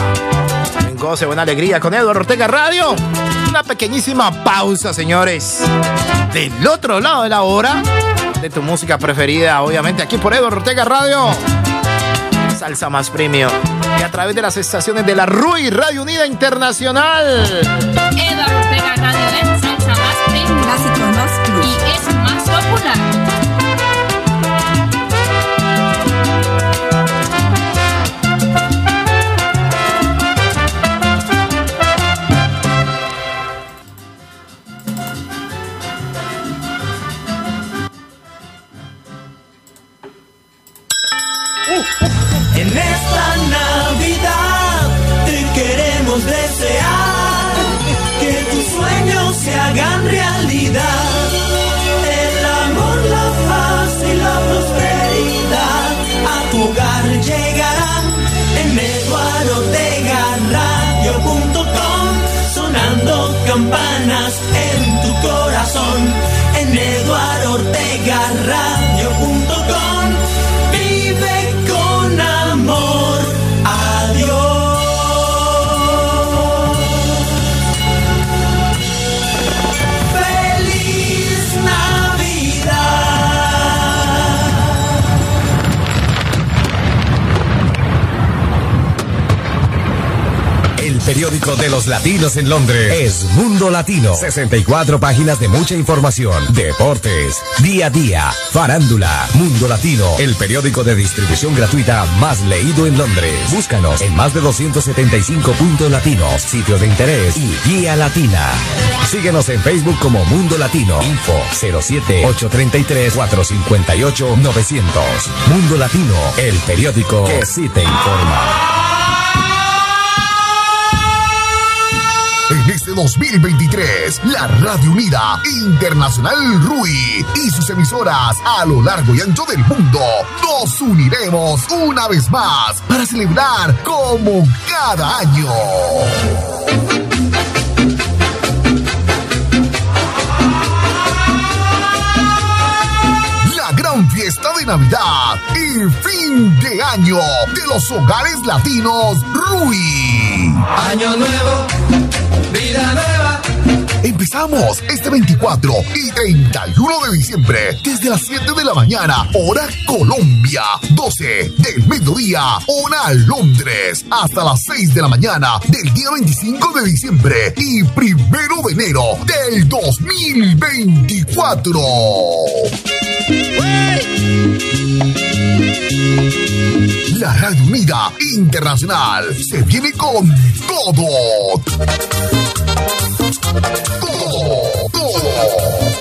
En goce, buena alegría con Eduardo Ortega Radio. Una pequeñísima pausa, señores. Del otro lado de la hora, de tu música preferida, obviamente, aquí por Eduardo Ortega Radio. Salsa más premium. Y a través de las estaciones de la RUI Radio Unida Internacional. Eduardo Ortega Radio es salsa más premium. Clásico más plus. Y es más popular. Periódico de los latinos en Londres es Mundo Latino. 64 páginas de mucha información, deportes, día a día, farándula. Mundo Latino, el periódico de distribución gratuita más leído en Londres. Búscanos en más de 275 puntos latinos, sitio de interés y guía latina. Síguenos en Facebook como Mundo Latino. Info 07 833 458 900. Mundo Latino, el periódico que sí te informa. 2023, la Radio Unida Internacional RUI y sus emisoras a lo largo y ancho del mundo nos uniremos una vez más para celebrar como cada año. La gran fiesta de Navidad y fin de año de los hogares latinos RUI. Año nuevo, vida nueva. Empezamos este 24 y 31 de diciembre desde las 7 de la mañana, hora Colombia, 12 del mediodía, hora Londres, hasta las 6 de la mañana del día 25 de diciembre y primero de enero del 2024. La Radio Unida Internacional se viene con todo. Todo, todo.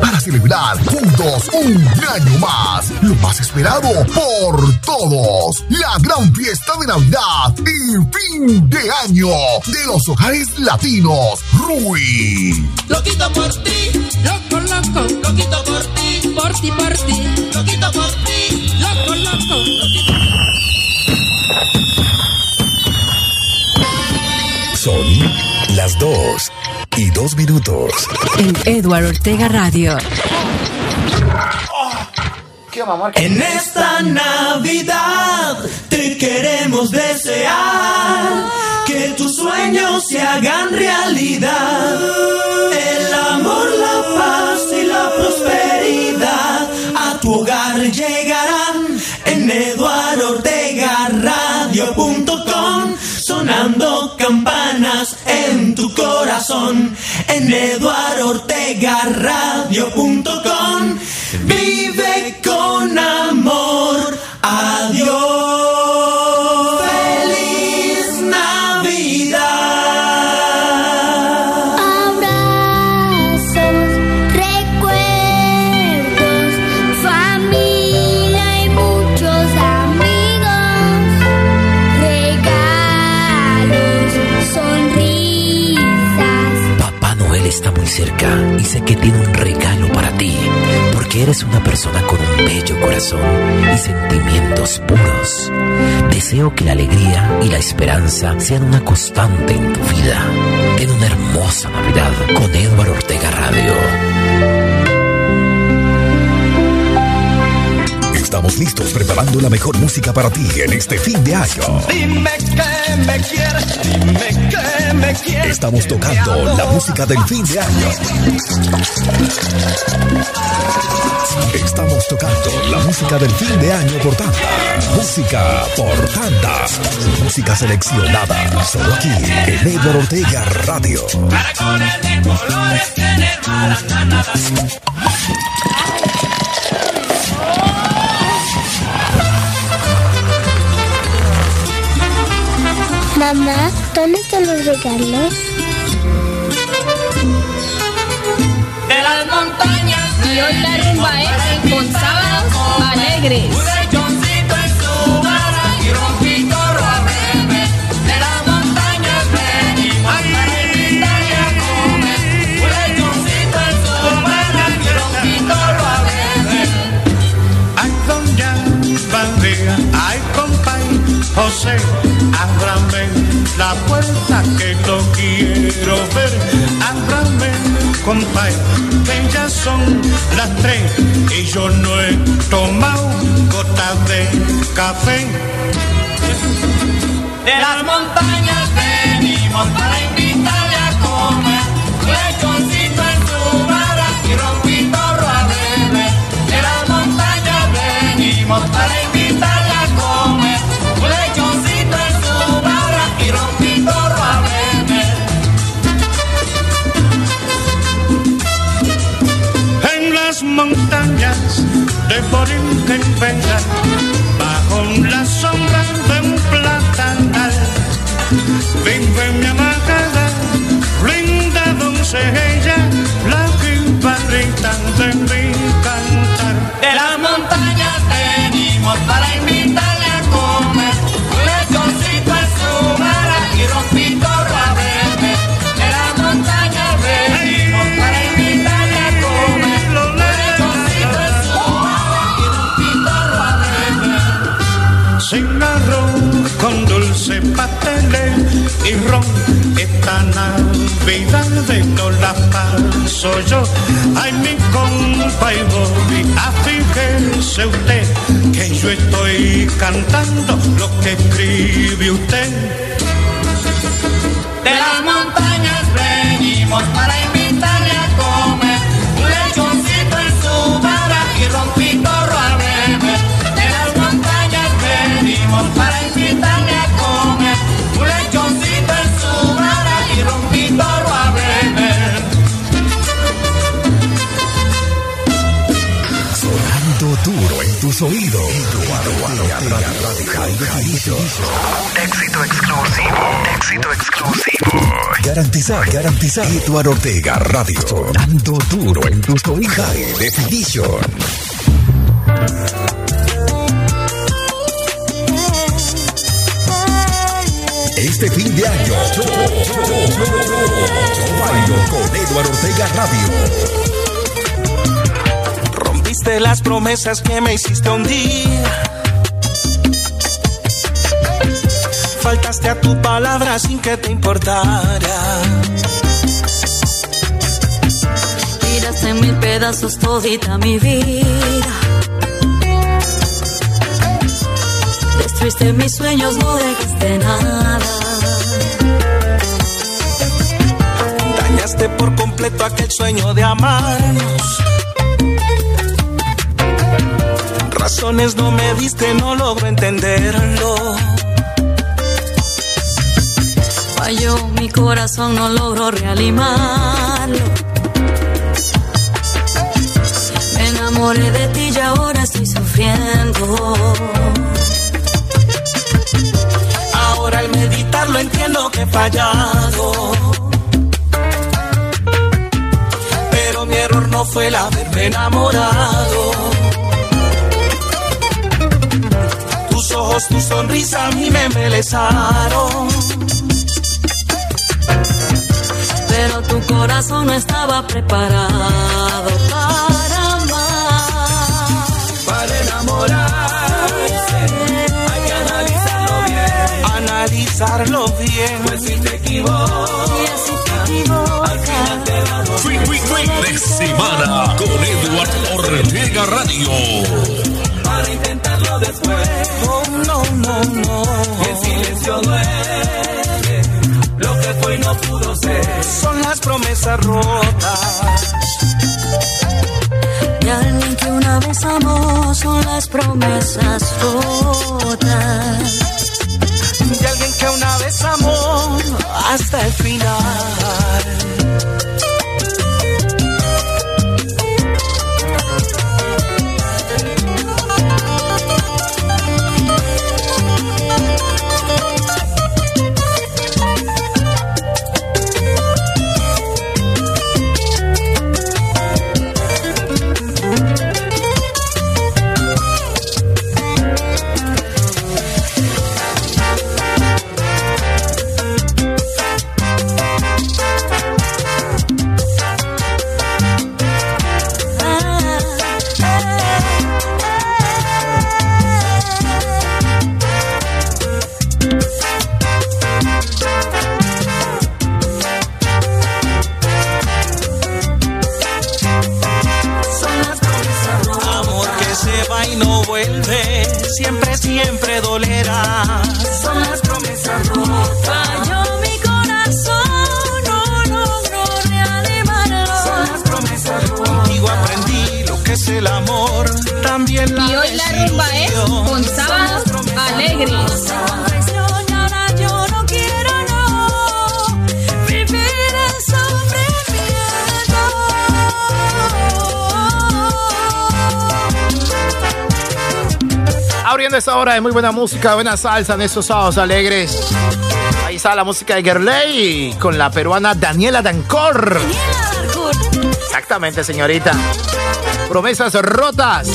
Para celebrar juntos un año más, lo más esperado por todos, la gran fiesta de Navidad y fin de año de los hogares latinos, Rui. Loquito por ti, loco, loco, loquito por ti, por ti, por ti, loquito por ti, loco, loco, loquito. Son las 2 y 2 minutos. En Edward Ortega Radio. En esta Navidad te queremos desear que tus sueños se hagan realidad. El amor, la paz y la prosperidad a tu hogar llegarán. En eduardortegaradio.com sonando campanas en tu corazón. En eduardortegaradio.com vive con amor eres una persona con un bello corazón y sentimientos puros. Deseo que la alegría y la esperanza sean una constante en tu vida. Ten una hermosa Navidad con Edward Ortega Radio. Estamos listos preparando la mejor música para ti en este fin de año. dime que me quieres dime que me quieres Estamos tocando la música del fin de año. Estamos tocando la música del fin de año por tanda. Música por tanda. Música seleccionada solo aquí en Edward Ortega Radio. Caracoles de colores maracanadas. Mamá, ¿dónde están los regalos? De las montañas Y hoy la rumba es con sábados alegres. Compay, que ya son las tres y yo no he tomado gota de café. De las montañas venimos para invitarle a comer. Lechoncito en su vara y un pitorro a beber. De las montañas venimos para montañas de Borinquen vengan, bajo la sombra de un platanal. Vive mi amada, linda doncella, y ron. Esta Navidad no la paso yo. Ay, mi compa y Bobby, afíjese usted que yo estoy cantando lo que escribe usted. De las montañas venimos para invitarle a comer un lechoncito en su vara y rompitorro a beber. De las montañas venimos para invitarle Definition. Éxito exclusivo. Éxito exclusivo. Garantizar, garantizar. Eduardo Ortega Radio. Sonando duro en tus oídos. High Definition. Este fin de año, yo, yo, yo, yo bailo con Eduardo Ortega Radio. Rompiste las promesas que me hiciste un día. Faltaste a tu palabra sin que te importara. Tiraste en mil pedazos todita mi vida. Destruiste mis sueños, no dejaste nada. Dañaste por completo aquel sueño de amarnos. Razones no me diste, no logro entenderlo. Falló mi corazón, no logro reanimarlo. Me enamoré de ti y ahora estoy sufriendo. Ahora al meditarlo entiendo que he fallado. Pero mi error no fue el haberme enamorado. Tus ojos, tu sonrisa a mí me embelezaron. Pero tu corazón no estaba preparado para amar. Para enamorarse hay que analizarlo bien. Analizarlo bien. Pues si te equivocas, al final te va a doler. Fin, fin, fin de semana con Eduardo Ortega Radio. Para intentarlo después. No, no, no, no. El silencio duele. Lo que fue y no pudo ser. Son las promesas rotas. Y alguien que una vez amó son las promesas rotas. De alguien que una vez amó hasta el final. Que es el amor. También la Y hoy la rumba es con sábados alegres. Abriendo esta hora de muy buena música, buena salsa en estos sábados alegres. Ahí está la música de Gerley con la peruana Daniela Dancor. Exactamente, señorita. Promesas rotas.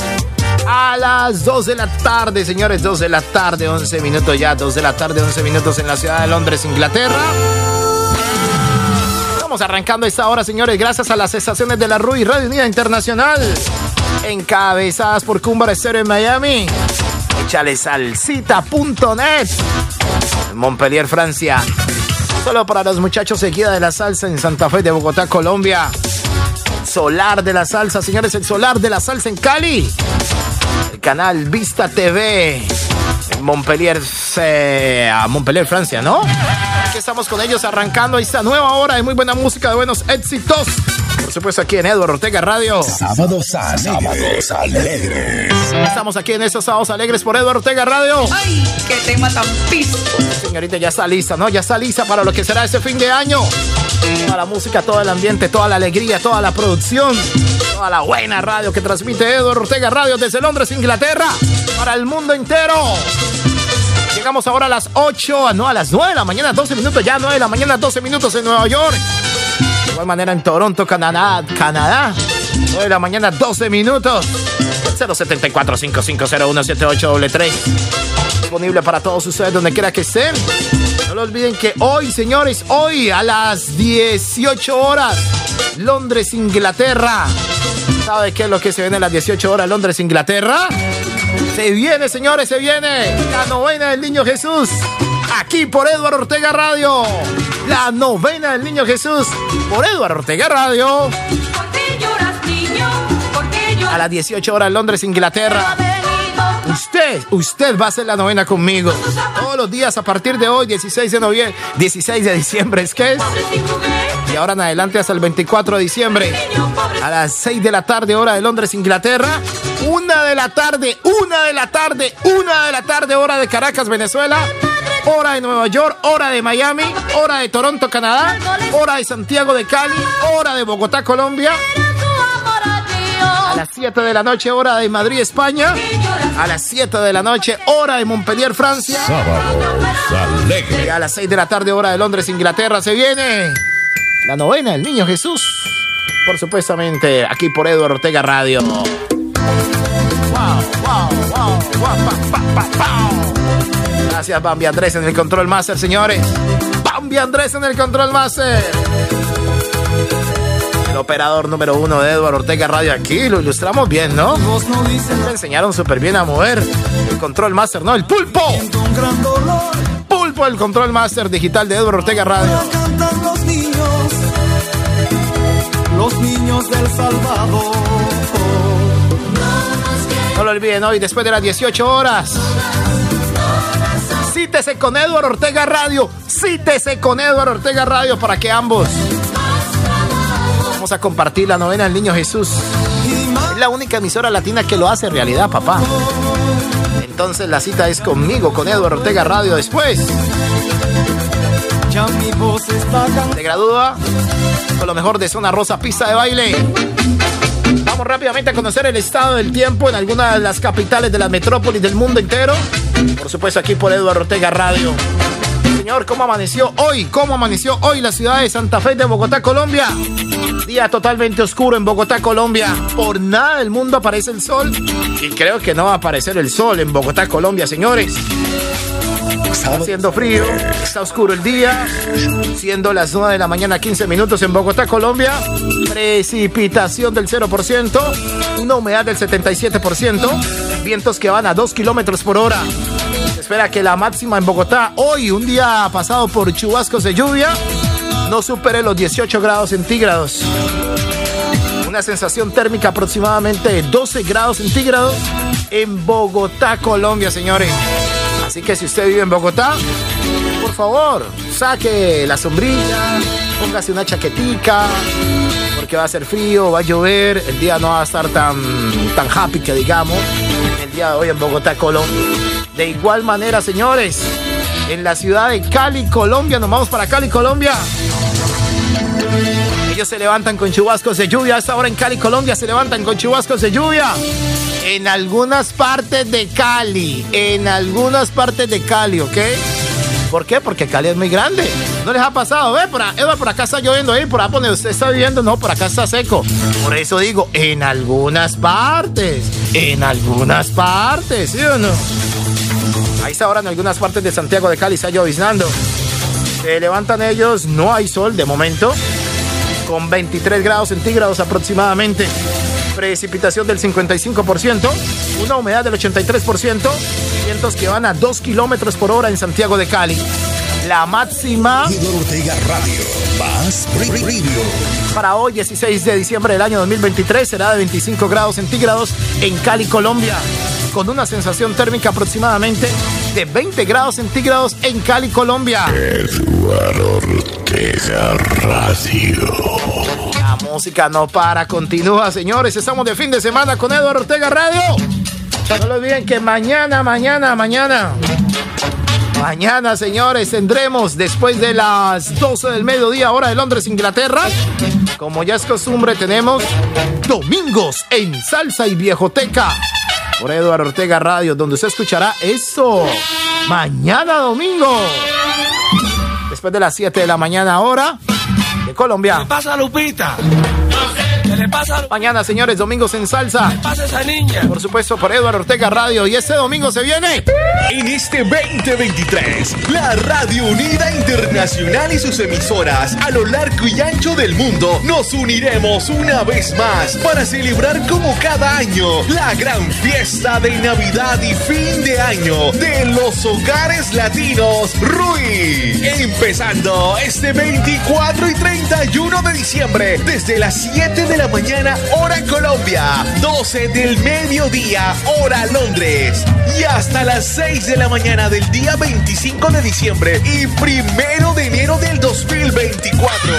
A las 2 de la tarde, señores, 2 de la tarde, 11 minutos ya, 2 de la tarde, 11 minutos en la ciudad de Londres, Inglaterra. Estamos arrancando esta hora, señores, gracias a las estaciones de la RUI Radio Unida Internacional, encabezadas por Cumbar Estéreo en Miami. Échale salsita.net. Montpellier, Francia. Solo para los muchachos seguida de la salsa en Santa Fe de Bogotá, Colombia. Solar de la salsa, señores, el solar de la salsa en Cali. El canal Vista TV. En Montpellier, Montpellier, Francia, ¿no? Aquí estamos con ellos arrancando esta nueva hora de muy buena música, de buenos éxitos. Por supuesto, aquí en Eduardo Ortega Radio. Sábados alegres. Sábados alegres. Estamos aquí en estos sábados alegres por Eduardo Ortega Radio. ¡Ay, qué tema tan piso! Señorita, ya está lista, ¿no? Ya está lista para lo que será este fin de año. Toda la música, todo el ambiente, toda la alegría, toda la producción, toda la buena radio que transmite Eduardo Ortega Radio desde Londres, Inglaterra, para el mundo entero. Llegamos ahora a las 8, no, a las 9 de la mañana, 12 minutos, ya 9 de la mañana, 12 minutos en Nueva York. De igual manera en Toronto, Canadá, Canadá, 9 de la mañana, 12 minutos. 074 5501 Disponible para todos ustedes donde quiera que estén. No lo olviden que hoy, señores, hoy a las 18 horas, Londres, Inglaterra. ¿Sabe qué es lo que se viene a las 18 horas, Londres, Inglaterra? Se viene, señores, se viene la novena del Niño Jesús. Aquí por Eduardo Ortega Radio. La novena del Niño Jesús por Eduardo Ortega Radio. ¿Por qué lloras, niño? ¿Por qué lloras? A las 18 horas, Londres, Inglaterra. Usted, usted va a hacer la novena conmigo. Todos los días a partir de hoy, 16 de noviembre, 16 de diciembre, es que es. Y ahora en adelante hasta el 24 de diciembre. A las 6 de la tarde, hora de Londres, Inglaterra. Una de la tarde, una de la tarde, una de la tarde, hora de Caracas, Venezuela. Hora de Nueva York, hora de Miami, hora de Toronto, Canadá, hora de Santiago de Cali, hora de Bogotá, Colombia. A las 7 de la noche, hora de Madrid, España. A las 7 de la noche, hora de Montpellier, Francia. Sábados. Y a las 6 de la tarde, hora de Londres, Inglaterra, se viene la novena del Niño Jesús. Por supuestamente, aquí por Eduardo Ortega Radio. Wow, wow, wow, pa. Gracias, Bambi Andrés en el Control Master, señores. Bambi Andrés en el Control Master. El operador número uno de Eduardo Ortega Radio aquí. Lo ilustramos bien, ¿no? Me enseñaron súper bien a mover el Control Master, ¿no? El pulpo. Pulpo, el Control Master digital de Eduardo Ortega Radio. No lo olviden hoy, después de las 18 horas. Cítese con Eduardo Ortega Radio. Cítese con Eduardo Ortega Radio para que ambos vamos a compartir la novena del Niño Jesús. Es la única emisora latina que lo hace realidad, papá. Entonces la cita es conmigo, con Eduardo Ortega Radio después. Se gradúa con lo mejor de Zona Rosa, pista de baile. Vamos rápidamente a conocer el estado del tiempo en algunas de las capitales de la metrópolis del mundo entero. Por supuesto, aquí por Eduardo Ortega Radio. Señor, ¿cómo amaneció hoy? ¿Cómo amaneció hoy la ciudad de Santa Fe de Bogotá, Colombia? Día totalmente oscuro en Bogotá, Colombia. Por nada del mundo aparece el sol. Y creo que no va a aparecer el sol en Bogotá, Colombia, señores. Está haciendo frío, está oscuro el día, siendo las 9 de la mañana 15 minutos en Bogotá, Colombia, precipitación del 0%, una humedad del 77%, vientos que van a 2 kilómetros por hora. Espera que la máxima en Bogotá hoy, un día pasado por chubascos de lluvia, no supere los 18 grados centígrados. Una sensación térmica aproximadamente de 12 grados centígrados en Bogotá, Colombia, señores. Así que si usted vive en Bogotá, por favor, saque la sombrilla, póngase una chaquetica, porque va a ser frío, va a llover, el día no va a estar tan, tan happy que digamos, el día de hoy en Bogotá, Colombia. De igual manera, señores, en la ciudad de Cali, Colombia, nos vamos para Cali, Colombia. Ellos se levantan con chubascos de lluvia. A esta hora en Cali, Colombia, se levantan con chubascos de lluvia. En algunas partes de Cali. En algunas partes de Cali, ¿ok? ¿Por qué? Porque Cali es muy grande. ¿No les ha pasado? Ve, por, Eva, por acá está lloviendo ahí, por ahí donde usted está viviendo, no, por acá está seco. Por eso digo, en algunas partes. En algunas partes, ¿sí o no? Ahí está ahora en algunas partes de Santiago de Cali está lloviznando. Se levantan ellos, no hay sol de momento, con 23 grados centígrados aproximadamente. Precipitación del 55%, una humedad del 83%, vientos que van a 2 kilómetros por hora en Santiago de Cali. La máxima Eduardo Ortega Radio, más Radio. para hoy, 16 de diciembre del año 2023, será de 25 grados centígrados en Cali, Colombia, con una sensación térmica aproximadamente de 20 grados centígrados en Cali, Colombia. Eduardo Ortega Radio. La música no para, continúa, señores. Estamos de fin de semana con Eduardo Ortega Radio. No lo olviden que mañana, mañana, mañana. Mañana, señores, tendremos después de las 12 del mediodía, hora de Londres, Inglaterra. Como ya es costumbre, tenemos domingos en Salsa y Viejoteca. Por Eduardo Ortega Radio, donde usted escuchará eso. Mañana domingo. Después de las 7 de la mañana, hora de Colombia. ¿Qué pasa, Lupita? ¿Qué le pasa a Mañana, señores, domingos en salsa. ¿Qué pasa esa niña? Por supuesto, por Eduardo Ortega Radio. Y este domingo se viene. En este 2023, la Radio Unida Internacional y sus emisoras a lo largo y ancho del mundo nos uniremos una vez más para celebrar como cada año la gran fiesta de Navidad y fin de año de los hogares latinos RUI. Empezando este 24 y 31 de diciembre desde las 7 de la mañana hora Colombia, 12 del mediodía hora Londres y hasta las 6 de la mañana del día 25 de diciembre y primero de enero del 2024.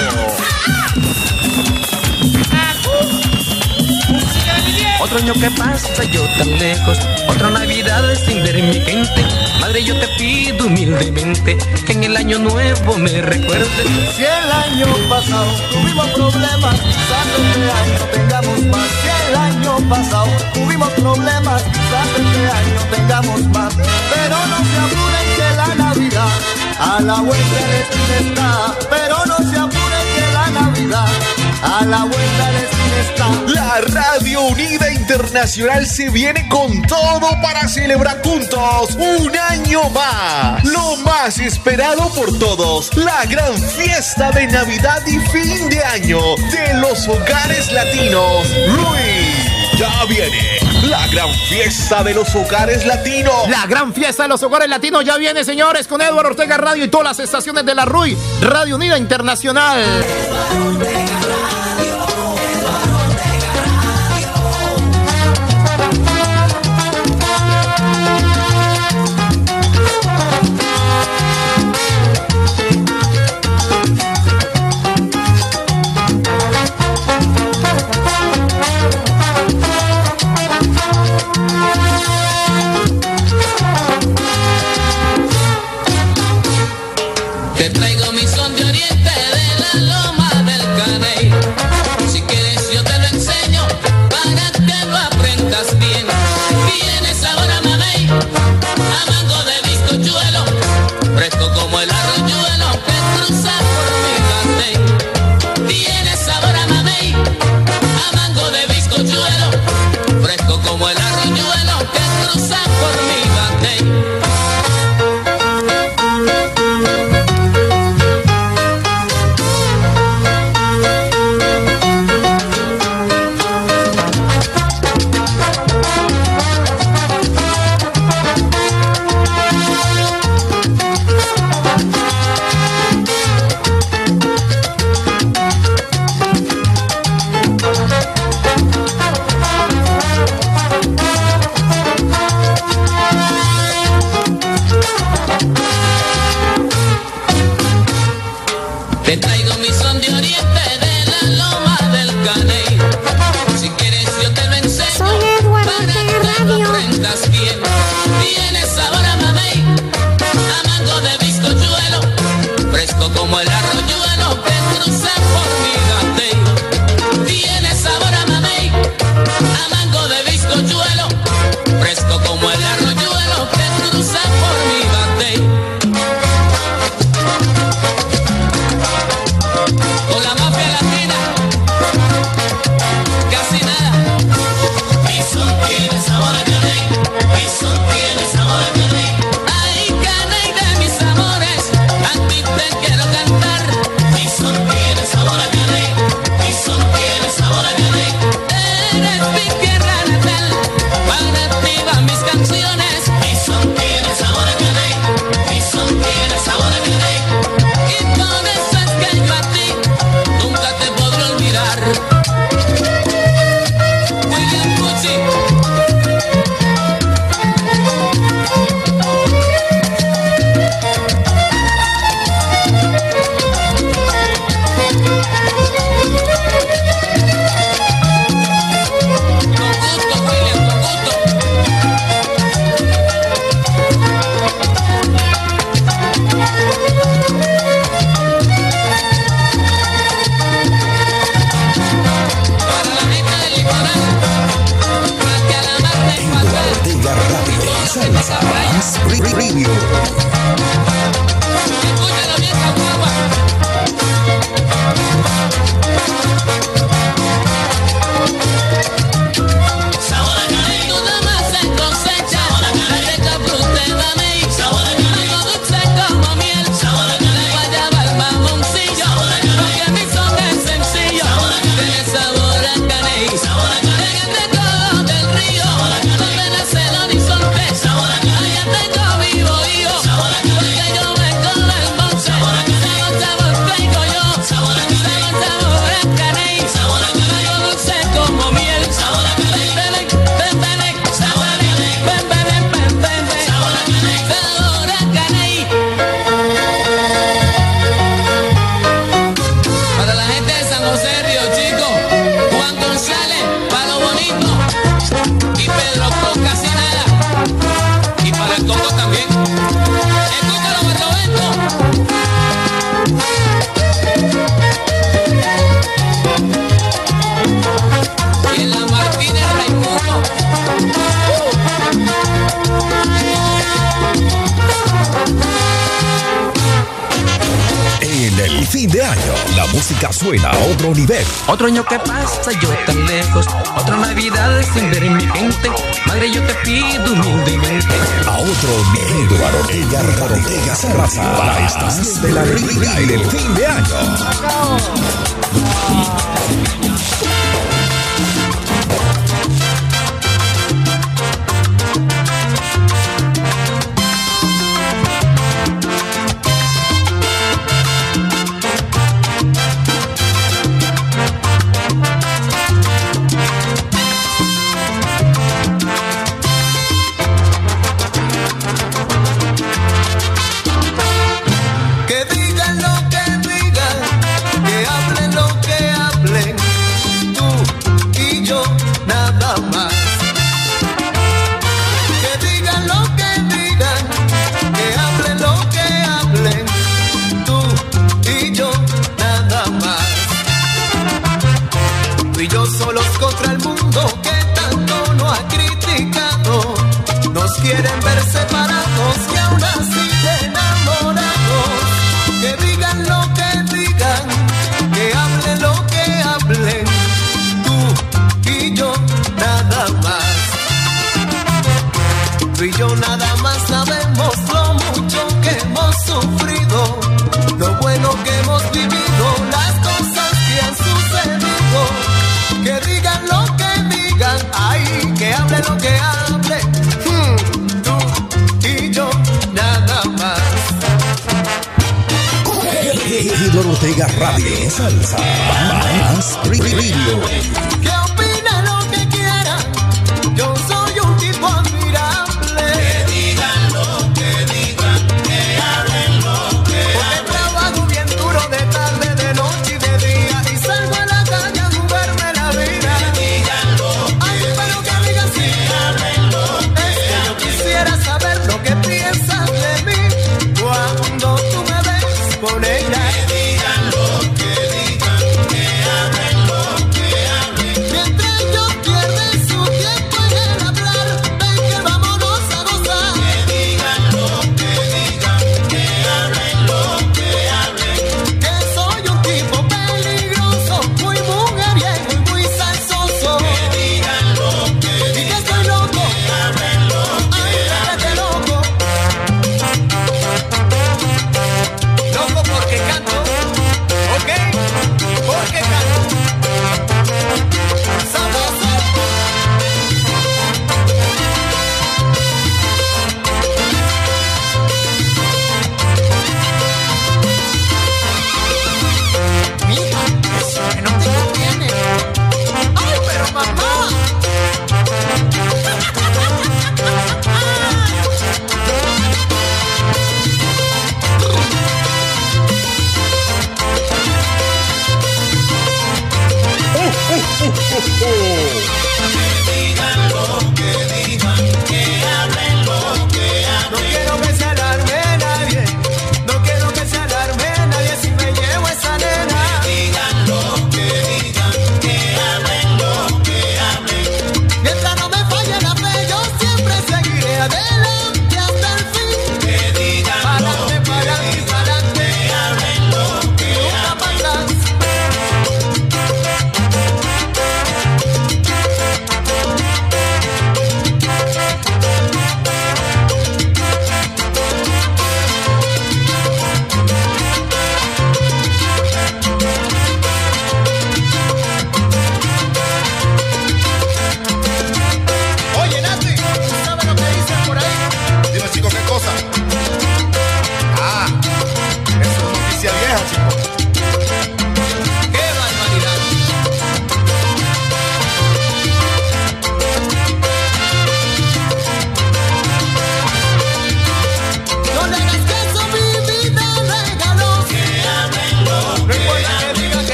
Otro año que pasa yo tan lejos, otra Navidad sin ver mi gente. Madre, yo te pido humildemente que en el año nuevo me recuerdes. Si el año pasado tuvimos problemas, quizás este año tengamos más. Si el año pasado tuvimos problemas, quizás este año tengamos más. Pero no se apuren que la Navidad a la vuelta de esquina está. Pero no se apuren que la Navidad a la vuelta de está. La Radio Unida Internacional se viene con todo para celebrar juntos un año más. Lo más esperado por todos, la gran fiesta de Navidad y fin de año de los hogares latinos. RUI. Ya viene la gran fiesta de los hogares latinos. La gran fiesta de los hogares latinos ya viene, señores, con Eduardo Ortega Radio y todas las estaciones de la RUI, Radio Unida Internacional. Express Preview. Otro año que pasa yo tan lejos, otra Navidad sin ver mi gente. Madre, yo te pido humildemente. A otro Miguel Barotella Barotella Sarraza para estación de la Riga en el fin de año.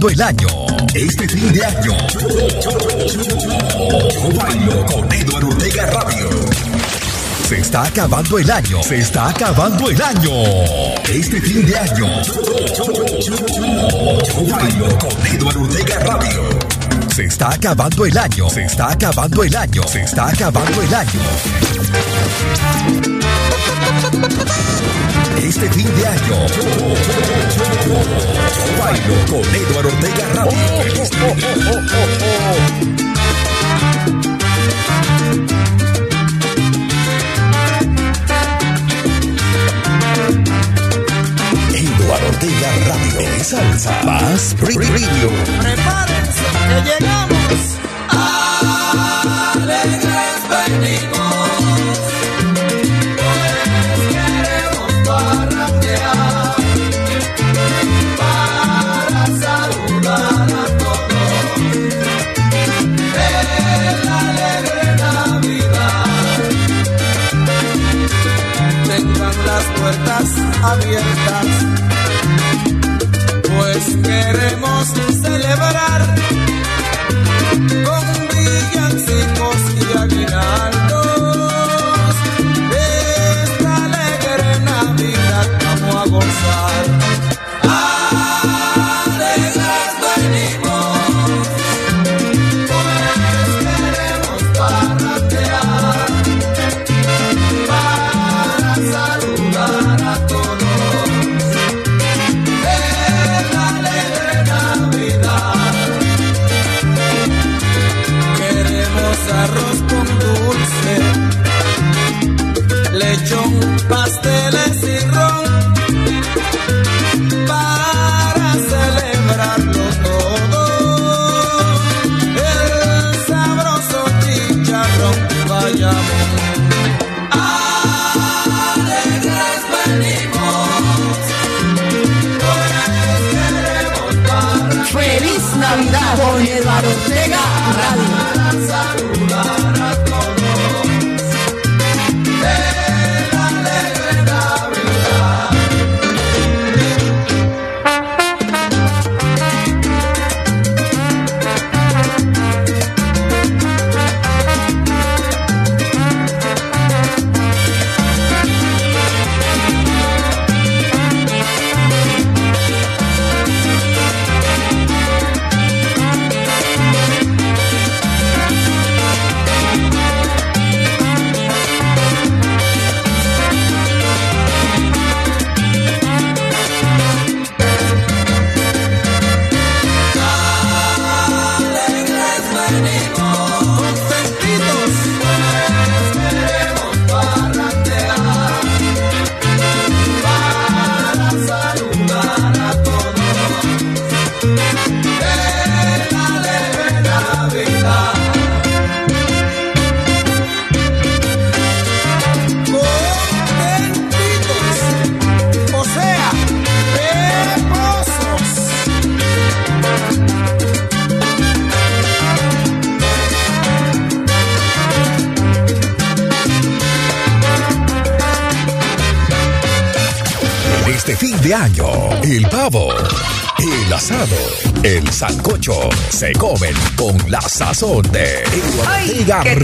cerrando el año. Este fin de año, yo bailo con Eduardo Ortega Radio. Se está acabando el año. Se está acabando el año. Este fin de año. Yo bailo con Eduardo Ortega Radio. Se está acabando el año. Se está acabando el año. Se está acabando el año. Este fin de año, bailo con Eduardo Ortega Ramos. Ortega Radio. En salsa. Más Radio. Prepárense, que llegamos. Abiertas, pues queremos celebrar sazón de ¡Ay, Ortega qué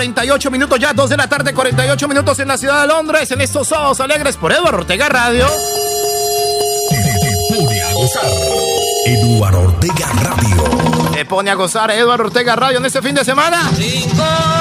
48 minutos ya, 2 de la tarde, 48 minutos en la ciudad de Londres, en estos sábados alegres por Eduardo Ortega Radio. Te pone a gozar. Eduardo Ortega Radio. Te pone a gozar Eduardo Ortega Radio en este fin de semana. del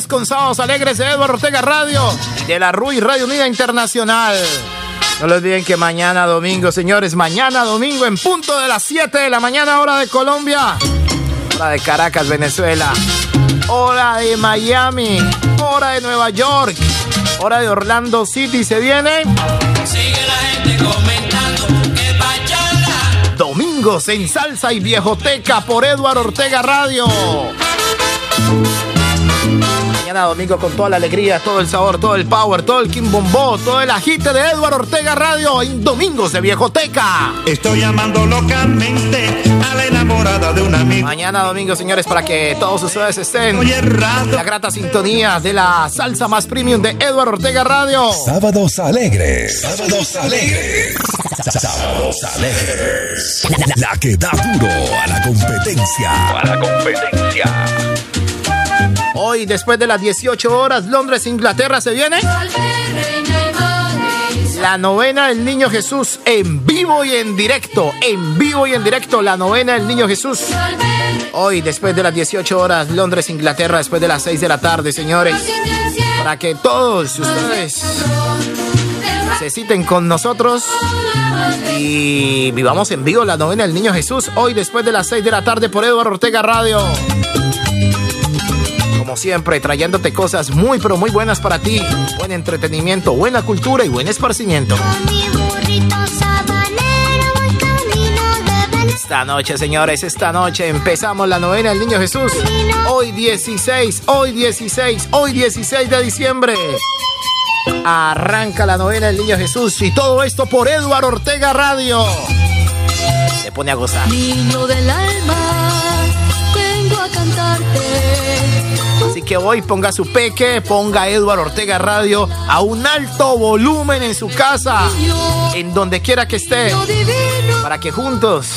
es con Sábados Alegres de Eduardo Ortega Radio de la RUI Radio Unida Internacional. No lo olviden que mañana domingo, señores, mañana domingo en punto de las 7 de la mañana, hora de Colombia, hora de Caracas, Venezuela, hora de Miami, hora de Nueva York, hora de Orlando City. Se viene Sigue la gente comentando que pachala. domingos en Salsa y Viejoteca por Eduardo Ortega Radio. Mañana domingo con toda la alegría, todo el sabor, todo el power, todo el quimbombo, todo el agite de Eduardo Ortega Radio en Domingos de Viejoteca. Estoy llamando locamente a la enamorada de un amigo. Mañana domingo, señores, para que todos ustedes estén en la grata sintonía de la salsa más premium de Eduardo Ortega Radio. Sábados alegres. Sábados alegres. Sábados alegres. La, la que da duro a la competencia. A la competencia. Hoy, después de las 18 horas, Londres, Inglaterra, se viene la novena del Niño Jesús en vivo y en directo. En vivo y en directo, la novena del Niño Jesús. Hoy, después de las 18 horas, Londres, Inglaterra, después de las 6 de la tarde, señores. Para que todos ustedes se citen con nosotros y vivamos en vivo la novena del Niño Jesús. Hoy, después de las 6 de la tarde, por Eduardo Ortega Radio. Como siempre, trayéndote cosas muy, pero muy buenas para ti. Buen entretenimiento, buena cultura y buen esparcimiento. Esta noche, señores, esta noche empezamos la novena del Niño Jesús. Hoy 16, hoy 16, hoy 16 de diciembre. Arranca la novena del Niño Jesús y todo esto por Eduardo Ortega Radio. Se pone a gozar. Niño del alma, vengo a cantarte. Que hoy ponga su peque, ponga Eduardo Ortega Radio a un alto volumen en su casa, en donde quiera que esté, para que juntos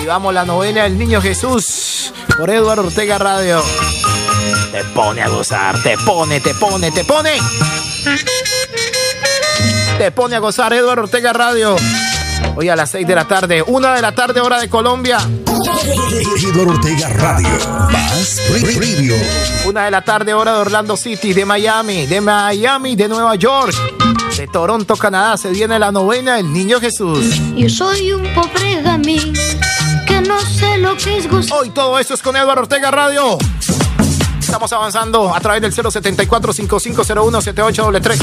vivamos la novena del Niño Jesús por Eduardo Ortega Radio. Te pone a gozar, te pone, te pone, te pone. Te pone a gozar Eduardo Ortega Radio. Hoy a las 6 de la tarde, 1 de la tarde, hora de Colombia. Eduardo Ortega Radio. Más Radio. Una de la tarde, hora de Orlando City, de Miami, de Miami, de Nueva York, de Toronto, Canadá. Se viene la novena El Niño Jesús. Yo soy un pobre gamín que no sé lo que es gustar. Hoy todo eso es con Eduardo Ortega Radio. Estamos avanzando a través del 074 5501 7833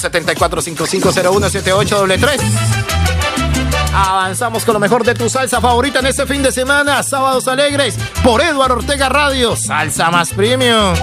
074 5501 7833 Avanzamos con lo mejor de tu salsa favorita en este fin de semana, sábados alegres, por Eduardo Ortega Radio, salsa más premium.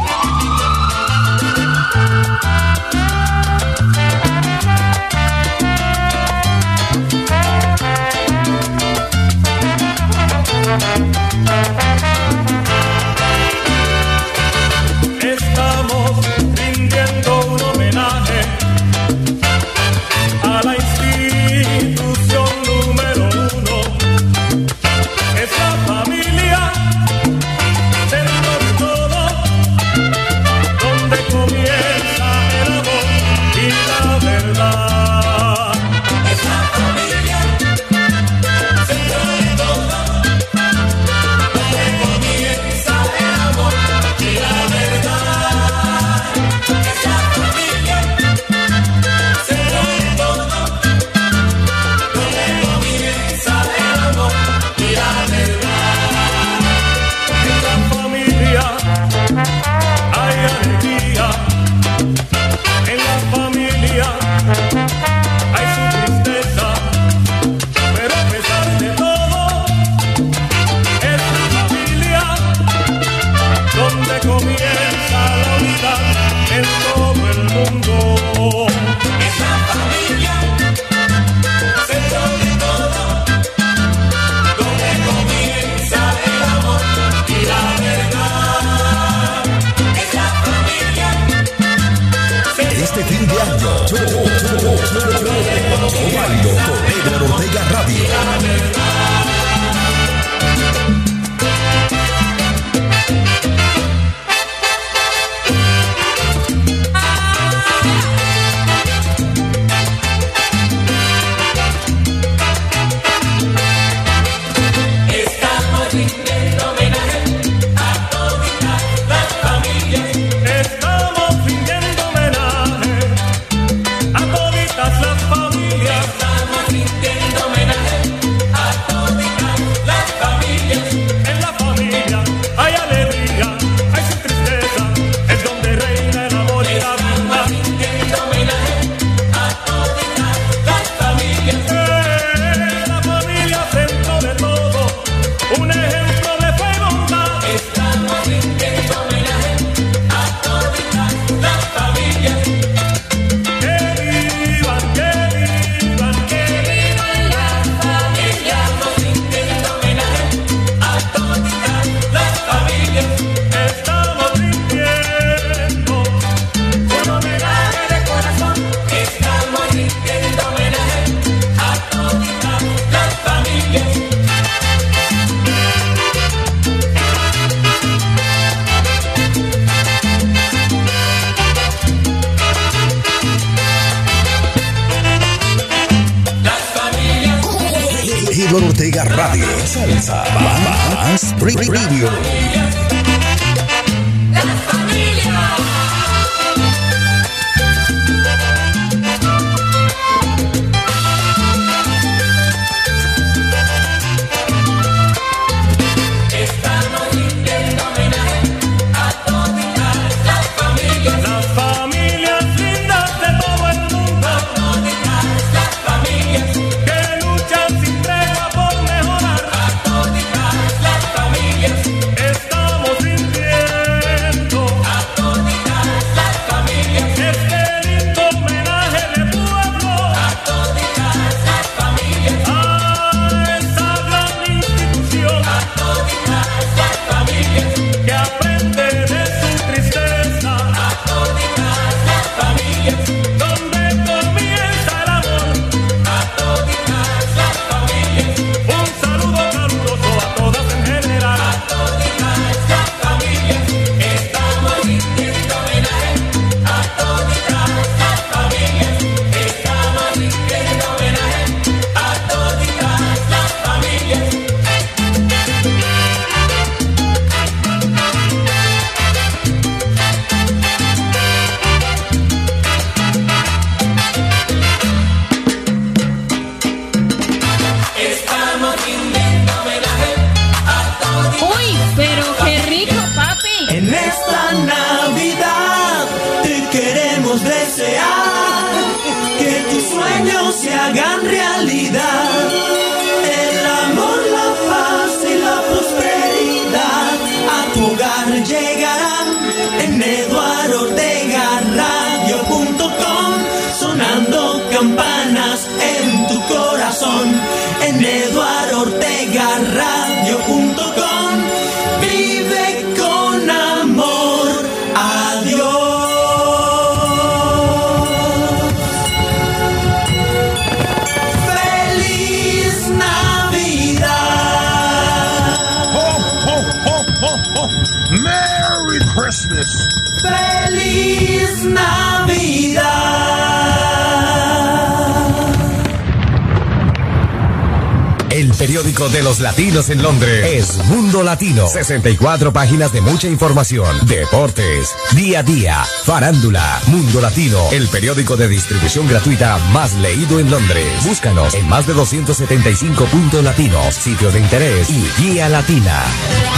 En Londres es Mundo Latino. 64 páginas de mucha información, deportes, día a día, farándula, Mundo Latino, el periódico de distribución gratuita más leído en Londres. Búscanos en más de 275 puntos latinos, sitios de interés y guía latina.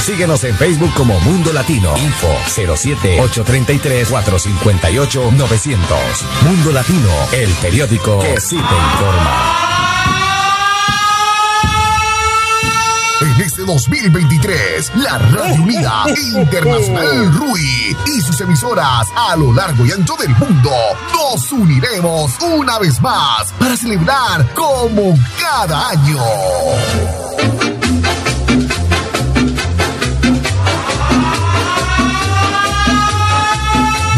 Síguenos en Facebook como Mundo Latino. Info 07 833 458 900. Mundo Latino, el periódico que sí te informa. 2023, la Radio Unida Internacional RUI y sus emisoras a lo largo y ancho del mundo nos uniremos una vez más para celebrar como cada año.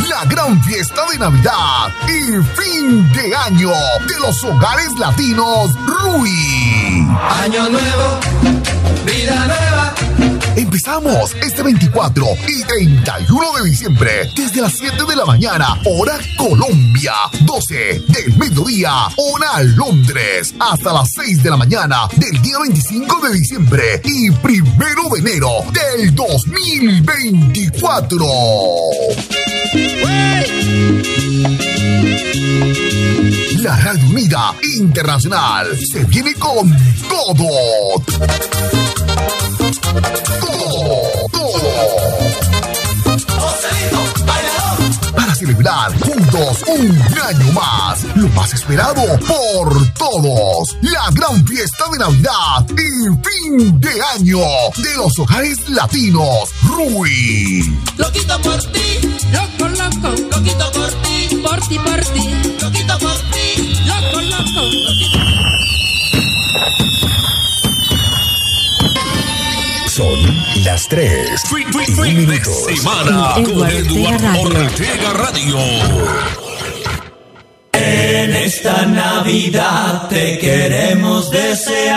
La gran fiesta de Navidad y fin de año de los hogares latinos RUI. Año nuevo, vida nueva. Empezamos este 24 y 31 de diciembre desde las 7 de la mañana, hora Colombia, 12 del mediodía, hora Londres, hasta las 6 de la mañana del día 25 de diciembre y primero de enero del 2024. La Radio Unida Internacional se viene con todo. Todo, todo. Para celebrar juntos un año más, lo más esperado por todos, la gran fiesta de Navidad y fin de año de los hogares latinos. RUI. Loquito por ti, loco, loco, loquito por ti, por ti, por ti, las 3 y un minuto. Semana con Eduardo Ortega Radio. En esta Navidad te queremos desear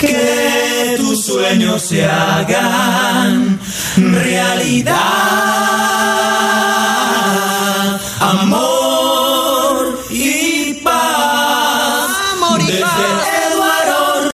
que tus sueños se hagan realidad. Amor y paz. Amor y Desde paz.